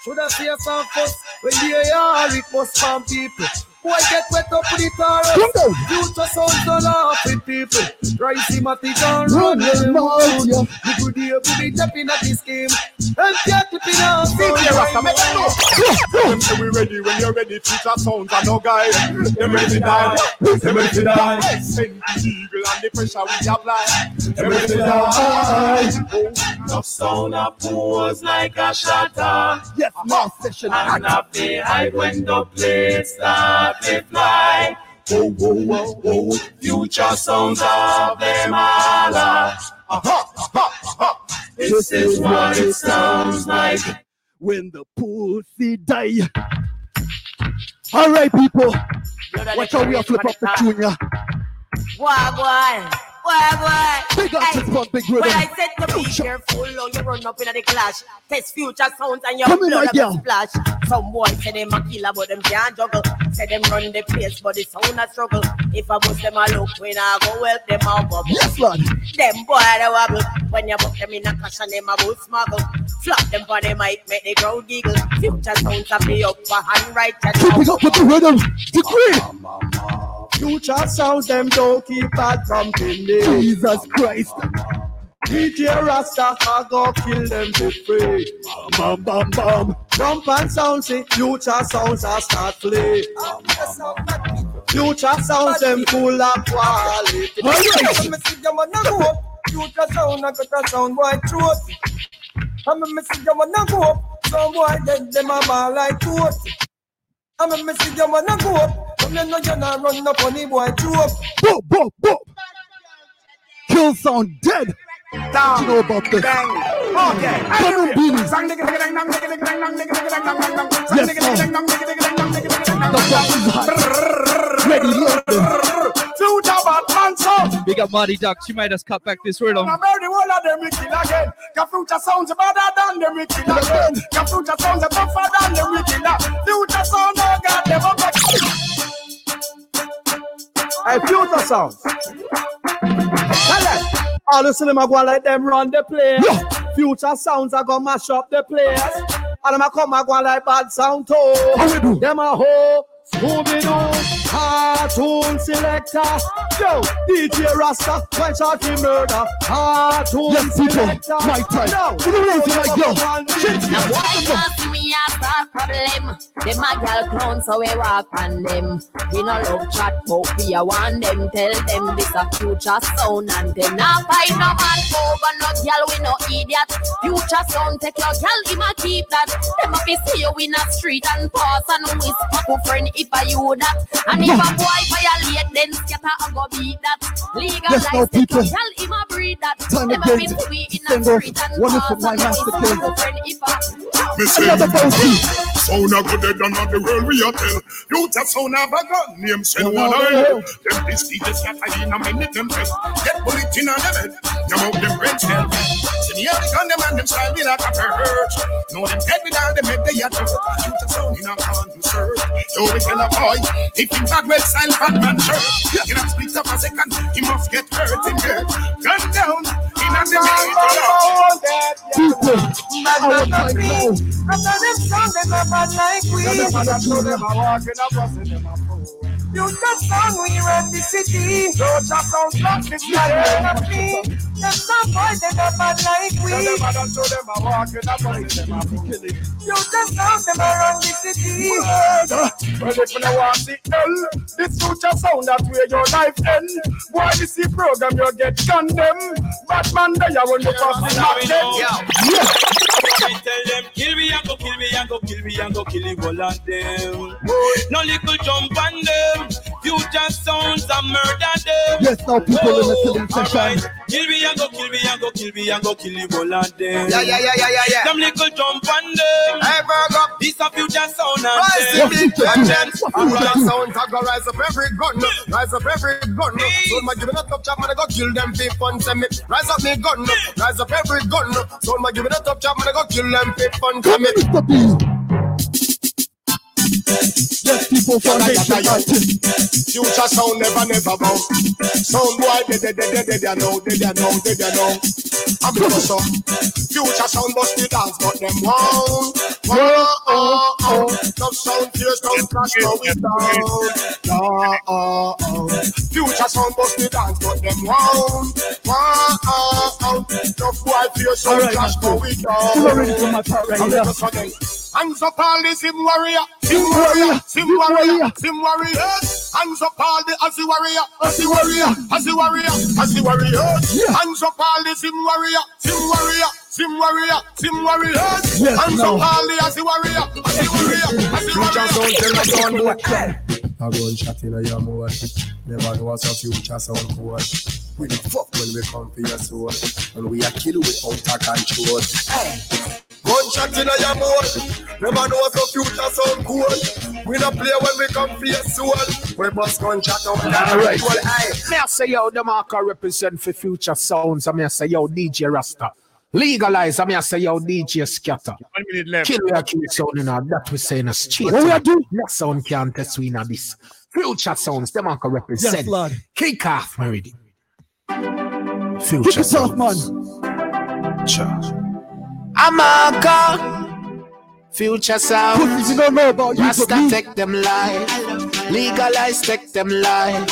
Speaker 6: Should I say some fuss? When they are it must from people. Boy get wet up with the
Speaker 17: Come down.
Speaker 6: Future sounds don't laugh with people. Rising matic and
Speaker 17: Run your mouth,
Speaker 6: out. The good day to be tapping at the scheme. And it on.
Speaker 20: DJ Rasta, make them. Say we ready when you're ready. Future sounds are no guy. Them ready to die. Them ready to die. Send the eagle and the pressure we apply. Them ready to die.
Speaker 2: Oh, no sound a pose like a shatter.
Speaker 17: Yes, now session.
Speaker 2: And a play hide when the plane start fly. Whoa, whoa, whoa, whoa. Future sounds of them all. This is what it sounds like.
Speaker 17: When the pussy die. Alright, people. Watch how we are flip up the tune, yeah.
Speaker 10: Wagwan, wagwan.
Speaker 17: Big up this one, big rhythm.
Speaker 10: Well, I said to be careful, oh, you run up in the clash. Test future sounds and your
Speaker 17: Come in,
Speaker 10: blood
Speaker 17: my
Speaker 10: of splash. Some boy say them a killer, but them can't juggle. Say them run the place, but the sound a struggle. If I bust them a look, we nah go help them out bubble.
Speaker 17: Yes, lad.
Speaker 10: Them boy they wobble. When you book them in a cash and them a both smuggle. Flop them for the mic, make the crowd giggle. Future sounds a be up for hand right and
Speaker 17: Keeping up with the rhythm. Degree.
Speaker 6: Future sounds them don't keep bad company.
Speaker 17: Jesus Christ.
Speaker 6: DJ Rasta I go kill them for free.
Speaker 17: Bam, bam, bam.
Speaker 6: Jump and sound see future sounds a start play. Future sounds them full of quality.
Speaker 17: Alright.
Speaker 6: Me see them wanna go up. Future sound I got a sound boy throat. I'm a me see them wanna go up. Some boy dead them a ball like goat. I'm a me see them wanna go up. Some you know you not run up on the boy throat.
Speaker 17: Boom, boom, boom. Kill sound dead. What you know about this?
Speaker 20: Okay.
Speaker 17: Come on, Beanie. Yes,
Speaker 20: digga
Speaker 17: sir.
Speaker 20: digga dang dang digga digga dang dang digga digga dang dang
Speaker 17: The
Speaker 20: dang.
Speaker 17: box is hot. Ready, loaded.
Speaker 20: Future Batman sound.
Speaker 44: Big up Marty Duck. She made us cut back this rhythm.
Speaker 20: Now bury the whole of them we kill again. Cause future sounds better than them we kill again. Cause future sounds tougher than them we kill again. Future sound no got them up.
Speaker 6: Hey, future sounds. Tell them. All the cinema go like them run the place. Future sounds are gonna mash up the place. And them a come a go like bad sound too. Them a ho. Scooby Doo, cartoon selector, yo, DJ Rasta, one shot in murder, cartoon
Speaker 17: Yes, people.
Speaker 6: selector.
Speaker 17: Night time.
Speaker 6: No,
Speaker 17: You know what I'm like, yo.
Speaker 10: Now why not see me a start problem? Them a girl clown so we walk on them. We no love chat but we a want them. Tell them this a future sound and them not find no man over no girl we no idiot. Future sound take your girl him a keep that. Them a be see you in a street and pass and whisper to friend if I you that. And if a boy violate, then scatter a go beat that. Legalize
Speaker 17: now,
Speaker 10: the
Speaker 17: people.
Speaker 10: girl, him a breed that.
Speaker 17: Time
Speaker 10: Them a
Speaker 17: again.
Speaker 10: been to be in a street and
Speaker 17: one of my master
Speaker 10: now
Speaker 17: king.
Speaker 10: friend if a
Speaker 20: Me
Speaker 17: Another bounty.
Speaker 20: Sound a good dead and not the world we are tell. You just sound of a gun name send one
Speaker 17: no,
Speaker 20: of them. Them this DJ scatter in a minute them tell. Get bullet in on them head. Them out them brain cell. See the other gun them and them style me like a bird. No them dead without them head they are just. You just sound in a concert. So we tell a boy if him bad well style bad man shirt. You not split up a second. He must get hurt in there. Gun down in a the
Speaker 17: People, our time now.
Speaker 2: After them sound, they go bad like we. You just sound we run the city. Don't just sound like this like me. Them sound boys, they go bad like we. You just sound them around the city.
Speaker 36: Well, if you don't want the hell, this future sound that where your life end. Boy, this the program you get condemned. Batman, they are when you cross the map.
Speaker 14: I tell them, kill me and go kill me and go kill me and go kill the whole of them. No little jump on them. Future sounds and murder them.
Speaker 17: Yes, now people in the killing session.
Speaker 14: Alright, kill me and go kill me and go kill me and go kill the whole of them.
Speaker 6: Yeah, yeah, yeah, yeah, yeah, yeah.
Speaker 14: Them little jump on them.
Speaker 6: Hey, Virgo.
Speaker 14: This a future sound and
Speaker 6: Rise
Speaker 14: them.
Speaker 6: the big
Speaker 14: And
Speaker 6: gun.
Speaker 14: them.
Speaker 6: Alright, sound I go rise up every gun, rise up every gun. So my give it a top chop, man, I go kill them people and send me. Rise up me gun, rise up every gun. So my give it a top chop, man, I go kill them people and send
Speaker 17: Yes, people foundation artists.
Speaker 36: Future sound never, never bow. Sound boy, they, they, they, they, they, they know, they, they know, they, they know. I'm because so. Future sound bust the dance, but them won't. Oh, oh, oh. Some sound fears, some crash, go we down. Oh, oh, oh. Future sound bust the dance, but them won't. Oh, oh, oh. Tough boy some
Speaker 17: Alright,
Speaker 36: crash, go we down.
Speaker 17: You already come out right
Speaker 36: I'm because so then. Hands up all the Zim warrior, Zim warrior, Zim warrior, Zim warriors. Hands up all the Aussie warrior, Aussie warrior, Aussie warrior, Aussie warriors. Hands up all the Zim warrior, Zim warrior, Zim warrior, Zim warriors.
Speaker 17: Yes,
Speaker 36: Hands up all the Aussie warrior, Aussie warrior, Aussie warrior.
Speaker 46: A gunshot in a your mouth. Never know what's a future sound cool. We the fuck when we come for your soul. And we a kill without a control.
Speaker 6: Gunshot in a your mouth. Never know what's a future sound cool. We not play when we come for your soul. We bust gunshot up in
Speaker 32: All
Speaker 6: the
Speaker 32: right.
Speaker 6: control. Aye.
Speaker 32: Me I say yo, the marker represent for future sounds. I me I say yo, DJ Rasta. Legalize. I me I say yo, DJ Scatter.
Speaker 16: One minute left.
Speaker 32: Kill we a kill sound in our that we say in a straight.
Speaker 17: What we a do?
Speaker 32: That sound can't test we in this. Future sounds, the marker represent.
Speaker 17: Yes, Lord.
Speaker 32: Kick off, Meridian.
Speaker 17: Kick
Speaker 32: Future
Speaker 17: it off, man.
Speaker 32: Amaka. Future sound.
Speaker 17: Pussies, you don't know about you,
Speaker 32: Rasta
Speaker 17: me.
Speaker 32: take them life. Legalize take them life.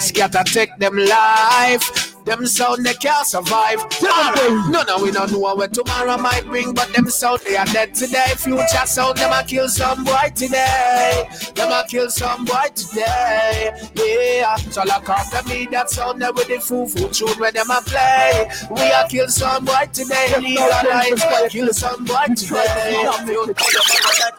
Speaker 32: Scatter take them life. Them sound they can't survive. Alright. No, no, we don't know what tomorrow might bring, but them sound they are dead today. Future sound them a kill some boy today. Them a kill some boy today. Yeah, so lock off the me that sound there with the foo foo tune when them a play. We a kill some boy today. Kill some boy today.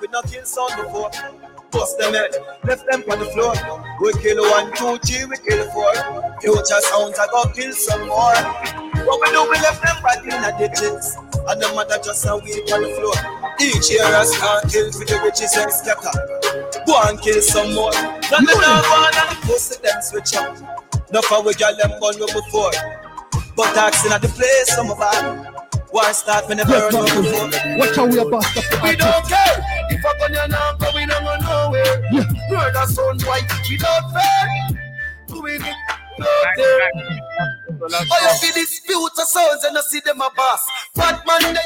Speaker 6: we not kill sound before. Bust them head, left them on the floor. We kill one, two, three, we kill four. Future sounds, I go kill some more. What we do, we left them right in the digits. And the mother just a week on the floor. Each year us can't kill for the riches and scatter. Go and kill some more. None of them one and the pussy them switch up. No for we gal them gun we before. But taxing at the place, some of them. Why start when the burn before?
Speaker 17: Watch how we are bust up
Speaker 6: We don't care if I gun you now, but we don't go nowhere.
Speaker 17: Yeah.
Speaker 6: Murder sound white without fair. Doing it out there. Oh, you see these future sounds and you see them a boss. Bad man, they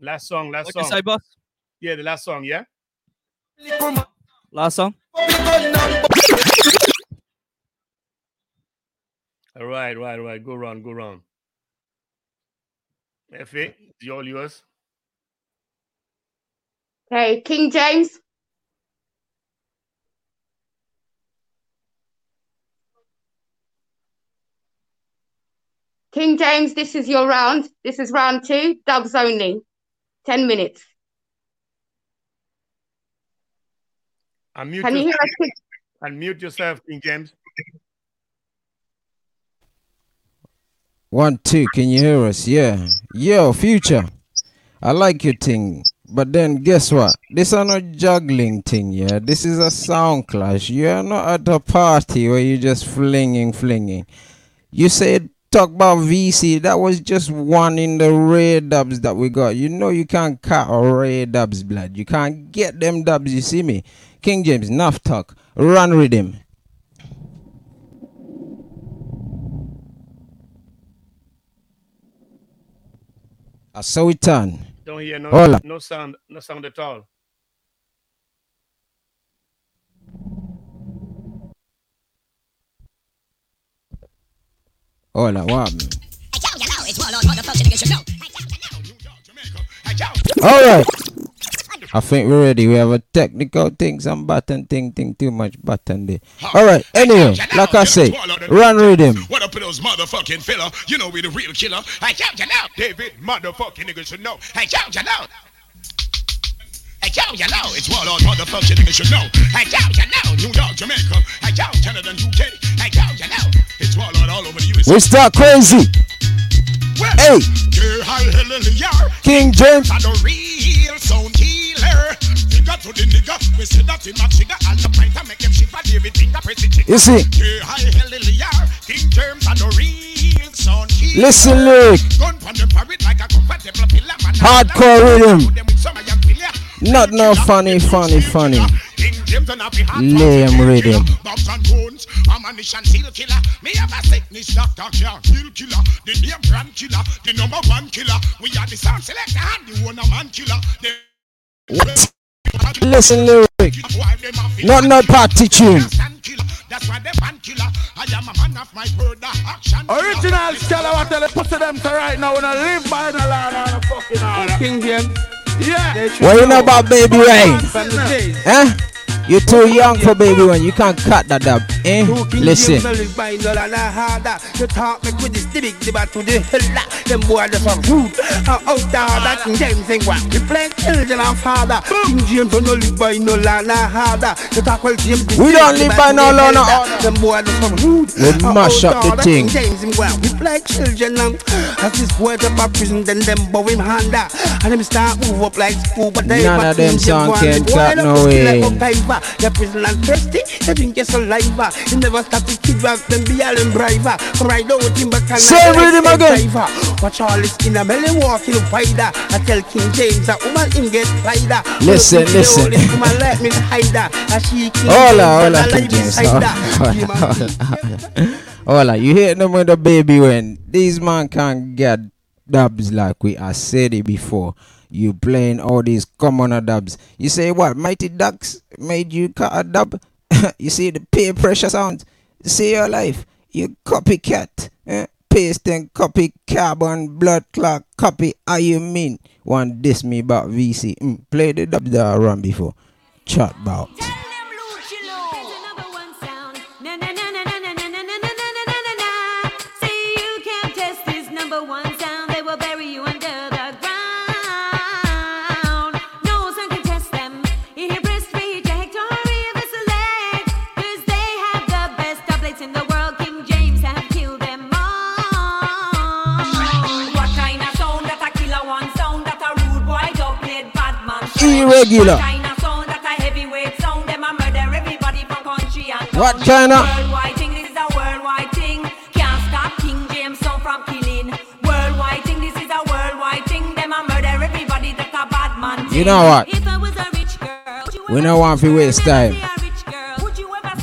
Speaker 16: Last song, last
Speaker 44: What you
Speaker 16: song.
Speaker 44: say, boss?
Speaker 16: Yeah, the last song, yeah?
Speaker 44: Last song.
Speaker 16: All right, right, right. Go round, go round. Effie, it's all yours.
Speaker 19: Okay, King James. King James, this is your round. This is round two, dubs only. 10 minutes.
Speaker 16: Unmute
Speaker 19: Can you hear us? King?
Speaker 16: Unmute yourself, King James.
Speaker 18: One, two, can you hear us? Yeah. Yo, future. I like your thing. But then guess what? This is not juggling thing, yeah. This is a sound clash. You're not at a party where you're just flinging, flinging. You said talk about VC. That was just one in the rare dubs that we got. You know you can't cut a rare dubs, blood. You can't get them dubs. You see me? King James, enough talk. Run with him. It turn.
Speaker 16: Don't hear no
Speaker 18: Hola.
Speaker 16: no sound, no sound at all.
Speaker 18: Hola, what? All right. I think we're ready. We have a technical thing, some button thing, thing, too much button there. All right. Anyway, like I say, run rhythm.
Speaker 47: What up with those motherfucking fella? You know we the real killer. I count you now. David motherfucking niggas should know. I count you now. I count you now. It's Warlord motherfucking niggas should know. I count you now. New York, Jamaica. I count Canada and UK. I count you now. It's Warlord all over the USA.
Speaker 18: We start crazy. Hey,
Speaker 47: Yeah, hallelujah.
Speaker 18: King James.
Speaker 47: To the nigga. We say that in my trigger. And the pint and make them shiver. David finger press it.
Speaker 18: You see?
Speaker 47: King James and the real healer.
Speaker 18: Listen, lyric.
Speaker 47: Gun from the parrot like a comfortable pillar. Man,
Speaker 18: Hardcore rhythm.
Speaker 47: some of your pillar.
Speaker 18: Not no funny, funny, funny.
Speaker 47: King James and happy heart.
Speaker 18: Lame rhythm.
Speaker 47: Bombs and bones, ammunition seal killer. Me have a sickness doctor, can't kill killer. The name brand killer, the number one killer. We are the sound selector and the one man killer. The
Speaker 18: What? Listen, lyric. Not no party tune.
Speaker 47: that's why they fan killer. I am a man of my word, action.
Speaker 20: Original Stella, what tell the pussy them to right now. When don't live by the law and the fucking order. King James. Yeah.
Speaker 18: What you know about Baby Wayne?
Speaker 20: From the days.
Speaker 18: Huh? You're too young for Baby Wayne. You can't cut that dub. Eh? Listen.
Speaker 30: You talk me with this big dibba to the hella. Them boy just a rude. Out there, that King James thing what? We play children and father. King James don't live by no law, nah harder. You talk well James.
Speaker 18: We don't live by no law, no
Speaker 30: Them boy just a rude.
Speaker 18: We mash up the thing.
Speaker 30: James him well. We play children and as this boy up a prison, then them bow him hand. And them start move up like school, but they
Speaker 18: None of them song can cut no way.
Speaker 30: Like a diver. You're prison and thirsty, you drink your saliva. You never stop to kid back, them be all in briver. Ride out in back and
Speaker 18: Say rhythm again.
Speaker 30: Watch all this in a melon walking wider. I tell King James that woman him get wider.
Speaker 18: Listen, listen.
Speaker 30: Woman let me hide her. And she King
Speaker 18: Hola, hola, King James. Hola, hola. Hola, you hear them with the baby when these man can't get dubs like we I said it before. You playing all these commoner dubs. You say what? Mighty Ducks made you cut a dub. you see the peer pressure sound. See your life. You copycat. Eh? Paste and copy carbon blood clot copy. How you mean? One diss me about VC. Mm, play the dub that I run before. Chat about.
Speaker 48: What town.
Speaker 18: kind of-
Speaker 48: Worldwide thing, this is a worldwide thing. Can't stop King James from killing. Worldwide thing, this is a worldwide thing. Them a murder everybody that a bad man.
Speaker 18: You know what?
Speaker 48: If I was a rich girl,
Speaker 18: We don't want to waste time.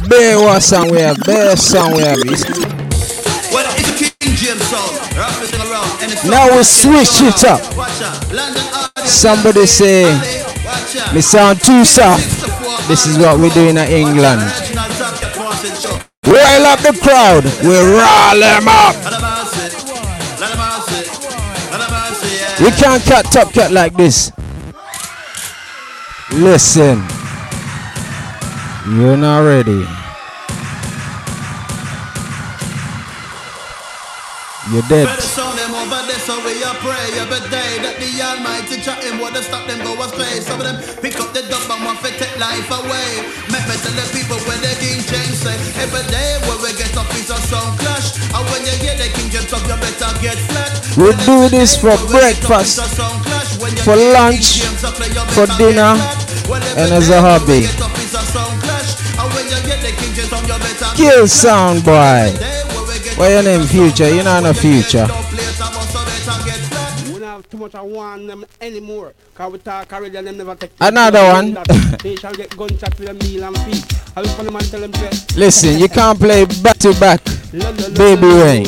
Speaker 18: Bear what song we have, bear song we have.
Speaker 38: Well, it's a King James song. Wrap this thing around. And it's
Speaker 18: Now we switch it up.
Speaker 38: Watch out. London audience.
Speaker 18: Somebody say, me sound too soft. This is what we do in England. Rile up the crowd. We roll them up. We can't cut top cut like this. Listen. You're not ready. You're dead.
Speaker 38: Better sound them over there, so we a pray every day that the Almighty chat him would stop them go astray. Some of them pick up the dub and want to take life away. Me fi tell the people where the King James say every day where we get up is a sound clash. And when you hear the King James up, you better get flat.
Speaker 18: We do this for breakfast, for lunch, for dinner, and as a hobby. Kill sound boy. What your name? Future. You know no future.
Speaker 49: We don't have too much I want them anymore. Cause we talk already and them never take
Speaker 18: Another one.
Speaker 49: they shall get gunshot with them meal and feet. I for them and tell them say,
Speaker 18: Listen, you can't play back to back. Baby Wayne.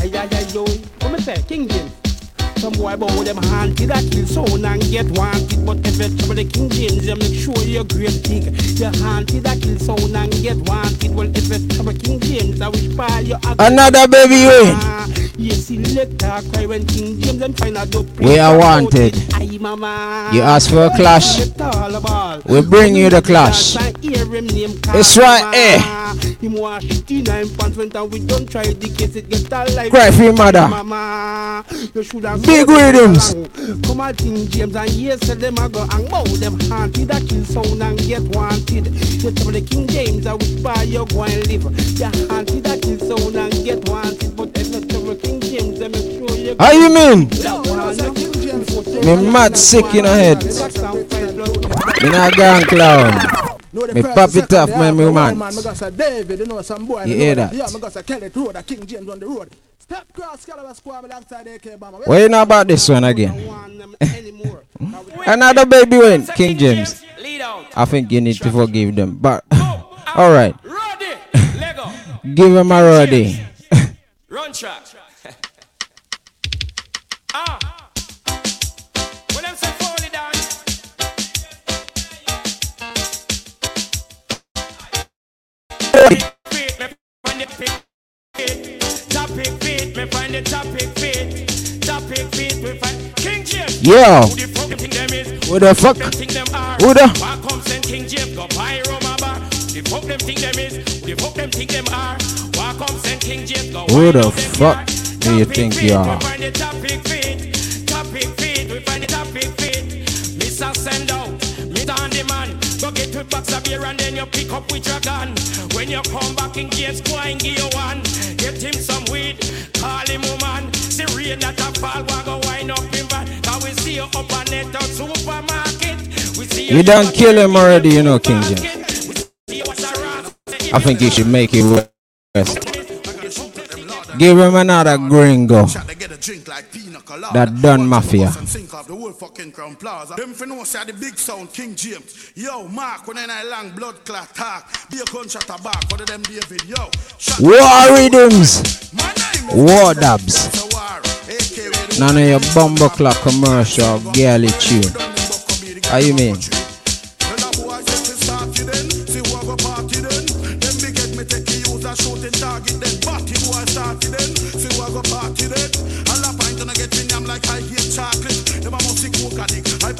Speaker 49: Hey, yeah, yeah, yo. What me say? King James. Some boy bow them hand to that kill sound and get wanted. But if you trouble the King James, you make sure you're great big. Your hand to that kill sound and get wanted. Well, if you trouble King James, I wish by you.
Speaker 18: Another Baby Wayne.
Speaker 49: Yes, selector cry when King James and find a dope.
Speaker 18: We are wanted. You ask for a clash. We bring you the clash. It's right here. Eh?
Speaker 49: Him wash 59 pants went and we don't try the case it get a life.
Speaker 18: Cry for your mother. Big rhythms.
Speaker 49: Come on, King James and yes, tell them I go and bow them haunted that kill sound and get wanted. You tell the King James I wish by you go and live. You haunted that kill sound and get wanted, but if not tell King James, I make sure you.
Speaker 18: How you mean? Me mad sick in the head. Me not gone clown. Me pop it off, my me man.
Speaker 50: Man, me go say David, you know some boy.
Speaker 18: You hear that?
Speaker 50: Yeah, me go say Kelly Road, a King James on the road. Step cross Calabar Squad alongside AK Bama.
Speaker 18: What you know about this one again? Another Baby Wayne, King James. I think you need to forgive them. But all right, give him a Roddy.
Speaker 51: Run track. ah. Me find the topic feet. Topic feet, we find King James.
Speaker 18: Yo.
Speaker 51: Who the fuck them think them is?
Speaker 18: Who the fuck?
Speaker 51: Them think them are.
Speaker 18: Who the-
Speaker 51: Why come send King James go buy Roma bar? The fuck them think them is? Who the fuck them think them are? Why come send King James go
Speaker 18: Who the fuck do you think you are?
Speaker 51: We find the topic feet. Beer and then you pick up with your gun. When you come back in James, go and give you one. Get him some weed, call him woman. See rain that a fall, we go wind up him back. Cause we see you up on net out supermarket. We see
Speaker 18: You done kill him already, you know, King James. I think you should make it rest. Give him another gringo. That done mafia.
Speaker 8: Sink off the whole fucking crown plaza. Them for know say the big sound King James. Yo, Mark, when I long blood clot talk. Be a gunshot a back. What of them David? Yo. Shot
Speaker 18: War rhythms. War dubs. None of your bumble clock commercial girly tune. How you mean?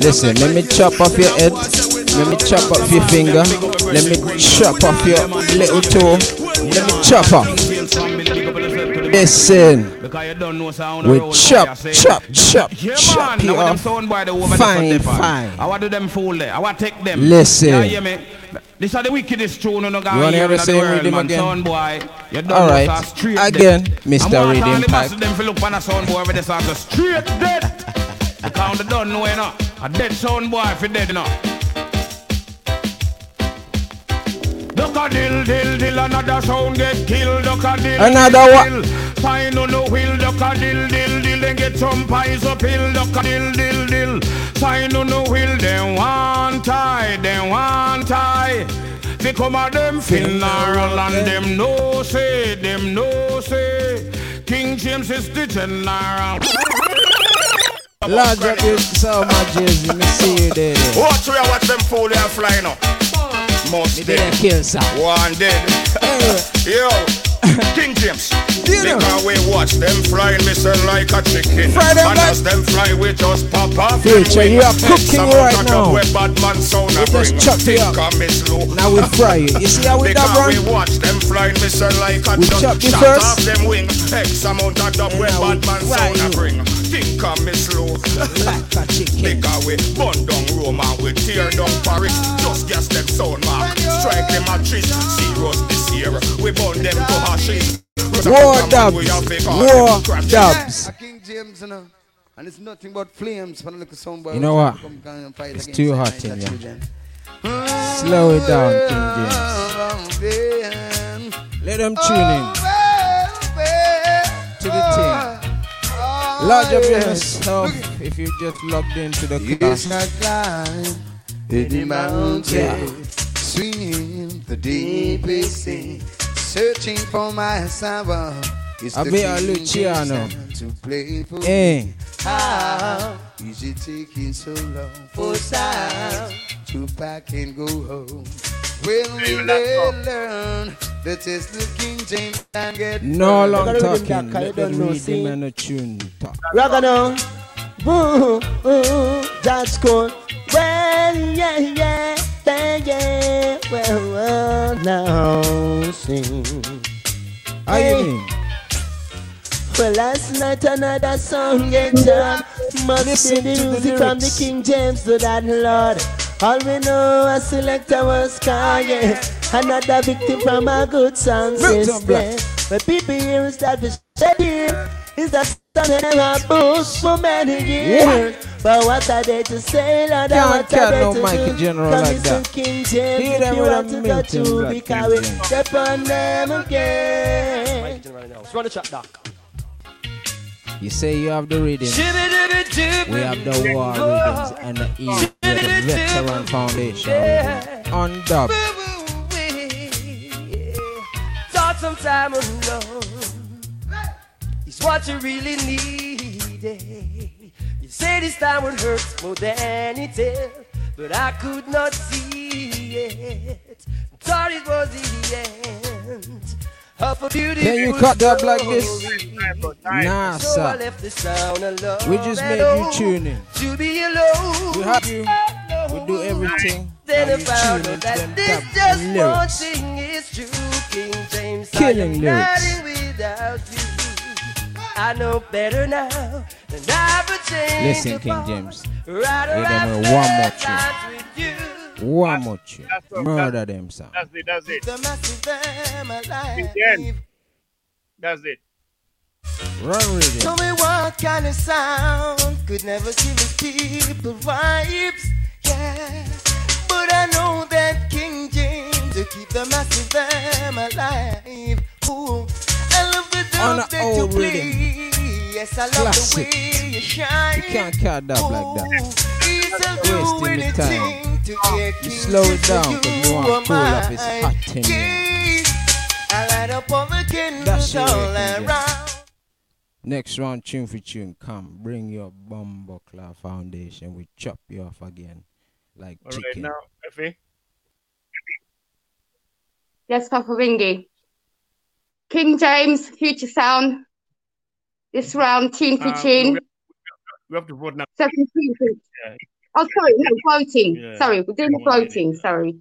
Speaker 18: Listen, let me chop off your head. Let me chop off your finger. Let me chop off your little toe. Let me chop off. Listen. We chop, chop, chop,
Speaker 52: Yeah,
Speaker 18: chop you off.
Speaker 52: sound boy, the woman
Speaker 18: Fine,
Speaker 52: they put them
Speaker 18: fine.
Speaker 52: I want to them fool there. I want to take them.
Speaker 18: Listen.
Speaker 52: Yeah, hear me? This are the wickedest tune on the
Speaker 18: You wanna hear the same
Speaker 52: world,
Speaker 18: rhythm
Speaker 52: man.
Speaker 18: again?
Speaker 52: Sound boy. You don't
Speaker 18: All right. Again,
Speaker 52: dead.
Speaker 18: Mr.
Speaker 52: Want
Speaker 18: Rhythm
Speaker 52: all the
Speaker 18: Pipe.
Speaker 52: masses them for look on a sound boy over the sound straight dead. Because they don't know. A dead sound boy for dead, know. Duck a dill, dill, dill, another sound get killed. Duck a dill,
Speaker 18: Another
Speaker 52: dill. Sign on the wheel, duck a dill, dill, dill, then get some pies up hill. Duck a dill, dill, dill. Sign on the wheel, then one tie, then one tie. They come at them funeral and them no say, them no say. King James is the general.
Speaker 18: Large up your so much, Jay-Z. Me see you there.
Speaker 52: Watch where watch them fool they are flying up. Must
Speaker 18: Me a kill some.
Speaker 52: One dead. Yo, King James. Because we watch them flying, say like a chicken.
Speaker 18: Fry them
Speaker 52: and as them fly, we just pop off.
Speaker 18: Future, you are cooking
Speaker 52: Some
Speaker 18: right now.
Speaker 52: Where bad man sound
Speaker 18: We just chop you up.
Speaker 52: of me slow.
Speaker 18: Now we fry you. You see how we
Speaker 52: Because
Speaker 18: run?
Speaker 52: we watch them flying, me like a
Speaker 18: We chop you first.
Speaker 52: off them wing. X amount of dub where
Speaker 18: now
Speaker 52: bad
Speaker 18: we
Speaker 52: man
Speaker 18: fry
Speaker 52: sound a
Speaker 18: you.
Speaker 52: bring. Think of me slow.
Speaker 18: Like a chicken.
Speaker 52: Because we burn down Rome and we tear down Paris. Just gas them sound mark. Strike them a trees. Serious this year. We burn them to hashes.
Speaker 18: War dubs. War dubs.
Speaker 26: A King James, you know. And it's nothing but flames for the little soundboy.
Speaker 18: You know what?
Speaker 26: Come come and fight
Speaker 18: It's too hot in here. Slow it down, King James. Let them tune in to the thing. Large up yourself if you just logged into the
Speaker 26: Yes,
Speaker 18: class.
Speaker 26: I climb in the mountain, swinging the deepest sea, searching for my Saba. It's the
Speaker 18: Luciano.
Speaker 26: To play for
Speaker 18: Eh.
Speaker 26: Me. How is it taking so long for sound to pack and go home? When we learn that it's the King James and get
Speaker 18: No long talking.
Speaker 26: that, 'cause you
Speaker 18: Let them
Speaker 26: don't know,
Speaker 18: read
Speaker 26: see?
Speaker 18: them and a tune talk.
Speaker 25: Ragano. Ooh, ooh, that's cool. Well, yeah, yeah, yeah, yeah. Well, well, now sing.
Speaker 18: How you mean?
Speaker 25: Well, last night another song get done. Must
Speaker 18: Listen
Speaker 25: be the
Speaker 18: to the
Speaker 25: music from the. King James to that Lord. All we know, a selector was Kanye. Another victim from a good sound
Speaker 18: Milton Black.
Speaker 25: system. When people hear is that we steady, is that son and a boost for many years. But what are they to say, Lord? and
Speaker 18: Can't
Speaker 25: what
Speaker 18: cut
Speaker 25: are they
Speaker 18: no
Speaker 25: to
Speaker 18: Michael
Speaker 25: do?
Speaker 18: General
Speaker 25: Come
Speaker 18: like that.
Speaker 25: King James,
Speaker 18: Hear
Speaker 25: if
Speaker 18: them
Speaker 25: you
Speaker 18: with a
Speaker 25: want to go to,
Speaker 18: Black
Speaker 25: because we step on them again.
Speaker 50: Run the chat, Doc.
Speaker 18: You say you have the rhythm. We have the war rhythms and the E the veteran foundation rhythm.
Speaker 25: Thought some time alone is what you really needed. Eh? You say this time would hurt more than it did, but I could not see it. Thought it was the end of a beautiful
Speaker 18: Can you cut up like this? Nah, sir.
Speaker 25: left the sound alone.
Speaker 18: We just made you tune in.
Speaker 25: To be alone.
Speaker 18: We have you. We do everything.
Speaker 25: Then
Speaker 18: And you tune into
Speaker 25: that
Speaker 18: them
Speaker 25: this just one
Speaker 18: lyrics.
Speaker 25: true. King James,
Speaker 18: Killing lyrics.
Speaker 25: without you. I know better now than I ever changed.
Speaker 18: Listen, King James.
Speaker 25: Right
Speaker 18: Hit them one more tune. One more tune. Murder them, son.
Speaker 16: That's it. That's it.
Speaker 25: The massive them
Speaker 16: That's it.
Speaker 18: Run with it.
Speaker 25: Tell me what kind of sound could never give his people vibes, yeah. But I know that King James will keep the massive them alive. Ooh, I love the
Speaker 18: On
Speaker 25: that you
Speaker 18: old
Speaker 25: play.
Speaker 18: Rhythm.
Speaker 25: Yes, I love
Speaker 18: Classic.
Speaker 25: the way you shine.
Speaker 18: You can't cut dub like that.
Speaker 25: He'll do
Speaker 18: Wasting the time.
Speaker 25: anything to ah, hear
Speaker 18: You slow it down because you want cool up. It's hot in here.
Speaker 25: I light up all the candles all
Speaker 18: way, King James.
Speaker 25: around.
Speaker 18: Next round, tune for tune. Come, bring your Bumbuckler Foundation. We chop you off again like
Speaker 16: All right,
Speaker 18: chicken.
Speaker 16: now, Effie.
Speaker 19: Yes, Papa Bingi. King James, Future Sound. This round, tune for
Speaker 16: Uh,
Speaker 19: tune.
Speaker 16: we, we have to vote now.
Speaker 19: 17.
Speaker 16: Yeah.
Speaker 19: Oh, sorry, no, voting.
Speaker 16: Yeah.
Speaker 19: Sorry, we're doing the voting. Sorry.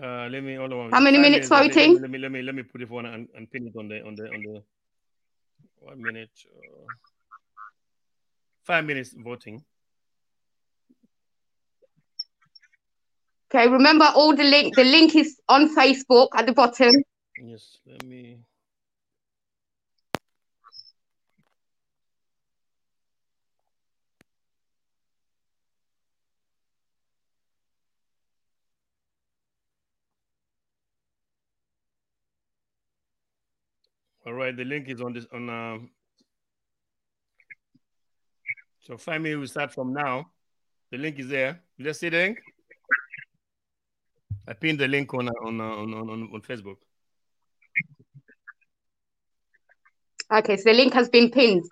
Speaker 16: Uh, let me hold on.
Speaker 19: How many minutes
Speaker 16: Let
Speaker 19: voting?
Speaker 16: let me let me let me put it on and, and pin it on the on the on the one minute. Uh, five minutes voting.
Speaker 19: Okay, remember all the link. The link is on Facebook at the bottom.
Speaker 16: Yes, let me. All right, the link is on this on. Um, so five minutes will start from now. The link is there. You just see the link. I pinned the link on uh, on uh, on on, on, on Facebook.
Speaker 19: Okay, so the link has been pinned.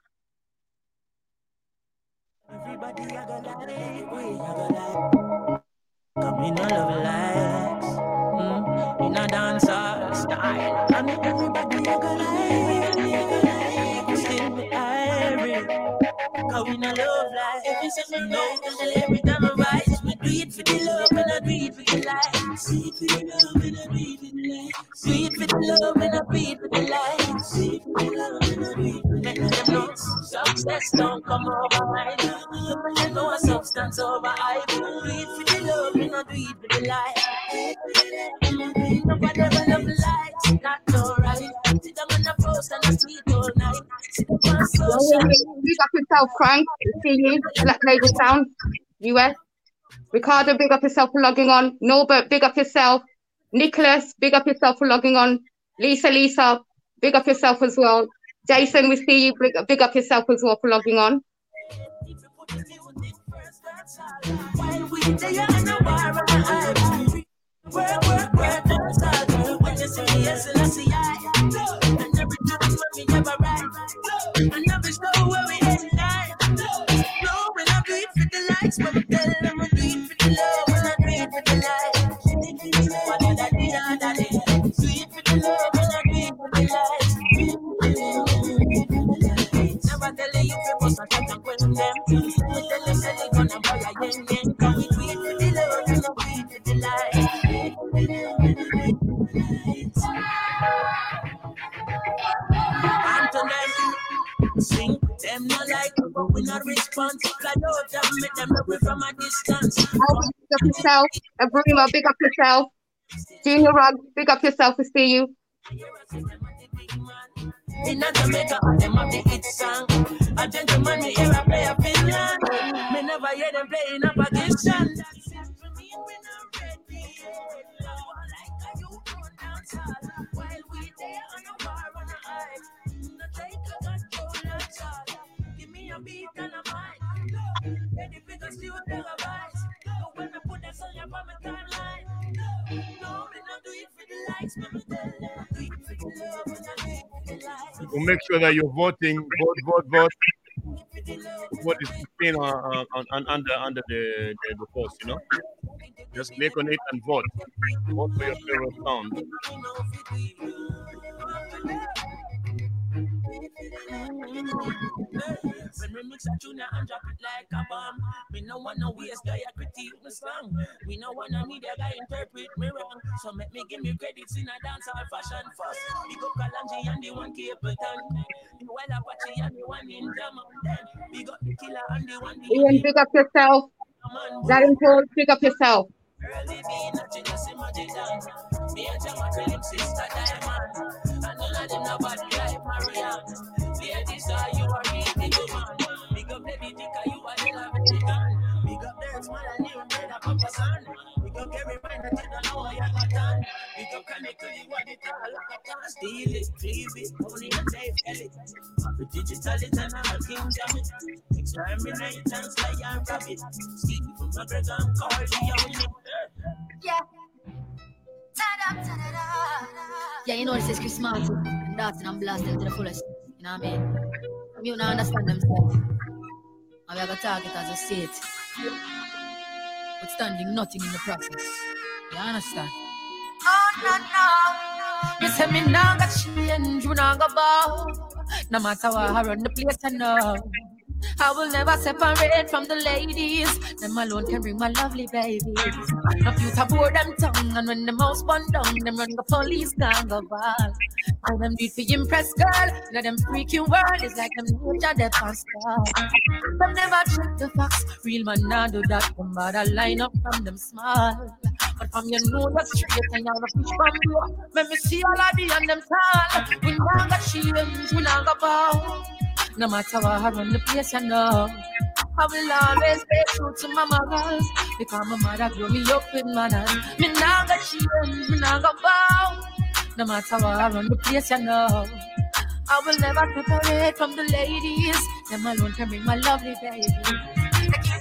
Speaker 22: Come in a love likes, mm, in a dancer style. I mean everybody a go like, we still be irie. Cause we no love life. Every single night every time I do it for the love and I do for the life. Do for the love and I do for the life. Do for the love and I do for the life. Do for the love and I do for the life. Let them success don't come overnight. You know a substance over hype. Do for the love and I do for the life. Nobody ever love life, not alright. Sit down on the post and I sleep all night. Sit up on social
Speaker 19: Big up yourself. See you. Black Label Sound, US. Ricardo, big up yourself for logging on. Norbert, big up yourself. Nicholas, big up yourself for logging on. Lisa, Lisa, big up yourself as well. Jason, we see you. Big, up yourself as well for logging on. Yourself. Abrima, big up yourself. Junior Rug, big up yourself. We see you.
Speaker 22: In a Jamaica, them have the hit song. A gentleman, me hear a play a Finland. Me never hear them playing a Pakistan. While we there on a war on a high, no take a control at all. Give me a beat and a mic. Ready for the steal terabytes. But when I put that song up on my timeline, no, me not do it for the likes, me me tell them do it for the love and I do it for the life.
Speaker 16: So make sure that you're voting, vote, vote, vote. What is pin on, on, on under under the, the, the post, you know? Just click on it and vote. Vote for your favorite sound.
Speaker 22: When we mix a tune and drop it like a bomb, me no wanna waste guy a critique my song. We no wanna need a guy interpret me wrong. So make me give me credits in a dance or fashion first. Big up Kalanji and the one Capleton. The wild Apache and the one in Jamaica. Big up the killer and the one
Speaker 19: Ian, big up yourself. Darren Paul, big up yourself.
Speaker 22: Early being nothing, just imagine that. Me and Jama tell him sister Diamond. And none of them nobody like Marianne. Ladies, are you are really good man. Big up Lady Dicka, you are the love chicken. Big up Derek Small and you made a Papa Son. Big up every mind that you don't know what you got done. Big up Connect to you, what it all like a can. Steal it, cleave it, only and save it. Happy digital it and I'm a king jam it. Exterminate and slay and rabbit. Ski from McGregor and Corleone.
Speaker 53: Yeah. Yeah, you know this is Chris Martin and that's and I'm blasting to the fullest. You know what I mean? You don't understand themselves. And we are gonna talk it as a see it. But standing nothing in the process. You understand?
Speaker 33: Oh, no, no. You say me now got change, we now go bow. No matter what, I run the place, I know. I will never separate from the ladies. Them alone can bring my lovely babies. No future board them tongue, and when the mouse bun down, them run the police gang go ball. And them do it for impress girl. Now them freaky world is like them nature they pass Them never check the facts. Real man now do that. Them bother line up from them small. But from you know you're straight and you're a fish from you. Let me see all of the and them tall. We now got change, we now got bow. No matter what I run the place, you know. I will always stay true to my morals because my mother grew me up with manners. Me now got change, me now got bow. No matter what I run the place, you know. I will never separate from the ladies. Them alone can bring my lovely baby.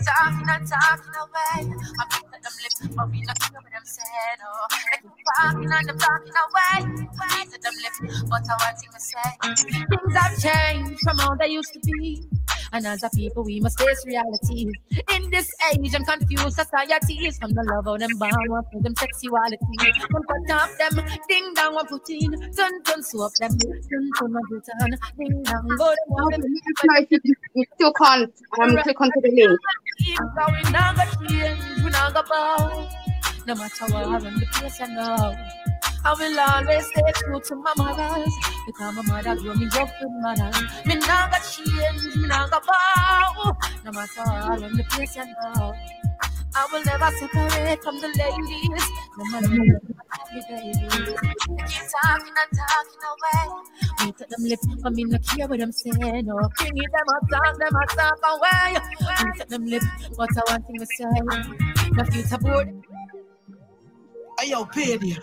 Speaker 33: Talking and talking away. I'm looking at them lips, but we not hear what them say, oh. no. They keep talking and them talking away. These are them lips, but I want to say. Things have changed from how they used to be. And as a people, we must face reality. In this age and confused societies, from the love of them born up for them sexuality. One cut off them, ding dong, one put in, turn turn swap them, turn turn one ding dong, go.
Speaker 19: You, still can't um, click onto the link.
Speaker 33: So we not gonna change, we not gonna bow. No matter what happen, the place I know. I will always stay true to my morals Because my mother grew me up with manners. Me not got change, me not got bow No matter what, when the place you know I will never separate from the ladies. No matter what, me baby. They keep talking and talking away. Me to them lips, but me not care what them say No, bring it, them a talk, them a talk away. Me to them lips, but I want to say No future board
Speaker 54: Hey, yo, Payday.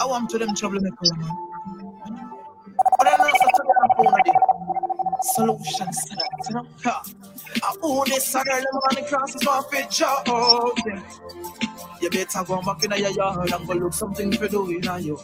Speaker 54: I want to them troublemakers, man. But I know such a phone that, you know? Ha. I own this a girl, on the cross is off it, job. Yeah. You better go back in your yard and go look something for doing in your.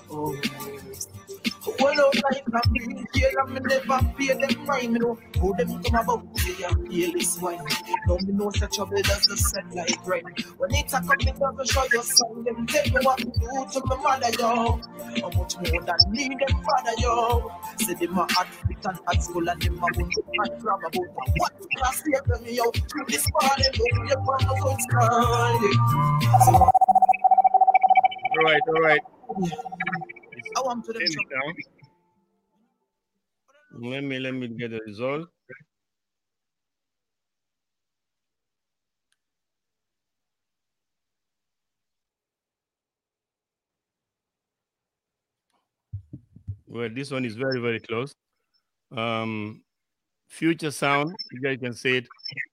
Speaker 54: Well, out like I'm being here, I'm never pay them crime, you know. Who them come about to and pay this wine. Don't be no such trouble doesn't set like rain. When it's a coming down to show your son, them tell me what to do to my mother, yo. How much more than me, them father, yo. Say them a hot fit and hot school and them a want to and grab about a what class here tell me, yo. Through this morning, look, you want to go to school.
Speaker 16: All right, all right.
Speaker 54: I want to them
Speaker 16: Ten
Speaker 54: trouble.
Speaker 16: down. Let me let me get the result. Well, this one is very very close. Um, future sound, you guys can say it.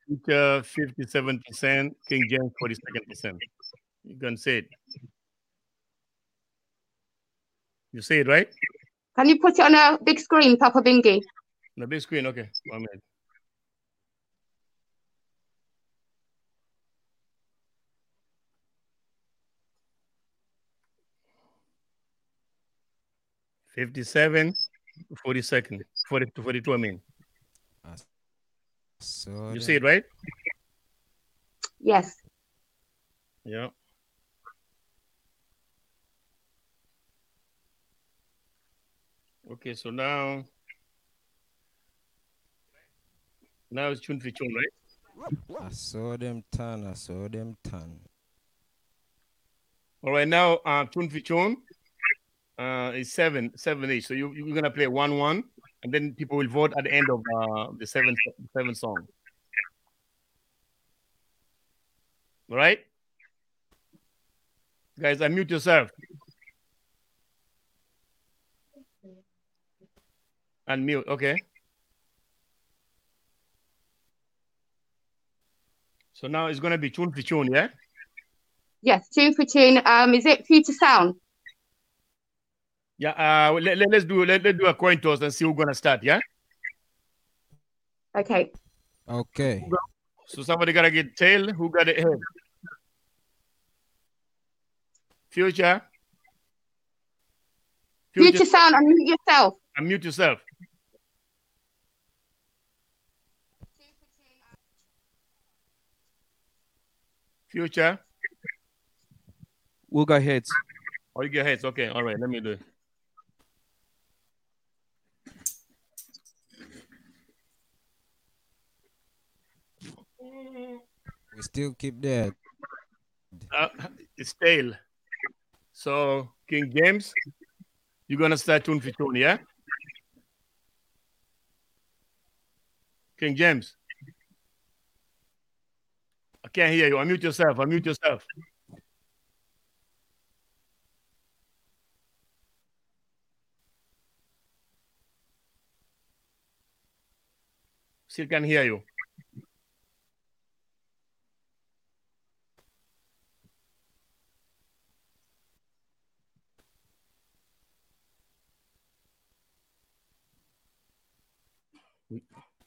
Speaker 16: Future fifty-seven percent, King James forty-second percent. You can say it. You see it right?
Speaker 19: Can you put it on a big screen, Papa Bingi?
Speaker 16: The big screen, okay. One minute. Fifty-seven, forty-second, forty to forty-two. I mean,
Speaker 18: So
Speaker 16: you see it right?
Speaker 19: Yes.
Speaker 16: Yeah. Okay, so now, now it's tune for tune, right?
Speaker 18: I saw them turn, I saw them turn.
Speaker 16: All right, now uh, tune for tune uh, is seven, seven each. So you you're gonna play one one, and then people will vote at the end of uh, the seven seven song. All right, guys, unmute yourself. Unmute, okay. So now it's gonna be tune for tune, yeah.
Speaker 19: Yes, tune for tune. Um, is it Future Sound?
Speaker 16: Yeah, uh, let, let, us do let, let's do a coin toss and see who's gonna start. Yeah.
Speaker 19: Okay.
Speaker 18: Okay.
Speaker 16: So somebody gotta get tail. Who got it head? Future.
Speaker 19: Future Sound, unmute yourself.
Speaker 16: Unmute yourself. Future.
Speaker 44: We'll go heads.
Speaker 16: Oh, you get heads. Okay. All right. Let me do it.
Speaker 18: We still keep that.
Speaker 16: Uh, it's tail. So King James, you're gonna start tune for tune, yeah? King James. I can't hear you. Unmute yourself. Unmute yourself. Still can't hear you.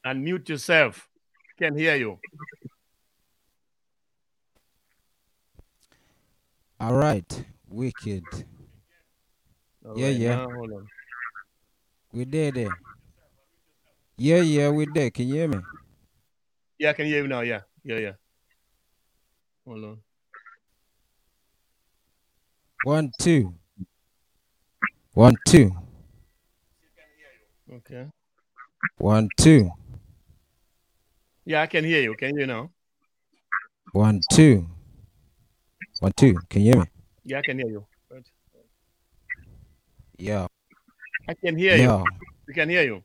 Speaker 16: Unmute yourself. Can hear you.
Speaker 18: All right. Wicked.
Speaker 16: All
Speaker 18: yeah,
Speaker 16: right,
Speaker 18: yeah.
Speaker 16: Now, hold on.
Speaker 18: We there, there. Yeah, yeah, we there. Can you hear me?
Speaker 16: Yeah, I can hear you now. Yeah, yeah, yeah. Hold on.
Speaker 18: One, two. One, two.
Speaker 16: Okay.
Speaker 18: One, two.
Speaker 16: Yeah, I can hear you. Can you hear now?
Speaker 18: One, two. One, two. Can you hear me?
Speaker 16: Yeah, I can hear you. Right.
Speaker 18: Yeah.
Speaker 16: I can hear
Speaker 18: Yeah.
Speaker 16: you. We can hear you.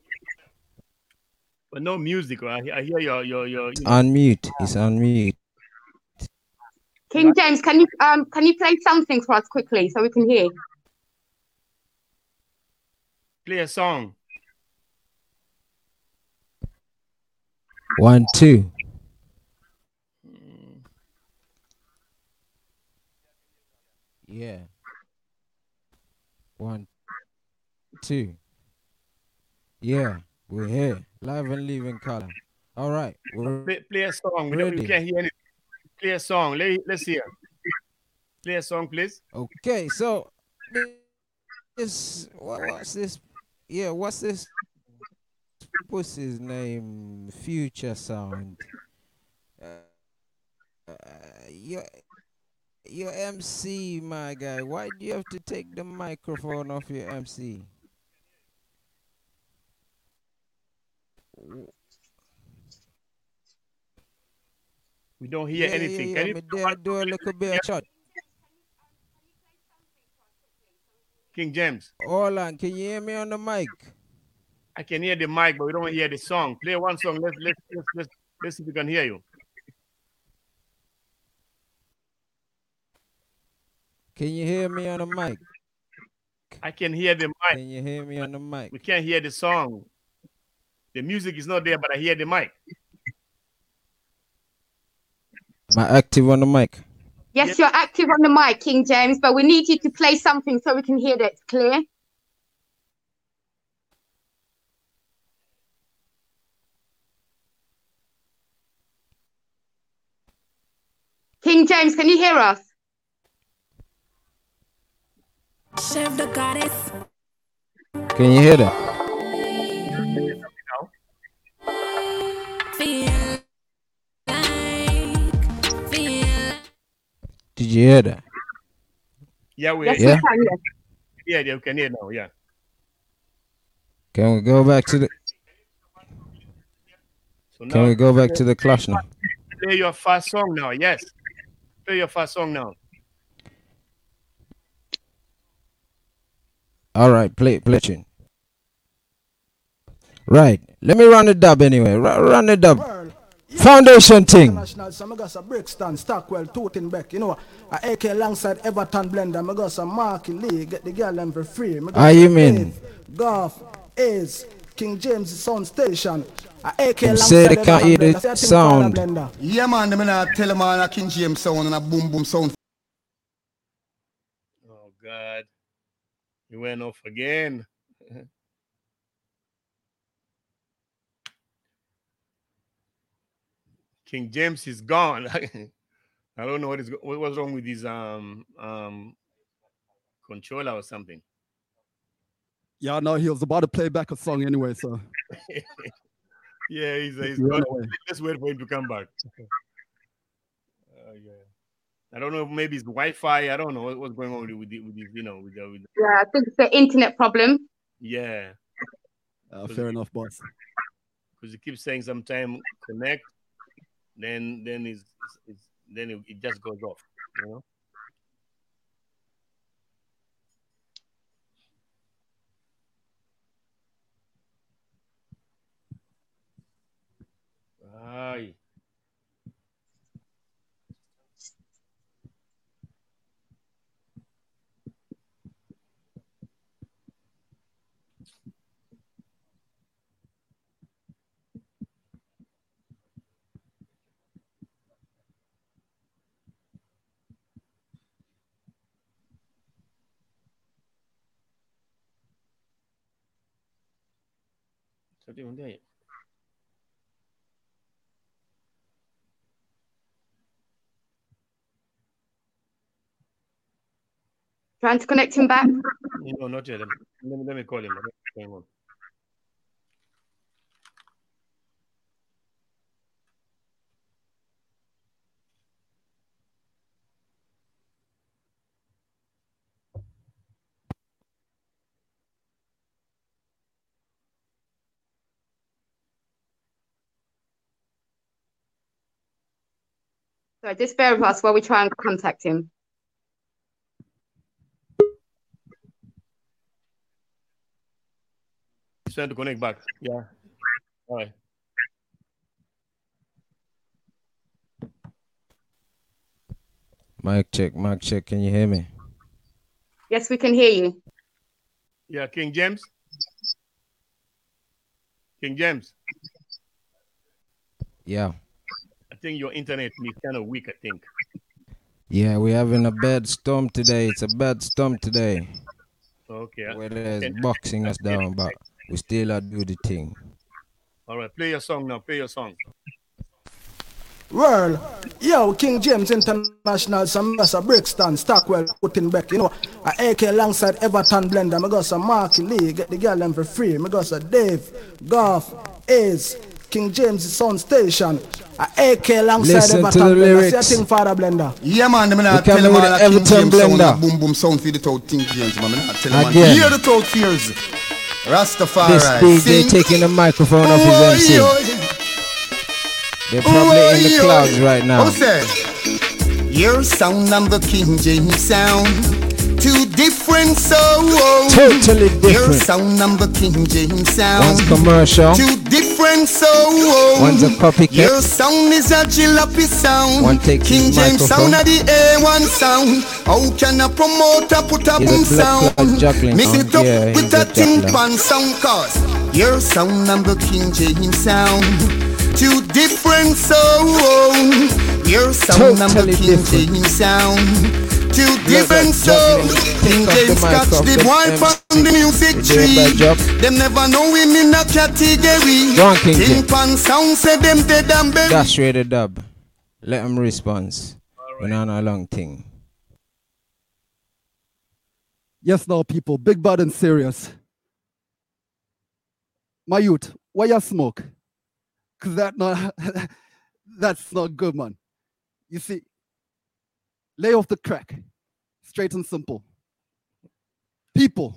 Speaker 16: But no music. I, I hear your your your.
Speaker 18: It's unmute. It's unmute.
Speaker 19: King James, can you um can you play something for us quickly so we can hear?
Speaker 16: Play a song.
Speaker 18: One, two. Yeah. One, two. Yeah, we're here. Live and live in color. All right. We're
Speaker 16: Play, play a song. We, don't, we can't hear anything. Play a song. Let, let's hear. Play a song, please.
Speaker 18: Okay, so this what, what's this? Yeah, what's this pussy's name? Future Sound. Uh, uh, your your MC, my guy. Why do you have to take the microphone off your MC?
Speaker 16: We don't hear
Speaker 18: Yeah,
Speaker 16: anything.
Speaker 18: Yeah,
Speaker 16: Can you
Speaker 18: there do a little bit of chat.
Speaker 16: King James?
Speaker 18: Hold on, can you hear me on the mic?
Speaker 16: I can hear the mic, but we don't hear the song. Play one song. Let's let's let's let's, let's see if we can hear you.
Speaker 18: Can you hear me on the mic?
Speaker 16: I can hear the mic.
Speaker 18: Can you hear me on the mic?
Speaker 16: We can't hear the song. The music is not there, but I hear the mic.
Speaker 18: Am I active on the mic?
Speaker 19: Yes, you're active on the mic, King James, but we need you to play something so we can hear that it's clear. King James, can you hear us?
Speaker 48: Chef the goddess.
Speaker 18: Can you hear that?
Speaker 48: Feel like, feel
Speaker 18: Did you hear that?
Speaker 16: Yeah, we
Speaker 18: Yes, we Yeah? can.
Speaker 16: Yeah, yeah, we can hear now. Yeah.
Speaker 18: Can we go back to the
Speaker 16: So
Speaker 18: Can we go back to the clash now?
Speaker 16: Play your first song now. Yes. Play your first song now.
Speaker 18: All right, play play tune. Right, let me run the dub anyway. Ru- run the dub. Foundation thing.
Speaker 50: International, so I got some Brixton, Stockwell, Totenbeck, you know, a AK alongside Everton Blender, I got some Marky Lee, get the girl them for free. Me
Speaker 18: Are you mean?
Speaker 50: Dave, Golf, Ace, King James Sound Station, a AK
Speaker 18: Them
Speaker 50: alongside
Speaker 18: say they can't hear the
Speaker 50: Say a thing called a
Speaker 18: sound.
Speaker 38: Yeah, man, them not tell them man a King James sound and a boom boom sound.
Speaker 16: Oh God. You went off again. King James is gone. I don't know what is what was wrong with his um um controller or something.
Speaker 55: Yeah, no, he was about to play back a song anyway, so
Speaker 16: yeah, he's, he's
Speaker 55: He ran
Speaker 16: gone. Let's wait for him to come back. Uh, yeah. I don't know. Maybe it's Wi-Fi. I don't know what's going on with it- with the, with the, you know with the, with the
Speaker 19: Yeah, I think it's the internet problem.
Speaker 16: yeah.
Speaker 55: uh, fair enough, boss.
Speaker 16: because you keep saying sometime connect, then then it's, it's then it, it just goes off, you know. 哎这电影电影
Speaker 19: Trying to connect him back.
Speaker 16: No, not yet. Let me, let me, call him. Let me call him on.
Speaker 19: So just bear with us while we try and contact him.
Speaker 16: He's trying to connect back. Yeah. All right.
Speaker 18: Mic check, mic check. Can you hear me?
Speaker 19: Yes, we can hear you.
Speaker 16: Yeah, King James. King James.
Speaker 18: Yeah.
Speaker 16: I think your internet is kind of weak. I think.
Speaker 18: Yeah, we're having a bad storm today. It's a bad storm today.
Speaker 16: Okay.
Speaker 18: Weather is boxing us down, but we still are do the thing.
Speaker 16: All right. Play your song now. Play your song.
Speaker 50: World, yo, King James International, some that's a Brixton, Stockwell, putting back, you know, a AK alongside Everton Blender, I got some Marky Lee, get the girl them for free, I got some Dave, Goff, Ace, King James Sound Station, a AK alongside
Speaker 6: Listen to
Speaker 50: Everton
Speaker 6: the
Speaker 50: Blender,
Speaker 6: lyrics.
Speaker 50: see a thing Father Blender.
Speaker 6: Yeah, man, them not
Speaker 50: We
Speaker 6: tell
Speaker 50: can
Speaker 6: them
Speaker 50: do
Speaker 6: all
Speaker 50: the
Speaker 6: that King
Speaker 50: Everton
Speaker 6: James sound,
Speaker 50: blender.
Speaker 6: a boom boom sound for the tout King James, man. Me not tell them, man.
Speaker 18: Again.
Speaker 6: Hear the tout fears. Rastafari.
Speaker 18: This DJ taking the microphone off his MC. They're probably in the clouds right now.
Speaker 6: Your sound number King James sound. Two different sounds.
Speaker 18: Totally
Speaker 6: Your
Speaker 18: different.
Speaker 6: sound number King James sound.
Speaker 18: One's commercial.
Speaker 6: Two different sounds.
Speaker 18: One's a copycat.
Speaker 6: Your sound is a jalopy sound.
Speaker 18: One takes
Speaker 6: King James sound
Speaker 18: microphone.
Speaker 6: of the A1 sound. How can a promoter put a
Speaker 18: He's
Speaker 6: boom sound?
Speaker 18: juggling
Speaker 6: Mix it up
Speaker 18: Yeah,
Speaker 6: with a
Speaker 18: juggler.
Speaker 6: sound cause your sound number King James sound. Two different sounds. Your sound number
Speaker 18: Totally
Speaker 6: King
Speaker 18: different.
Speaker 6: James sound. Two different
Speaker 18: look, juggling.
Speaker 6: King James
Speaker 18: mic
Speaker 6: catch
Speaker 18: off
Speaker 6: the
Speaker 18: the
Speaker 6: boy from the music
Speaker 18: You do a bad
Speaker 6: tree.
Speaker 18: job.
Speaker 6: Them never know him in a category.
Speaker 18: Go on, King James.
Speaker 6: Timpan sound say them dead and buried.
Speaker 18: Dash the dub. Let him respond. We're not on a long thing.
Speaker 17: Yes, now, people, big bad and serious. My youth, why you smoke? Cause that not that's not good, man. You see, lay off the crack, straight and simple. People,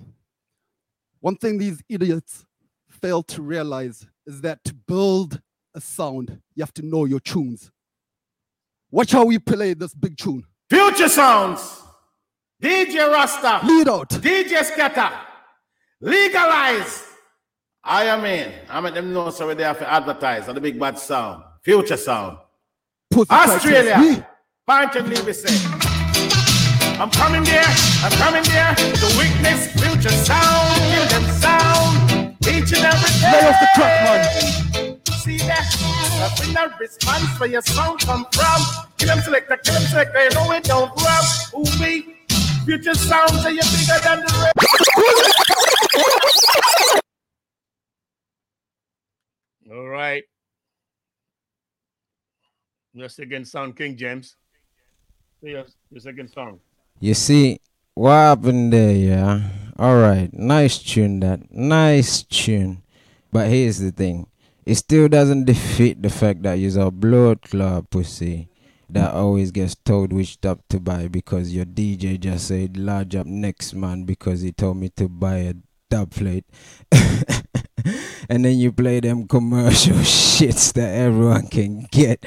Speaker 17: one thing these idiots fail to realize is that to build a sound, you have to know your tunes. Watch how we play this big tune.
Speaker 56: Future Sounds. DJ Rasta.
Speaker 17: Lead out.
Speaker 56: DJ Scatter. Legalize. I am in. I make them know so they have to advertise on the big bad sound. Future Sound.
Speaker 17: Pussy
Speaker 56: Australia.
Speaker 17: Cracks,
Speaker 56: Punch and leave say. I'm coming there. I'm coming there to witness future sound. Give them sound each and every day.
Speaker 17: Lay off the crack, man.
Speaker 56: See that? That's when the response where your sound come from. Kill them selector, kill them selector. You know it don't rap. Who me? Future sound say you're bigger than the rest.
Speaker 16: All right. Your second song, King James. Your, your second song.
Speaker 18: You see what happened there, yeah? Alright, nice tune that. Nice tune. But here's the thing. It still doesn't defeat the fact that you're a blood club pussy that always gets told which dub to buy because your DJ just said large up next man because he told me to buy a dub plate. and then you play them commercial shits that everyone can get.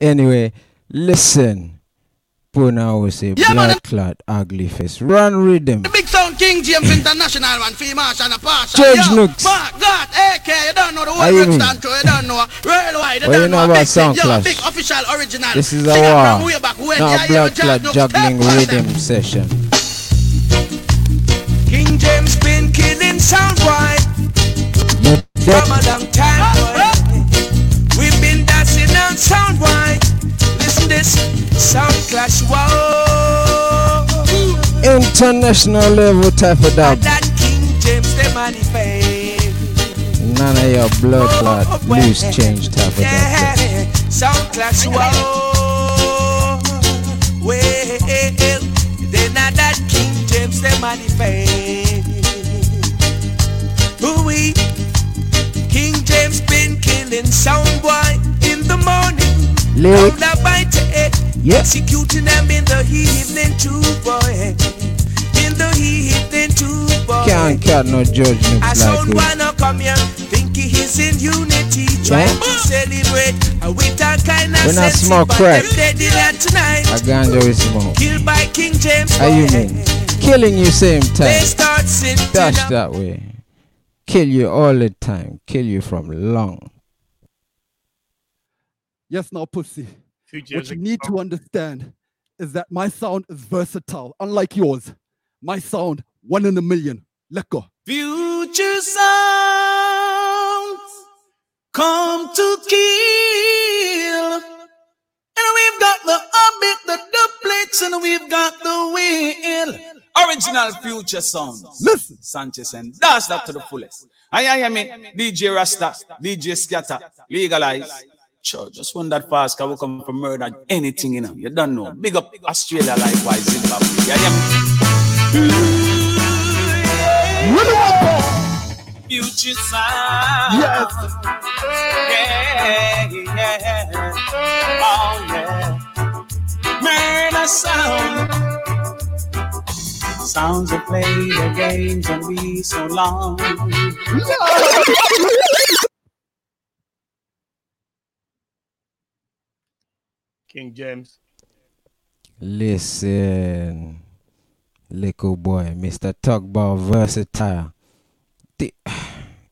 Speaker 18: Anyway, listen. Puna always say
Speaker 14: Yeah,
Speaker 18: blood clot ugly face. Run rhythm.
Speaker 14: The big sound King James International man, Fee Marshall and a partial.
Speaker 18: Judge
Speaker 14: Yo,
Speaker 18: Nooks.
Speaker 14: Mark, God, AK, you don't know the
Speaker 18: How
Speaker 14: whole
Speaker 18: you
Speaker 14: Brixton
Speaker 18: mean?
Speaker 14: crew, you don't know. Worldwide, you don't
Speaker 18: know
Speaker 14: know.
Speaker 18: about
Speaker 14: Big
Speaker 18: Sound Clash?
Speaker 14: big official original.
Speaker 18: This is a
Speaker 14: Sing it
Speaker 18: war.
Speaker 14: from way back when.
Speaker 18: Not
Speaker 14: Yeah,
Speaker 18: blood clot juggling rhythm session.
Speaker 28: King James been killing sound boy from a long time. This sound clash. Whoa.
Speaker 18: International level type of dub.
Speaker 28: That King James they manifest.
Speaker 18: None of your blood oh, clot oh, loose change type of dub.
Speaker 28: Yeah. Sound clash. Whoa. Well, they not that King James they manifest. Ooh-wee. King James been killing sound boy in the morning.
Speaker 18: Lyrics.
Speaker 28: Round about to eight.
Speaker 18: Yeah.
Speaker 28: Executing them in the evening too, boy. In the evening too, boy.
Speaker 18: Can't cut no judge
Speaker 28: I
Speaker 18: like we.
Speaker 28: wanna come here, think he is in unity, trying
Speaker 18: Yeah.
Speaker 28: to celebrate with a kind of
Speaker 18: When I smoke crack.
Speaker 28: them dead in here tonight.
Speaker 18: A ganja we smoke.
Speaker 28: Killed by King James.
Speaker 18: How you mean? Killing you same
Speaker 28: They
Speaker 18: time.
Speaker 28: start
Speaker 18: Dash that way. Kill you all the time. Kill you from long.
Speaker 17: Yes, now, pussy. What you
Speaker 16: a-
Speaker 17: need to understand is that my sound is versatile, unlike yours. My sound, one in a million. Let go.
Speaker 14: Future sounds come to kill. And we've got the habit, the dubplates, and we've got the wheel. Original future sounds.
Speaker 17: Listen.
Speaker 14: Sanchez and that's that to the fullest. I I am it. DJ Rasta, DJ Scatter, legalize. Sure, just one that fast, we come from murder anything, you know. You don't know. Big up Australia, likewise, Zimbabwe. Yeah, yeah. Future sound.
Speaker 17: Yes.
Speaker 14: Yeah, yeah. Oh, yeah. Murder sound. Sounds that play the games and we so long.
Speaker 16: King James.
Speaker 18: Listen, little boy, Mr. Tugbow Versatile. The-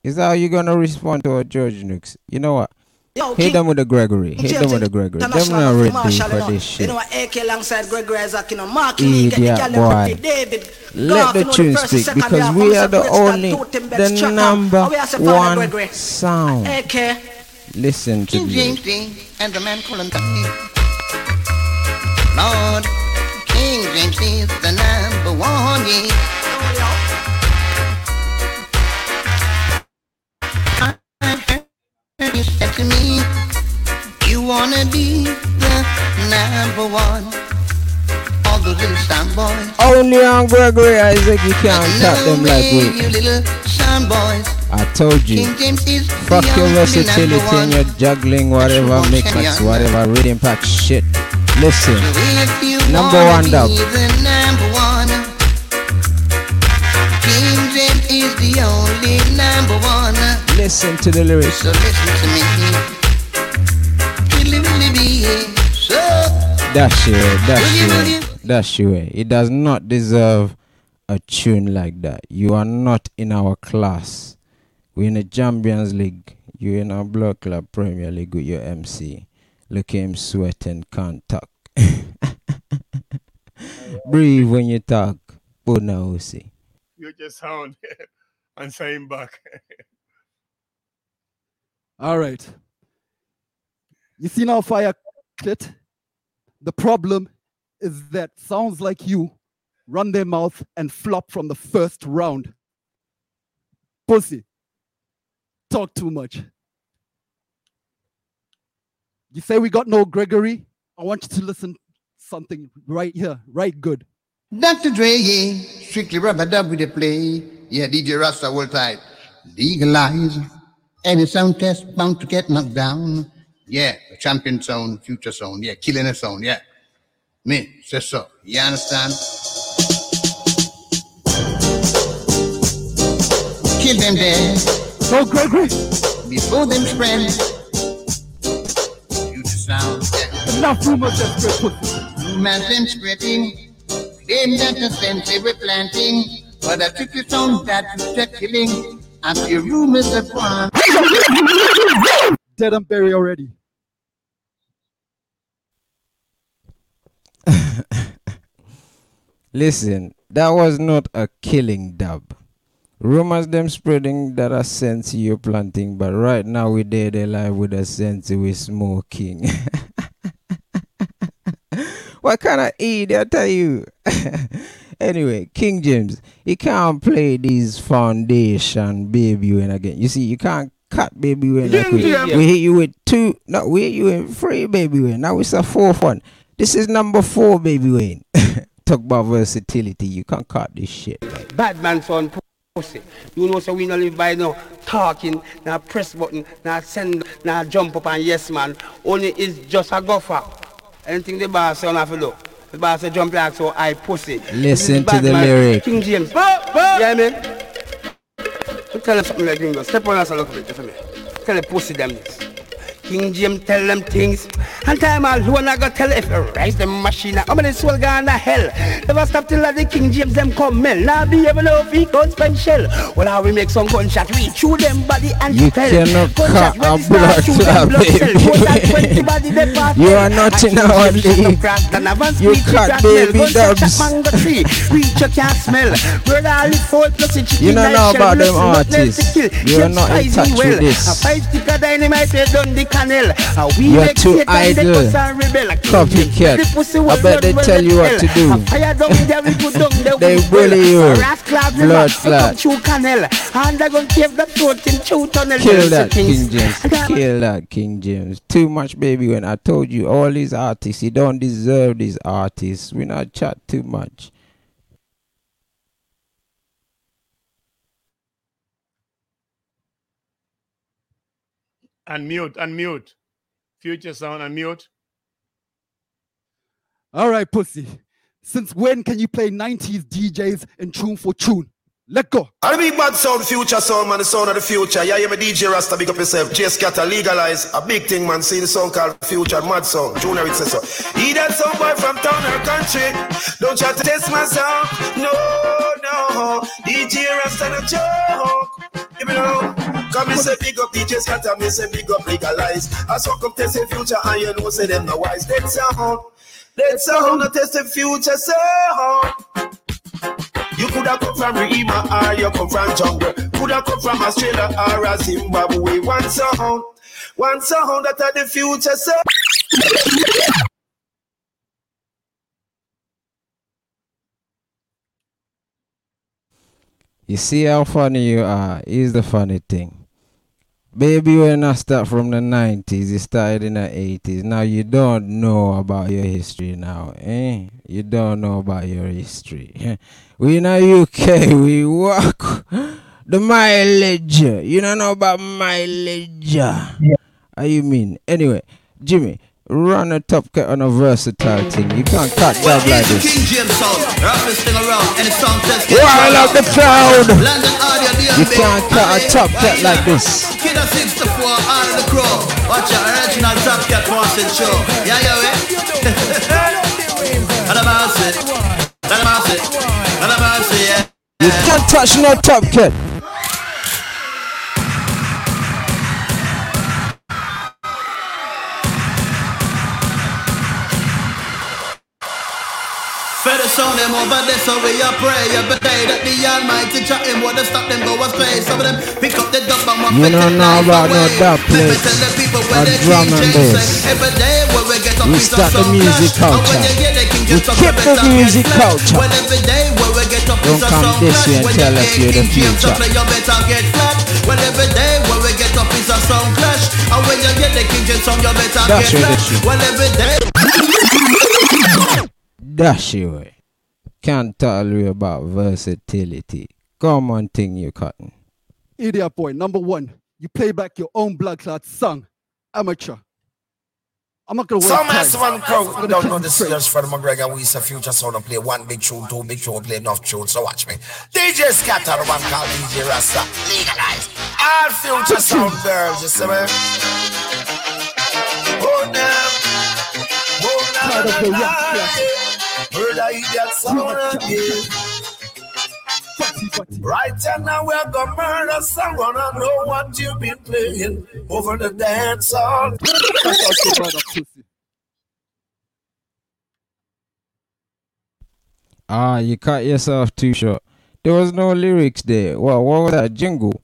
Speaker 18: is that how you're gonna respond to a George Nooks? You know what?
Speaker 30: Yo,
Speaker 18: Hit
Speaker 30: King-
Speaker 18: them with the Gregory. Hit them with the Gregory. Them not ready for
Speaker 30: you know.
Speaker 18: this
Speaker 30: You
Speaker 18: shit.
Speaker 30: know what AK alongside Gregory Isaac, you know, Mark Lee, get the
Speaker 18: Idiot boy.
Speaker 30: David.
Speaker 18: Let the
Speaker 30: you
Speaker 18: tune
Speaker 30: first,
Speaker 18: speak because
Speaker 30: uh,
Speaker 18: we are the only, the number
Speaker 30: we are Sir Father
Speaker 18: one
Speaker 30: Gregory.
Speaker 18: sound.
Speaker 30: AK.
Speaker 18: Listen to
Speaker 26: King
Speaker 18: me.
Speaker 26: Dean and the man called him Lord, King James is the number one, yeah. You said to me, you wanna be the number one. Little sound boys.
Speaker 18: Only on Gregory Isaac you can't tap them like
Speaker 26: you
Speaker 18: we.
Speaker 26: little sound boys.
Speaker 18: I told you.
Speaker 26: King James is
Speaker 18: Fuck your versatility and your juggling, whatever mix, whatever rhythm pack shit. Listen,
Speaker 26: you
Speaker 18: number one dub.
Speaker 26: number one, King James is the only number one.
Speaker 18: Listen to the lyrics.
Speaker 26: So listen to me. Really, really be so.
Speaker 18: Dash you, dash you, dash you. It does not deserve a tune like that. You are not in our class. We're in the Champions League. You're in our Blood Club Premier League with your MC. Look at him sweating, can't talk. Breathe when you talk. Bona see.
Speaker 16: Future sound. Answer him back.
Speaker 17: All right. You see now, Fire Clit? The problem is that sounds like you run their mouth and flop from the first round. Pussy. Talk too much. You say we got no Gregory? I want you to listen something right here, right good.
Speaker 26: Dr. Dre, yeah, strictly rubber dub with the play. Yeah, DJ Rasta tight. Legalize. Any sound test bound to get knocked down. Yeah, the champion sound, future sound. Yeah, killing a sound. Yeah. Me, say so. You understand? Kill them there.
Speaker 17: Oh, so Gregory.
Speaker 26: Before them spread. Future sound. Yeah.
Speaker 17: Enough rumors that spread pussy.
Speaker 26: Rumors them spreading. Them that the sense they were planting. But I took the sound that you said killing. And the rumors of one.
Speaker 17: Dead and buried already.
Speaker 18: Listen, that was not a killing dub. Rumors them spreading that a sense you're planting, but right now we dead alive with a sense we smoking. what kind of idiot are you? anyway, King James, you can't play these foundation Baby Wayne again. You see, you can't cut Baby Wayne like we, we hit you with two, no, we hit you with three Baby Wayne Now it's a fourth one. This is number four Baby Wayne. Talk about versatility. You can't cut this shit.
Speaker 25: bad man son pussy. You know, so we don't live by no talking, now press button, now send, now jump up and yes man. Only is just a gopher. Anything the boss say, on have to do. The boss say jump like so I pussy.
Speaker 18: Listen to the
Speaker 25: man,
Speaker 18: lyric.
Speaker 25: King James. Yeah, man. So tell them something like Gringo. Step on us and look at it for me. Tell the pussy them this. King James tell them things. And time alone I go tell if you rise the machine. How many soul gone to hell? Never stop till the King James them come mel. Now be able to fi gun spend shell. Well how we make some gunshot. We chew them body and
Speaker 18: You
Speaker 25: spell.
Speaker 18: cannot
Speaker 25: Gunshot
Speaker 18: cut
Speaker 25: when
Speaker 18: a blood
Speaker 25: shoot them
Speaker 18: clot,
Speaker 25: blood cell. More than 20 body
Speaker 18: baby. You are not in our league. You cut baby dubs.
Speaker 25: chop mango tree. Reach you can't smell. Brother only four plus a
Speaker 18: You don't know about them
Speaker 25: Nothing but nails to
Speaker 18: artists. You are not in touch with this.
Speaker 25: A five sticker dynamite they done the canal. And uh, we
Speaker 18: You are
Speaker 25: make
Speaker 18: too idle.
Speaker 25: cuss rebel. A king
Speaker 18: Copycat. I bet they tell you what to do.
Speaker 25: A fire down there we put
Speaker 18: They bully you.
Speaker 25: A ras clad the
Speaker 18: Blood flat.
Speaker 25: come through canal. Gonna cave the throat in.
Speaker 18: Kill that. King James. Kill that, King James. Too much, baby. When I told you all these artists, you don't deserve these artists. We not chat too much.
Speaker 16: Unmute, unmute. Future sound, unmute.
Speaker 17: All right, pussy. Since when can you play 90s DJs in tune for tune? Let go.
Speaker 8: I the big bad sound, future sound, man, the sound of the future. Yeah, you me DJ Rasta, big up yourself. J Scatter, legalize. A big thing, man. See the song called Future, mad song. Junior, it says so. He that some boy from town or country. Don't try to test my sound. No, no. DJ Rasta, no joke. You know, come and say big up DJ Scatter, me say big up legalize. I saw come test the future, and you know, say them no wise. That sound. That sound, no test the future sound. You could have come from Rima or you come from jungle. Could have come from Australia or Zimbabwe. One sound, one sound that are the future sound.
Speaker 18: You see how funny you are. Here's the funny thing. Baby Wayne I start from the 90s, you started in the 80s. Now you don't know about your history now, eh? You don't know about your history. we in the UK, we walk the mileage. You don't know about mileage. How you mean? Anyway, Jimmy, run a top cut on a versatile thing. You can't cut
Speaker 38: Well,
Speaker 18: job like this.
Speaker 38: King James sound. Roughest thing around. Any song test
Speaker 18: Wild up the crowd.
Speaker 38: London audio,
Speaker 18: You can't cut a top cut like this.
Speaker 38: Kid 64, out of the crow. Watch out, original top cat Boston show. Yeah, yeah, eh? And I'm out it. And I'm out it. And I'm out it, yeah.
Speaker 18: You can't touch no top cut.
Speaker 38: Feather sound them over there, so we a pray every day that the Almighty chat him what stop them go astray. Some of them pick up the dub and want
Speaker 18: You
Speaker 38: to take
Speaker 18: know
Speaker 38: life away. Let me tell the people where the
Speaker 18: drum
Speaker 38: King
Speaker 18: and
Speaker 38: James
Speaker 18: bass.
Speaker 38: say every day when we get up
Speaker 18: We start the music
Speaker 38: clash. And when
Speaker 18: culture.
Speaker 38: you hear the King
Speaker 18: We
Speaker 38: talk,
Speaker 18: keep the music culture.
Speaker 38: Well every day when we get up
Speaker 18: Don't come this way and tell
Speaker 38: you
Speaker 18: us you're the future.
Speaker 38: you better get flat. Well every day when we get up is a sound clash. And when you hear the James song, you better get flat. Well every day.
Speaker 18: Dash you. Eh? Can't tell you about versatility. Come on, thing you cutting.
Speaker 17: Idiot boy, number one, you play back your own blood clot song. Amateur. I'm not gonna waste
Speaker 8: Some
Speaker 17: time.
Speaker 8: ass one
Speaker 17: I'm
Speaker 8: crowd
Speaker 17: gonna
Speaker 8: don't know the
Speaker 17: straight.
Speaker 8: serious Fred McGregor. We say future sound and play one big tune, two big tune, play enough tune. So watch me. DJ Scatter, the one called DJ Rasta. Legalize. All future sound girls, you see me? Oh, now. Oh,
Speaker 17: Part
Speaker 8: Heard I hear that sound again. Right now we're gonna murder someone. I know what you've been playing over the dance hall.
Speaker 18: Ah, you cut yourself too short. There was no lyrics there. What, what was that? Jingle?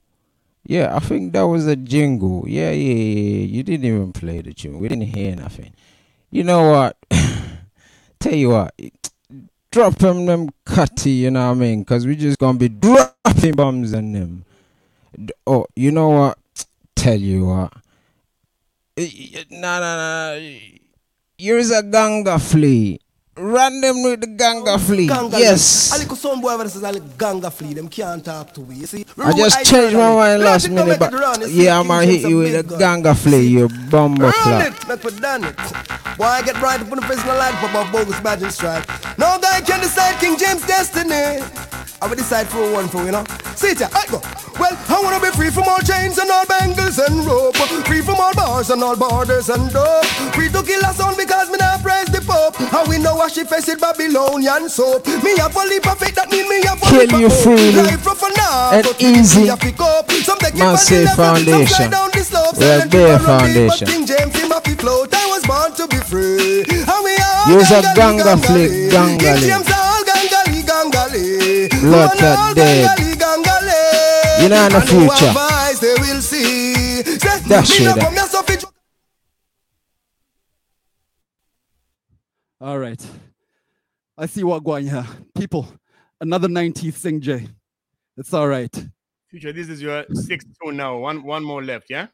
Speaker 18: Yeah, I think that was a jingle. Yeah, yeah, yeah. yeah. You didn't even play the tune. We didn't hear nothing. You know what? Tell you what. Drop them them cutty, you know what I mean? Because we just going to be dropping bombs on them. Oh, you know what? Tell you what. Nah, nah, nah. Here's a ganga flea. Random with the ganga fleet.
Speaker 57: Ganga
Speaker 18: Yes.
Speaker 57: A little son boy there says a ganga flea. Them can't talk to we. You see?
Speaker 18: I just changed my mind last
Speaker 57: Let it go
Speaker 18: minute, but
Speaker 57: run,
Speaker 18: yeah, I'm gonna hit you with a ganga flea, you clap.
Speaker 57: it, make done it. Boy, I get right up in the face of the light for my bogus badge and stripe. No guy can decide King James' destiny. I will decide for one for you know. See it, I go. Well, I wanna be free from all chains and all bangles and rope. Free from all bars and all borders and dope. Free to kill a son because me not praise the Pope. And we know wash it face it Babylonian soap. Me have only perfect that need me have only
Speaker 18: Kill you freely.
Speaker 57: Life rough enough.
Speaker 18: And easy.
Speaker 57: Massive
Speaker 18: foundation. We're
Speaker 57: bare
Speaker 18: foundation. Use a ganga flick,
Speaker 57: gangali.
Speaker 18: Look
Speaker 57: at that.
Speaker 18: You know in the future. That's
Speaker 57: it.
Speaker 17: All right. I see what going here. People, another 90s sing J. It's all right.
Speaker 16: Future, this is your sixth tune now. One one more left, yeah?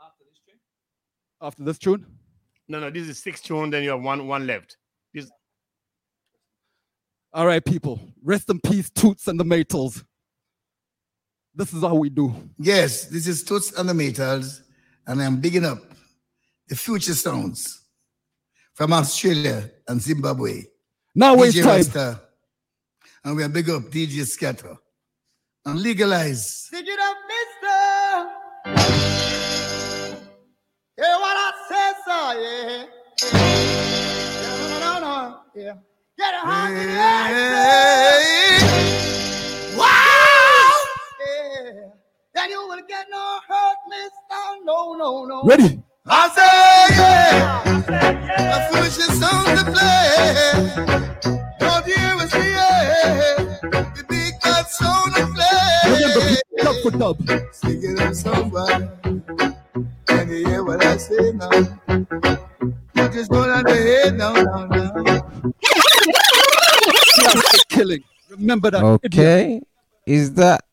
Speaker 17: After this tune? After this tune?
Speaker 16: No, no, this is sixth tune, then you have one one left. This
Speaker 17: All right, people. Rest in peace, Toots and the Maytals. This is how we do.
Speaker 58: Yes, this is Toots and the Maytals, and I'm digging up the future sounds from Australia and Zimbabwe.
Speaker 17: Now waste
Speaker 58: DJ
Speaker 17: time.
Speaker 58: Rasta, and we are big up DJ Scatter and legalize.
Speaker 6: Dig it up, mister. Hear what I say, so yeah. Yeah, no, no, no, yeah. Get a hand in the Wow! Yeah. Then you will get no hurt, mister. No, no, no.
Speaker 17: Ready?
Speaker 58: I say, yeah, I foolish the future sound to play. Don't you see it? The big bad sound to play.
Speaker 17: Dub for.
Speaker 58: Sing it up somebody. Can hear what I say now? You just go down the now, now, now.
Speaker 17: Killing. Remember that.
Speaker 18: Okay. Is that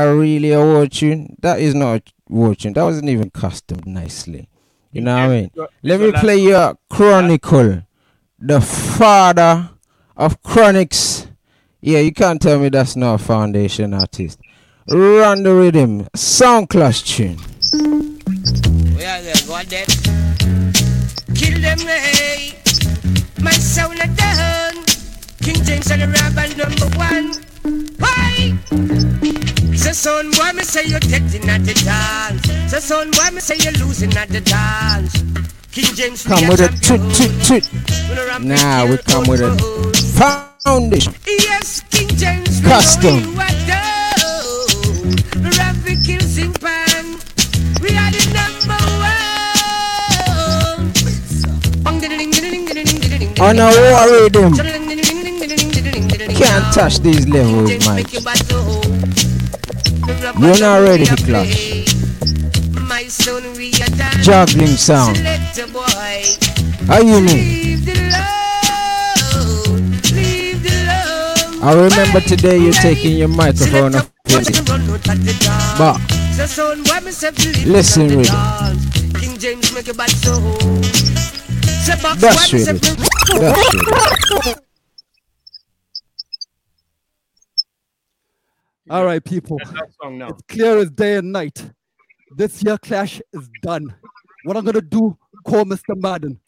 Speaker 18: really a war tune? That is not a war tune. That wasn't even custom nicely. You know what I mean? Let me
Speaker 16: last
Speaker 18: play your Chronicle, the father of Chronixx. Yeah, you can't tell me that's not a foundation artist. Run the rhythm, sound clash tune.
Speaker 59: Yeah, yeah, go on. Kill them, hey. My sound are done. King James and the rebel number one. Why? Say son, why me say you're getting at the dance? Say son, why me say you're losing at the dance? King James,
Speaker 18: come with
Speaker 59: a
Speaker 18: toot toot toot. Now we come with a foundation.
Speaker 59: Yes, King James,
Speaker 18: custom. On a war rhythm. Can't touch these levels, man. You're not ready to clash. Juggling sound. How you mean? I remember today you're taking your microphone off. But listen with it. That's really. That's really.
Speaker 17: All right, people.
Speaker 16: song now.
Speaker 17: It's clear as day and night. This year clash is done. What I'm gonna do, call Mr. Madden.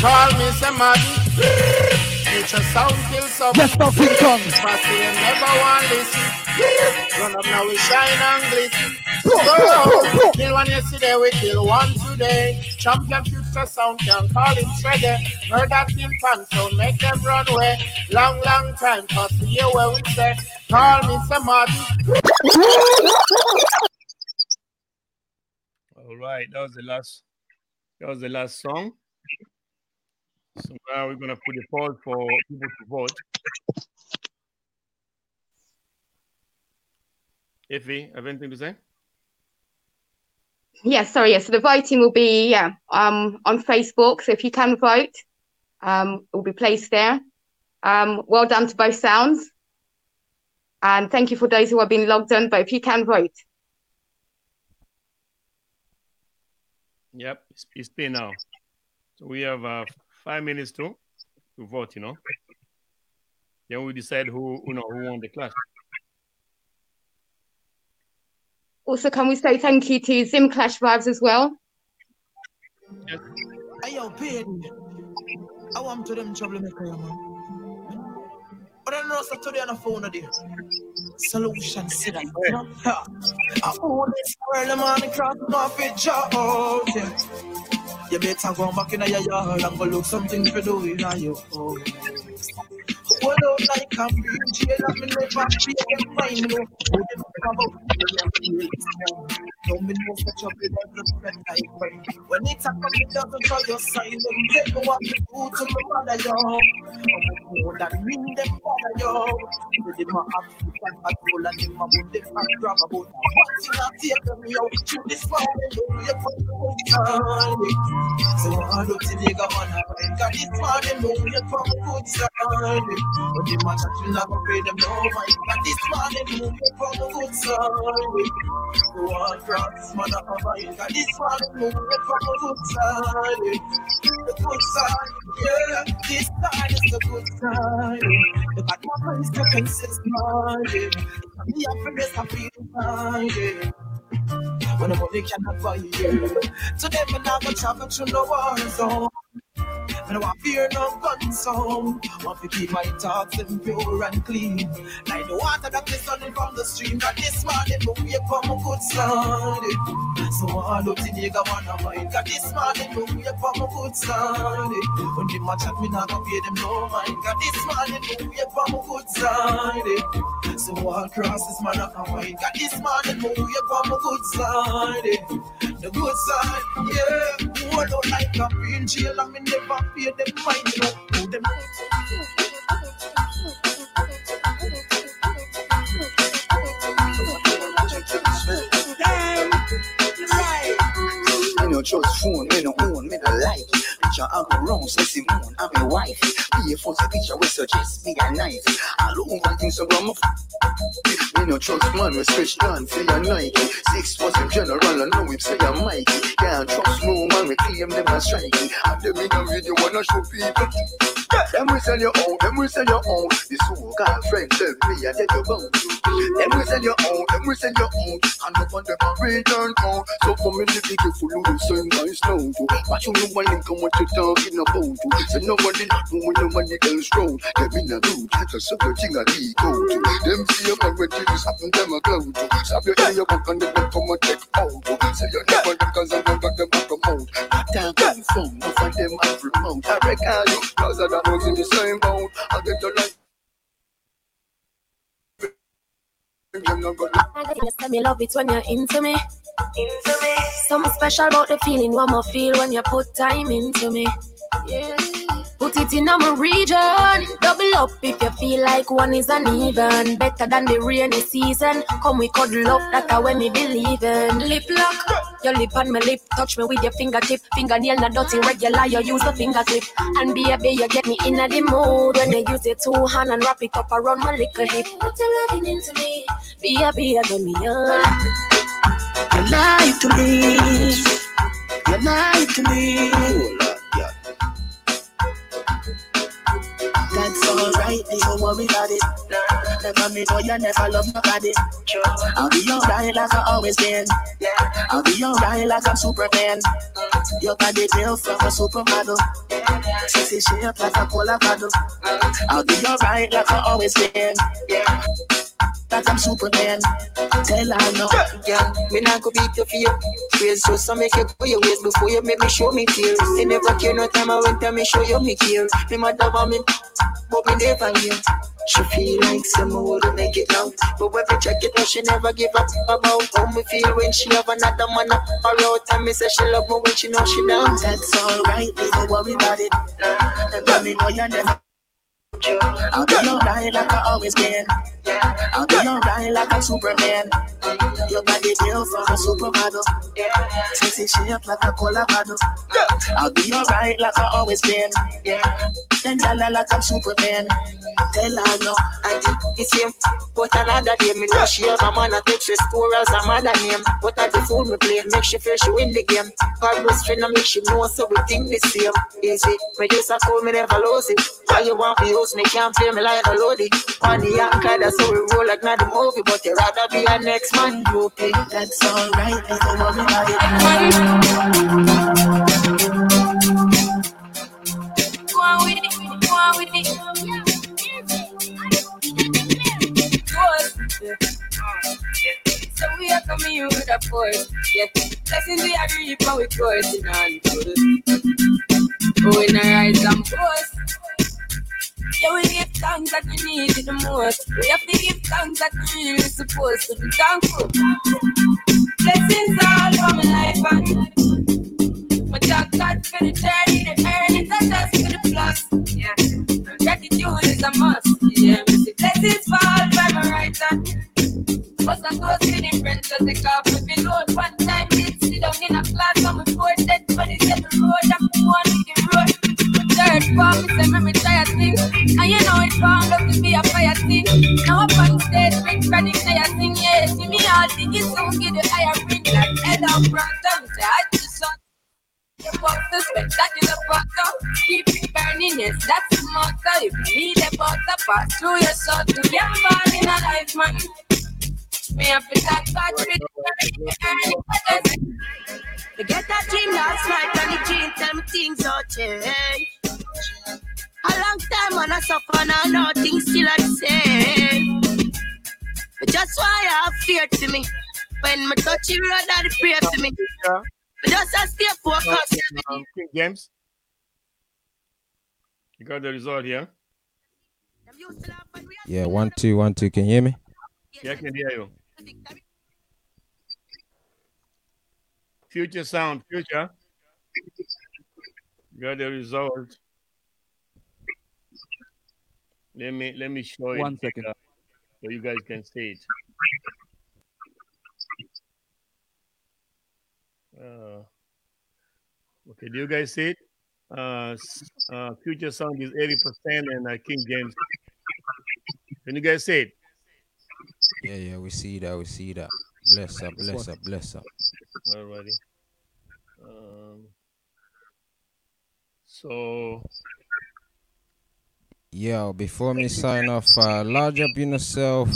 Speaker 20: Call me somebody. Future sound kill some.
Speaker 17: Yes, now King Kong.
Speaker 20: But still never want listen. Run up now we shine and glisten. Bro, kill one yesterday, we kill one today. Champion future sound can call him shredder. Murder kill fans, so make them run away. Long, long time, cause the year where we say, call me somebody.
Speaker 16: All right, that was the last. That was the last song. So now we're gonna put a pause for people to vote. Iffy, have anything to say?
Speaker 19: Yes, sorry. Yes, so the voting will be yeah um on Facebook. So if you can vote, um, it will be placed there. Um, well done to both sounds, and thank you for those who have been logged on. But if you can vote,
Speaker 16: Yep, it's, it's now. So we have uh, five minutes to to vote. You know. Then we decide who you know who won the clash.
Speaker 19: Also, can we say thank you to Zim Clash Vibez as well?
Speaker 54: Hey, yo, baby. I want to them troublemaker, man. But I know so today on the phone today. Solution, see that. you know? Ha. I own this world, man, across off it, job. Yeah. You better go back in your yard and go look something to do in your home. Out like I'm being jail, I'm in the back, be a fine, you know. Oh, you come out. Don't be no such a big every friend I pray. When it's a come, it doesn't try your sign. Them take what you do to my mother, yo. I'm more than ring them mother, yo. With them a African patrol and them a wound them and grab a boat. One thing I take them, yo. Through this morning, yo. You come to the time. So I they got one of them. Got this yo. You come to good side. But the match that you never pay them no mind. Got this morning, yo. You come to good side. So I cross, man, I have Got this morning, yo. You come to good side. The good side, yeah. This side is the good side. The bad man is the consistent, yeah. Me, I feel I feel fine, yeah. When the money cannot buy you. Today, me not gonna travel through the war zone. I don't want fear no sound. Want to keep my thoughts them pure and clean. Like the water that is running from the stream. That this morning move you come a good side. So all up to nigga wanna mind. Got this morning move you come a good side. When the match at me not gonna pay them no mind. Got this morning move you come a good side. So all cross this man up my mind. This morning move you come a good side. The good side, yeah. Who don't like a in jail and me never pay them mind. You know, them
Speaker 8: Damn, right. Me no trust phone, me no own, me no like. Picture I go wrong, say Simone, I'm a wife. Be a false picture, we suggest me a knife. All over things so I'm a no trust man, we switch down for your Nike. Six was in general, I know him say I'm Mikey. Can't trust no man, we claim them as striking. And them in a video, wanna show people. Them we sell your own, them we sell your own. This whole girlfriend tell me I get your bone. Them we sell your own, them we sell your own. And up on them a return call. So come in the full of the same guys you. Watch you know one link come what you talking about. So nobody not know when nobody else roll. Them in a road, that's a super thing I need go to. Them see a man when this happen, them a glow to. Stop your ear, you walk on the back, come and check out. Say you never look cause I never them back come out. That time come from, no find them out remote. I reckon you, cause I don't was in the same boat. I get the light.
Speaker 22: You say me love it when you're into me. Into me. Something special about the feeling one I feel when you put time into me. Yeah. Put it in my region. Double up if you feel like one is uneven. Better than the rainy season. Come we cuddle up, that's how when me believe in. Lip lock, your lip on my lip. Touch me with your fingertip. Fingernail not dirty regular, you use the fingertip. And baby, you get me in the mood when you use your two hand and wrap it up around my little hip. Put your loving into me. Baby, you get me on.
Speaker 2: You lie to me. You lie to me. That's alright, don't worry about it. Never me know you never love nobody. I'll be alright like I always been. I'll be alright like I'm Superman. Your body built from a supermodel. Sexy shape like a cola bottle. I'll be alright like I always been. That I'm Superman. Tell her no.
Speaker 60: Yeah, me not go beat you for you. Ways so some make you go your ways before you make me show me tears. You never care no time I went to me show you me care. Me mother want me, but me never hear. She feel like someone to make it now. But when we check it out, she never give up about how me feel when she have another man up out. And me say she love me when she know she down.
Speaker 2: That's alright, don't worry about it. Never me know you never I'll be alright like I always been. I'll be alright like I'm Superman. Your body built from a supermodel. Sexy shape like a Colorado. I'll be alright like I always been. Then dollar like I'm Superman. Tell her no,
Speaker 61: I did the same. But another day, me know she have a man that takes she store as a mother name. But I the fool me play, make she feel she win the game. Her best friend, I make she know, so we think the same. Easy, me used to call me never lose it. Why you want me use me, can't play me like a loadie. On the anchor, that's how we roll like not the movie. But you rather be a next man, you okay?
Speaker 2: That's alright, if you want me
Speaker 22: Go on with it, go on with it. Force. So we are coming here with a force. Yeah. Blessings we are reaping, we coursing on full. Oh, in a rise and force. Yeah, we give thanks that we need it the most. We have to give thanks that we really supposed to be thankful. Blessings all for my life and my job God for the journey, the earnings, and just for the plus. Yeah, gratitude is a must. Yeah, blessings fall by my right hand. Must not go to the friends take off with me load. One time, did sit down in a class on my fourth it's the road, I'm one the road. Third form, me say me retire thing. And you know it bound up to be a fire thing. Now up on stage, big ready say I sing, yeah. See me all thing is soon get the higher ring like head up say I just saw the box the spectacular photo. Keep it burning, yes, that's the motto. If you need a butter, pass through your soul to born in a life, man. Me have to thank God for the
Speaker 25: You get that dream last night and the dream tell me things all change. A long time when I suffer now, now things still are the same. But just why I have fear to me. When me touch you, road, that pray to me. But just I stay focused.
Speaker 16: Um, King James. You got the result here.
Speaker 18: Yeah, one, two, one, two. Can you hear me?
Speaker 16: Yeah, I can hear you. Future sound, future. Got the result. Let me let me show it.
Speaker 44: One second.
Speaker 16: so you guys can see it. Uh, okay, do you guys see it? Uh, uh, future sound is 80% and uh, King James. Can you guys see it?
Speaker 18: Yeah, yeah, we see that, we see that. Bless up, bless up, bless up.
Speaker 16: Alrighty. Um, so
Speaker 18: Yo, before me sign off, uh, large up in yourself,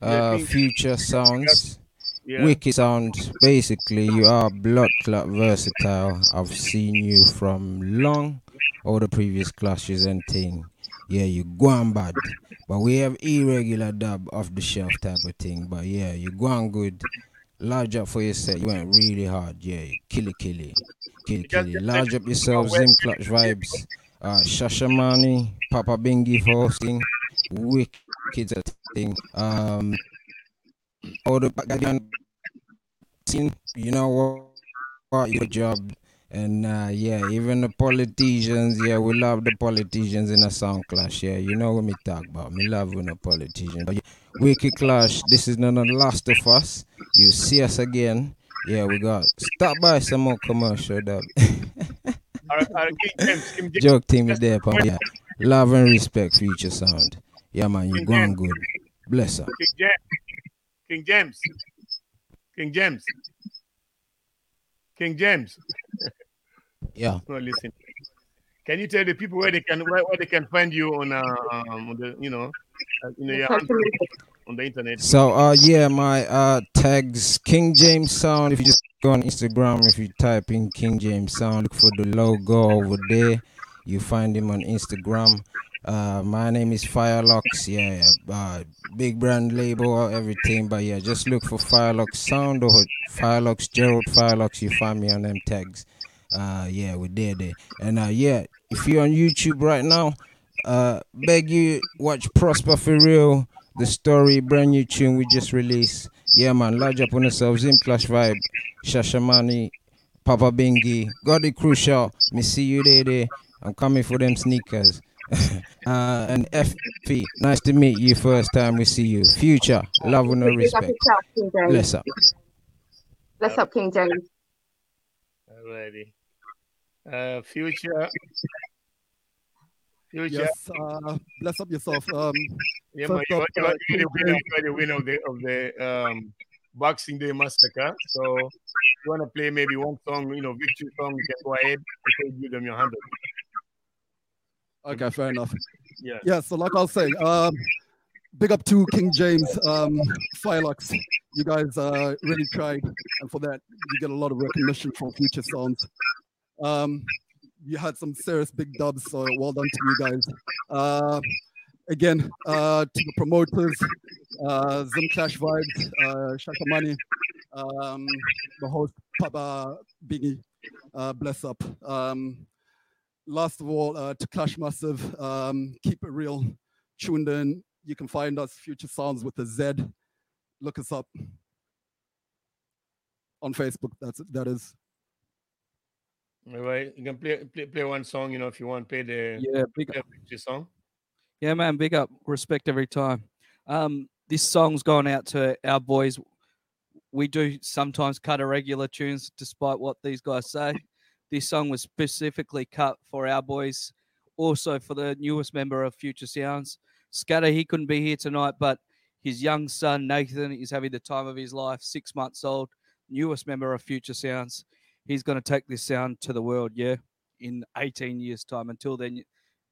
Speaker 18: uh, future sounds,
Speaker 16: Yeah.
Speaker 18: wicked sound. Basically, you are blood clot versatile. I've seen you from long, all the previous clashes and thing. Yeah, you gone bad, but we have irregular dub off the shelf type of thing. But yeah, you gone good. Large up for yourself. You went really hard. Yeah, you kill it, kill it, kill it, kill it. Large up yourself. Zim Clash Vibez. Uh, Shashamane, Papa Bingi for hosting. Wicked thing. Um, all the background scene. You know what? what your job. And uh, yeah, even the politicians, yeah, we love the politicians in a sound clash. Yeah, you know what me talk about. Me love when a politician. But yeah, Wicked Clash, this is of the last of us. You see us again. Yeah, we got stop by some more commercial dub.
Speaker 16: All right, all right, King James, King James.
Speaker 18: Joke team is there, pal. Yeah. Love and respect future sound. Yeah man, you're going good. Bless her.
Speaker 16: King James. King James. King James. King James.
Speaker 18: Yeah.
Speaker 16: No, listen. Can you tell the people where they can where, where they can find you on uh um, the you know uh, you know your on the internet?
Speaker 18: So uh yeah, my uh tags King James Sound. If you just go on Instagram, if you type in King James Sound, look for the logo over there. You find him on Instagram. Uh, my name is Firelocks. Yeah, yeah. Uh, big brand label, everything. But yeah, just look for Firelocks Sound or Firelocks Gerald Firelocks. You find me on them tags. Uh, yeah, we're there, there. And uh, yeah, if you're on YouTube right now, uh, beg you watch Prosper for real. The story, brand new tune we just released. Yeah, man, large up on yourself. Zim Clash Vibe, Shashamane, Papa Bingi, got it crucial. Me see you there, there. I'm coming for them sneakers. Uh, and FP, nice to meet you. First time we see you. Future, love and no
Speaker 19: Big up
Speaker 18: respect.
Speaker 19: yourself, King James.
Speaker 18: Bless up.
Speaker 19: Bless up, King James.
Speaker 16: Alrighty. Uh, future.
Speaker 17: Yes, uh, bless up yourself. Um,
Speaker 16: Yeah, man,
Speaker 17: first
Speaker 16: you,
Speaker 17: up,
Speaker 16: you,
Speaker 17: uh,
Speaker 16: you're the winner, you the winner of the of the um, Boxing Day Massacre. So, if you want to play maybe one song, you know, victory song, you can go ahead. You give them your hundred.
Speaker 17: Okay, fair enough.
Speaker 16: Yeah.
Speaker 17: Yeah, so like I was saying, um, big up to King James, um, Phylux. You guys uh, really tried, and for that, you get a lot of recognition from Future Soundz. Um, you had some serious big dubs, so well done to you guys. Uh, again, uh, to the promoters, uh, Zim Clash Vibez, uh, Money, um, the host, Papa Bingi, uh, bless up. Um, last of all, uh, to Clash Massive, um, keep it real, tuned in. You can find us Future Soundz with a Z. Look us up on Facebook. That's that is.
Speaker 16: Right, you can play play, play one song, you know, if you want. Play the
Speaker 44: Yeah, big
Speaker 16: a song.
Speaker 44: Yeah, man, big up, respect every time. Um, this song's gone out to our boys. We do sometimes cut irregular tunes, despite what these guys say. This song was specifically cut for our boys, also for the newest member of Future Soundz. Scatter, he couldn't be here tonight, but his young son Nathan is having the time of his life, six months old, newest member of Future Soundz. He's going to take this sound to the world, yeah, in 18 years' time. Until then,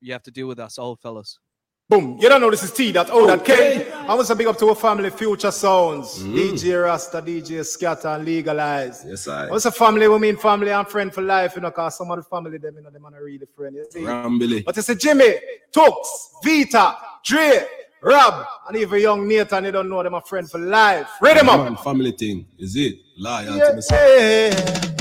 Speaker 44: you have to deal with us old fellas.
Speaker 20: Boom. You don't know this is T that O that K. I want to big up to our family, Future Soundz, mm. DJ Rasta, DJ Scatter, and Legalize.
Speaker 62: Yes, I.
Speaker 20: I was a family, we mean family and friend for life, you know, because some of the family, them, you know, them are not really friend, you see.
Speaker 62: Rambly.
Speaker 20: But it's a Jimmy, Tux, Vita, Dre, Rob, and even young Nathan, you don't know them a friend for life. Read them up.
Speaker 62: Man, family thing. Is it? Loyalty.
Speaker 20: Yeah, yeah.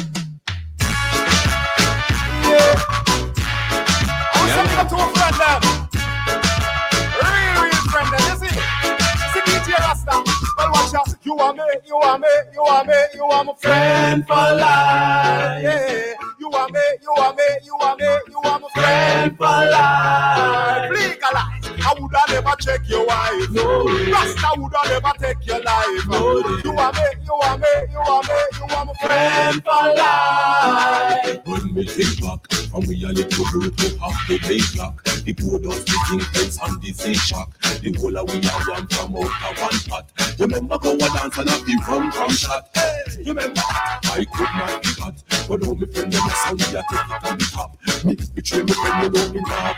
Speaker 20: You are me, you are me, you are me, you are my friend for life. Yeah. You are me, you are me, you are me, you are my friend for life. Legalize. I would have never check your wife. No. Rasta would have never take your life. No. You are me, you are me, you are me, you are my friend for life.
Speaker 62: When me think back from we a little group we have the big lock The board of the king fence and the sea shock The whole of we are one from out of one pot Remember go a dance and have the rum from shot Hey, you remember I could not be hot But now me friend them a we a take it on the top Me betray me friend you know me now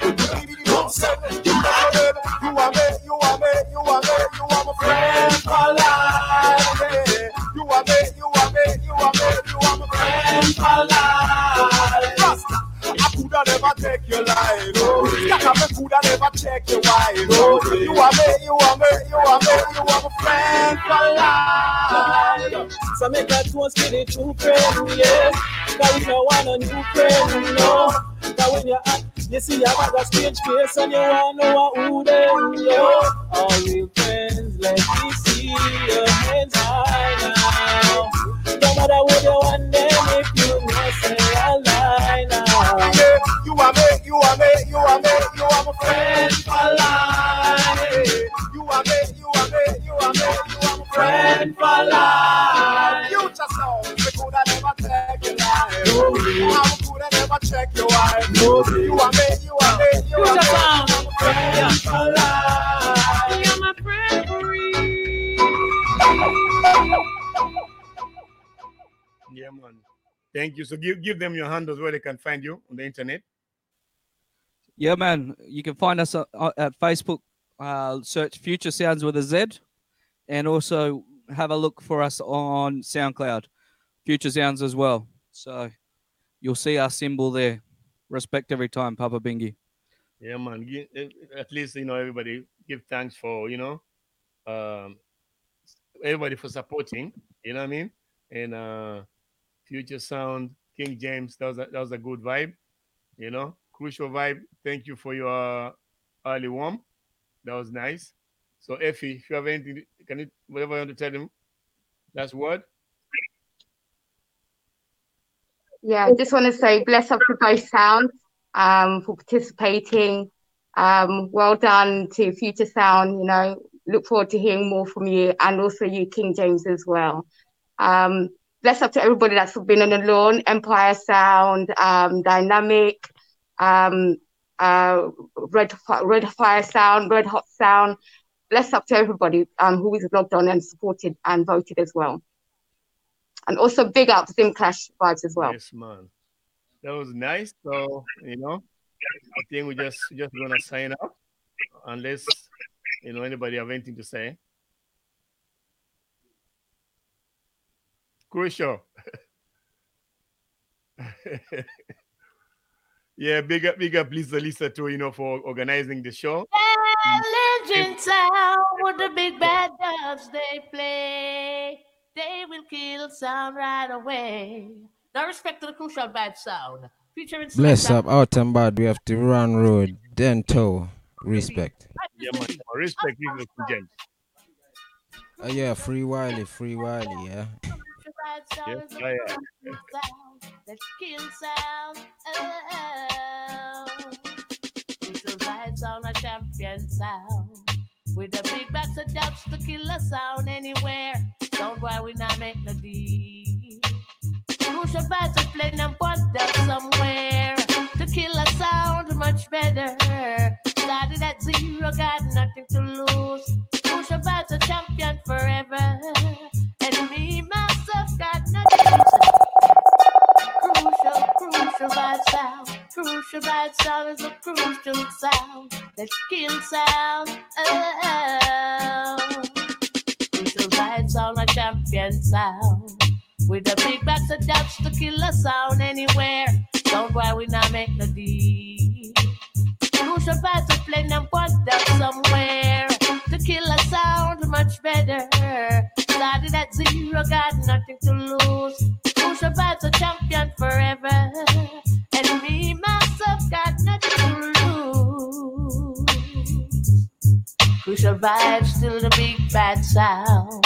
Speaker 62: No sir, you
Speaker 20: You me, you are me, you are me, you are me, you are my friend for life. You are me, you are me, you are me, you are my friend for life. Rasta, I coulda never take your life. Oh, me coulda never check your wife. Oh, you are me, you are me, you are me, you are my friend for life.
Speaker 33: So make a toast to true friend, yeah. Cause we don't want a new friend, no. Cause when you're you see you have a strange face and you want to know who them, yo. All real friends,
Speaker 16: give give them your handles where they can find you on the internet.
Speaker 44: Yeah, man. You can find us uh, uh, at Facebook. Uh, search Future Soundz with a Z, and also have a look for us on SoundCloud, Future Soundz as well. So you'll see our symbol there. Respect every time, Papa Bingi.
Speaker 16: Yeah, man. Eh, At least you know everybody give thanks for you know, um, everybody for supporting. You know what I mean? And uh, Future Sound, King James, that was a, that was a good vibe. You know, crucial vibe. Thank you for your uh, early warm. That was nice. So Effie, if you have anything, can you whatever you want to tell them? Last word.
Speaker 19: Yeah, I just want to say bless up to both sounds um, for participating. Um, well done to Future Sound. You know, look forward to hearing more from you and also you, King James, as well. Um, bless up to everybody that's been on the loan, Empire Sound, um, Dynamic, um, uh, Red, Red Fire Sound, Red Hot Sound. Bless up to everybody um, who is logged on and supported and voted as well. And also big up Zim Clash Vibez as well.
Speaker 16: Yes, man. That was nice. So, you know, I think we just just gonna sign up unless you know anybody have anything to say. Crucial. yeah, big up, big up Lisa Lisa too, you know, for organizing the show.
Speaker 33: Legend sound with the big bad dubs they play. They will kill sound right away. Now respect to the crucial bad sound. Featuring
Speaker 18: Bless
Speaker 33: Selector.
Speaker 18: up, out and bad. We have to run road, then toe. Respect.
Speaker 16: Yeah, man. Respect people to James.
Speaker 18: Oh yeah, free Wiley, free Wiley, yeah.
Speaker 16: Yes, I am.
Speaker 33: Let's kill sound. Oh, it's a right sound, a champion sound. With a big box of dubs to kill a sound anywhere. Don't worry, we not make no deal. Crucial vibes to play them one dub somewhere. To kill a sound much better. Started at zero, got nothing to lose. Crucial vibes a champion forever. Crucial sound. Crucial vibe sound is a crucial sound. Let's kill sound. Oh, crucial vibe sound, a champion sound. With a big box of dubs to kill a sound anywhere. Don't worry, we not make no deal. Crucial vibes to play them one dub somewhere. To kill a sound much better. Started at zero, got nothing to lose. Crucial vibes a champion forever. Crucial vibes, still the big bad sound.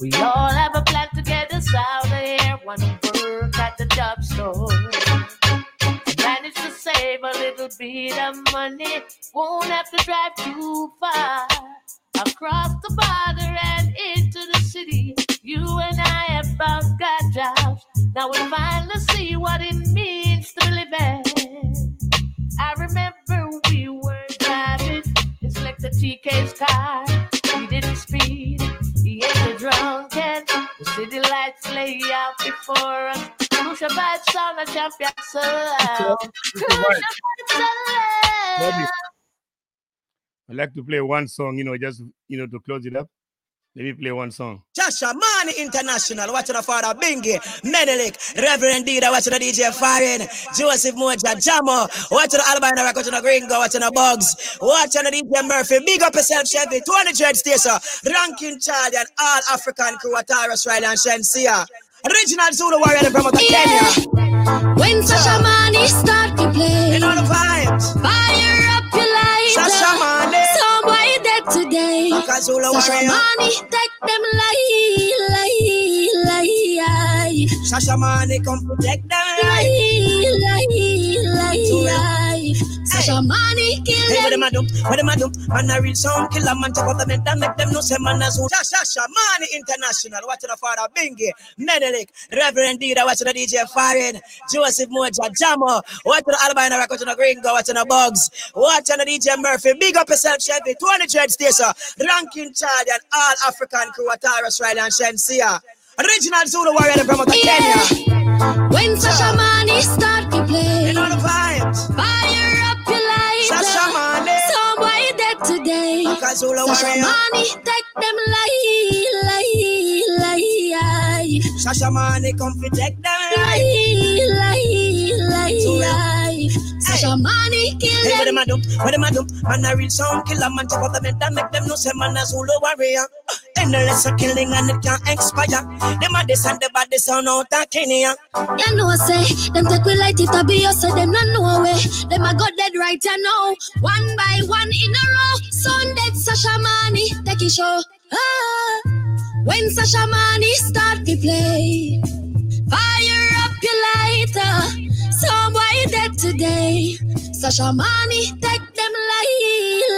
Speaker 33: We all have a plan to get us out of here. Wanna work at the job store. Manage to save a little bit of money. Won't have to drive too far. Across the border and into the city. You and I have both got jobs. Now we finally see what it means to live. I remember we Selector TK's car. He didn't speed. He ain't a drunken. The city lights lay out before us. Crucial vibes sound a champion sound. Crucial
Speaker 16: I'd like to play one song, you know, just you know, to close it up. Let me play one song.
Speaker 63: Shashamane International, watching the father Bingi, Menelik, Reverend Dida, watching the DJ Farin, Joseph Moja, Jamo, watching the Albina Rock, watching the Gringo, watching the Bugs, watching the DJ Murphy, big up yourself, Chevy, 20 Dread Station, Ranking Charlie, and all African crew, Atara, Riley, and Shensia. Original Zulu warrior and promoter Kenya.
Speaker 64: When Shashamane start to play,
Speaker 63: You know the vibes.
Speaker 64: fire up your light. Shashamane. Dead today. Sasha. Money take them lie, lie, lie.
Speaker 63: Shashamane come protect them.
Speaker 64: Lie, lie, lie, lie. Shashamane kill
Speaker 63: Hey, what
Speaker 64: them.
Speaker 63: them a do? What them a do? Man a real sound killer, man top of the men that make them know say man a zoo. Shashamane International, watching the father Bingi, Menelik, Reverend Dida, watching the DJ Farin, Joseph Moja, Jamo, watching the Albina Rock, watching the Gringo, watching the Bugs, watching the DJ Murphy, big up yourself, Chevy, 20 Dread Station, Ranking Charlie, and all African crew, Atara, Riley, and Shensia. Original Zulu warrior and promoter Kenya.
Speaker 64: When Shashamane start to play,
Speaker 63: You know the vibes.
Speaker 64: fire
Speaker 63: Zulu
Speaker 64: Sasha. Money take them lie, lie, lie.
Speaker 63: Shashamane come protect them.
Speaker 64: Lie, lie, lie, lie. Shashamane kill
Speaker 63: Hey, what
Speaker 64: them.
Speaker 63: them a do? What them a do? Man a real sound killer, man top of the men that make them know say man a Zulu warrior. Endless a killing and it can't expire. Them a this and the body sound out of Kenya.
Speaker 64: You know, say, them take we light it up, you say them not know way. Them a go dead right you know. One by one in a row. Son dead Shashamane, take it show. Ah, when Shashamane start to play, fire up your lighter. Some boy dead today. Shashamane, take them lie,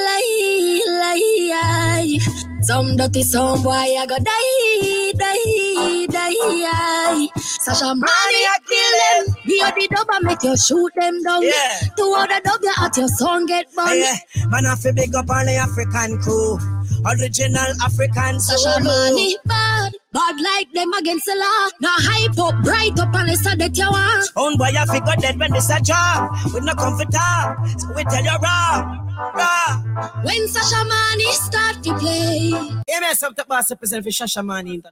Speaker 64: lie, lie. Some dirty, some boy I go die, die, die. Shashamane, I kill them. The other dub make you shoot them down.
Speaker 25: Yeah.
Speaker 64: Two other dub you at your song get burned.
Speaker 25: Hey, yeah. Man, I feel big up on the African crew. Original African
Speaker 64: Shashamane bad, bad like them against the law. Now hype up, bright up and listen that you want.
Speaker 25: Own boy, I figure dead when this a job. We no comforter, so we tell you raw, raw.
Speaker 64: When Sasha money start to play.
Speaker 25: Yeah, man, some top boss represent for Shashamane.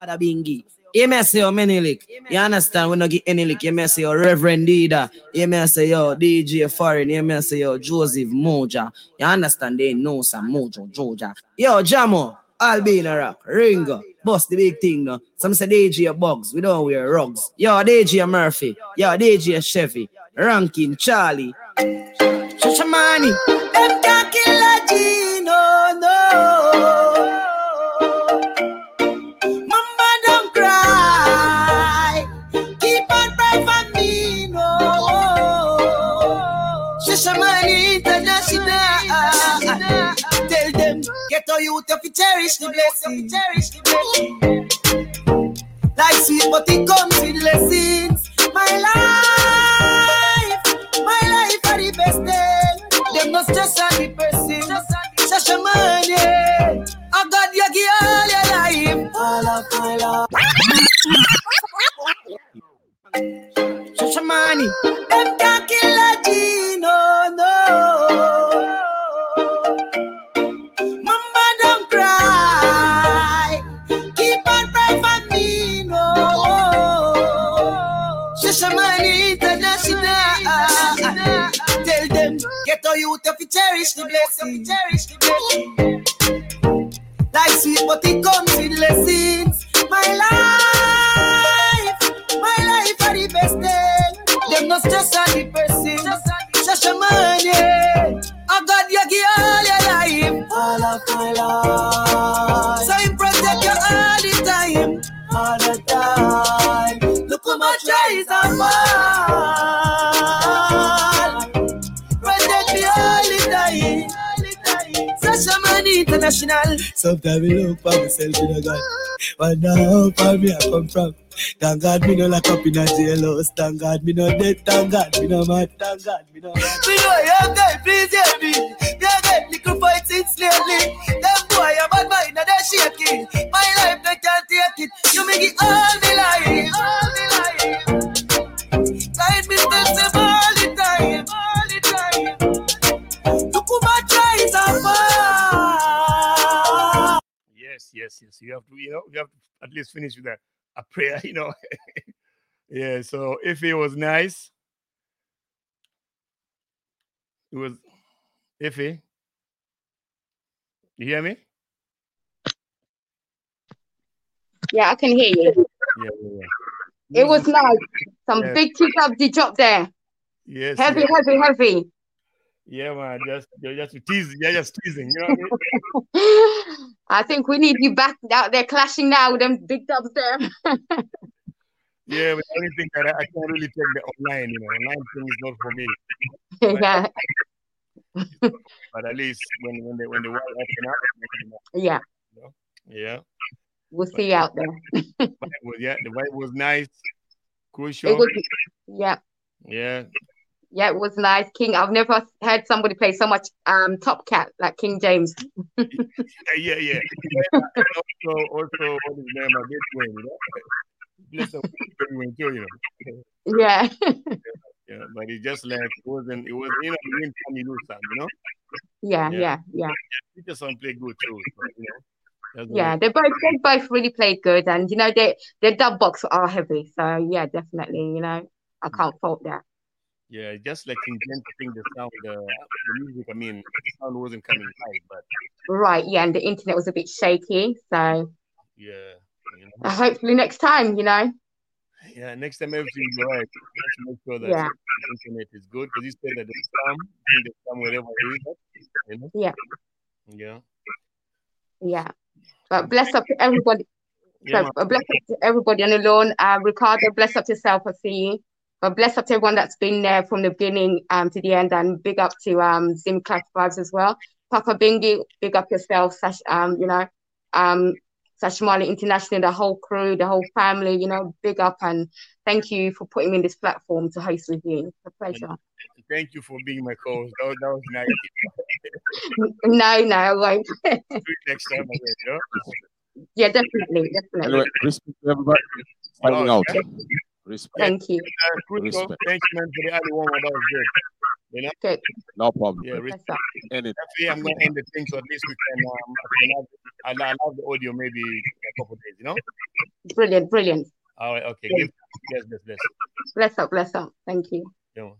Speaker 25: Ada bingi. You may say yo many lick. You understand? We no get any lick. You may say yo Reverend Dida. You may say yo DJ Foreign. You may say yo Joseph Moja. You understand? They know some Mojo Joja. Yo Jamo. Albina Rock. Ringo. Bust the big thing now. Some say DJ Bugs. We don't wear rugs. Yo DJ Murphy. Yo DJ Chevy. Rankin Charlie. Shashamane. Them can't kill a Gino. No. Youth if you cherish the blessing. Cherish the blessing. Like sweet, but it comes with lessons. My life, my life are the best thing. Them no stress on the person. Shashamane. I got you give all your life. All of my life. Shashamane. Them can't kill a Gino, no. Youth if you cherish the blessing. Cherish the blessing. Like sweet, but it comes with lessons. My life, my life are the best thing. Them no stress on the person. Shashamane. I got you give all your life. All of my life. So him protect you all the time. All the time. Look how much eyes are fall. International.
Speaker 65: Sometimes we look for myself in a God. Wonder how far me I come from. Thank God me no lock up in a jailhouse. Thank God me no dead. Thank God me no mad. Thank God me no mad.
Speaker 25: We know young guy, please hear me. Young guy, little fight since lately. Them boy, a bad mind, and they shaking. My life, they can't take it. You make it all the life. All the life.
Speaker 16: Yes, yes. You have to, you know, you have to at least finish with a, a prayer, you know. yeah, so if it was nice, it was Iffy. You hear me?
Speaker 19: Yeah, I can hear you.
Speaker 16: Yeah, yeah, yeah.
Speaker 19: It was nice. Some big kick up the drop there.
Speaker 16: Yes.
Speaker 19: Heavy, heavy, heavy.
Speaker 16: Yeah, man. Just you're just teasing. You're just teasing. You know what I mean?
Speaker 19: I think we need you back out there clashing now with them big dubs there.
Speaker 16: Yeah, but the only thing that I, I can't really take the online, you know, online thing is not for me.
Speaker 19: yeah,
Speaker 16: But at least when when the when the world open up, you know,
Speaker 19: yeah.
Speaker 16: you know, yeah.
Speaker 19: We'll see you out there.
Speaker 16: But was, yeah, the vibe was nice,
Speaker 19: It
Speaker 16: crucial.
Speaker 19: was, yeah,
Speaker 16: Yeah,
Speaker 19: yeah, it was nice. King, I've never heard somebody play so much um Top Cat like King James.
Speaker 16: yeah, yeah, yeah. Also, also, what is name? Big Wayne, you know. Bless him, too, you know.
Speaker 19: Yeah,
Speaker 16: Yeah, but he just like it wasn't. It was you know you win some, you lose some, you know.
Speaker 19: yeah, yeah, yeah.
Speaker 16: Peterson played good too, so, you know. That's
Speaker 19: Yeah, they both they both really played good, and you know they their dub box are heavy. So yeah, definitely, you know I can't fault that.
Speaker 16: Yeah, just like King James, I think the sound, the, the music, I mean, the sound wasn't coming right, but
Speaker 19: Right, yeah, and the internet was a bit shaky, so
Speaker 16: yeah, you know.
Speaker 19: uh, hopefully next time, you know.
Speaker 16: Yeah, next time everything's all right. Just make sure that
Speaker 19: Yeah.
Speaker 16: the internet is good because you said that there's some, there's some wherever you know.
Speaker 19: Yeah,
Speaker 16: Yeah.
Speaker 19: yeah. But bless up to everybody.
Speaker 16: Yeah,
Speaker 19: So, uh, bless up to everybody on the lawn. Uh, Ricardo, bless up yourself. I see you. But bless up to everyone that's been there from the beginning um to the end, and big up to um Zim Clash Vibez as well. Papa Bingi, big up yourself, Sash, um, you know, um, Shashamane International, the whole crew, the whole family, you know, big up and thank you for putting me in this platform to host with you. It's a pleasure.
Speaker 16: Thank you for being my co-host. That was, that was nice.
Speaker 19: No, no, I won't.
Speaker 16: Next time again, you know?
Speaker 19: yeah, definitely, definitely.
Speaker 66: Anyway, respect to everybody. Signing
Speaker 16: Oh,
Speaker 66: out.
Speaker 16: yeah.
Speaker 66: Respect.
Speaker 19: Thank you.
Speaker 16: Uh,
Speaker 66: Respect.
Speaker 16: thank you, man, for the early one. That was good. You know?
Speaker 19: Okay.
Speaker 66: No problem.
Speaker 16: Yeah, respect.
Speaker 66: Any
Speaker 16: Definitely, I'm going to end the thing so at least we can, um, I can have, I'll, I'll have the audio maybe in a couple of days, you know?
Speaker 19: Brilliant, brilliant.
Speaker 16: All right, okay.
Speaker 19: Yeah.
Speaker 16: Give, bless, bless, bless.
Speaker 19: Bless up, bless up. Thank you.
Speaker 16: Yeah, man.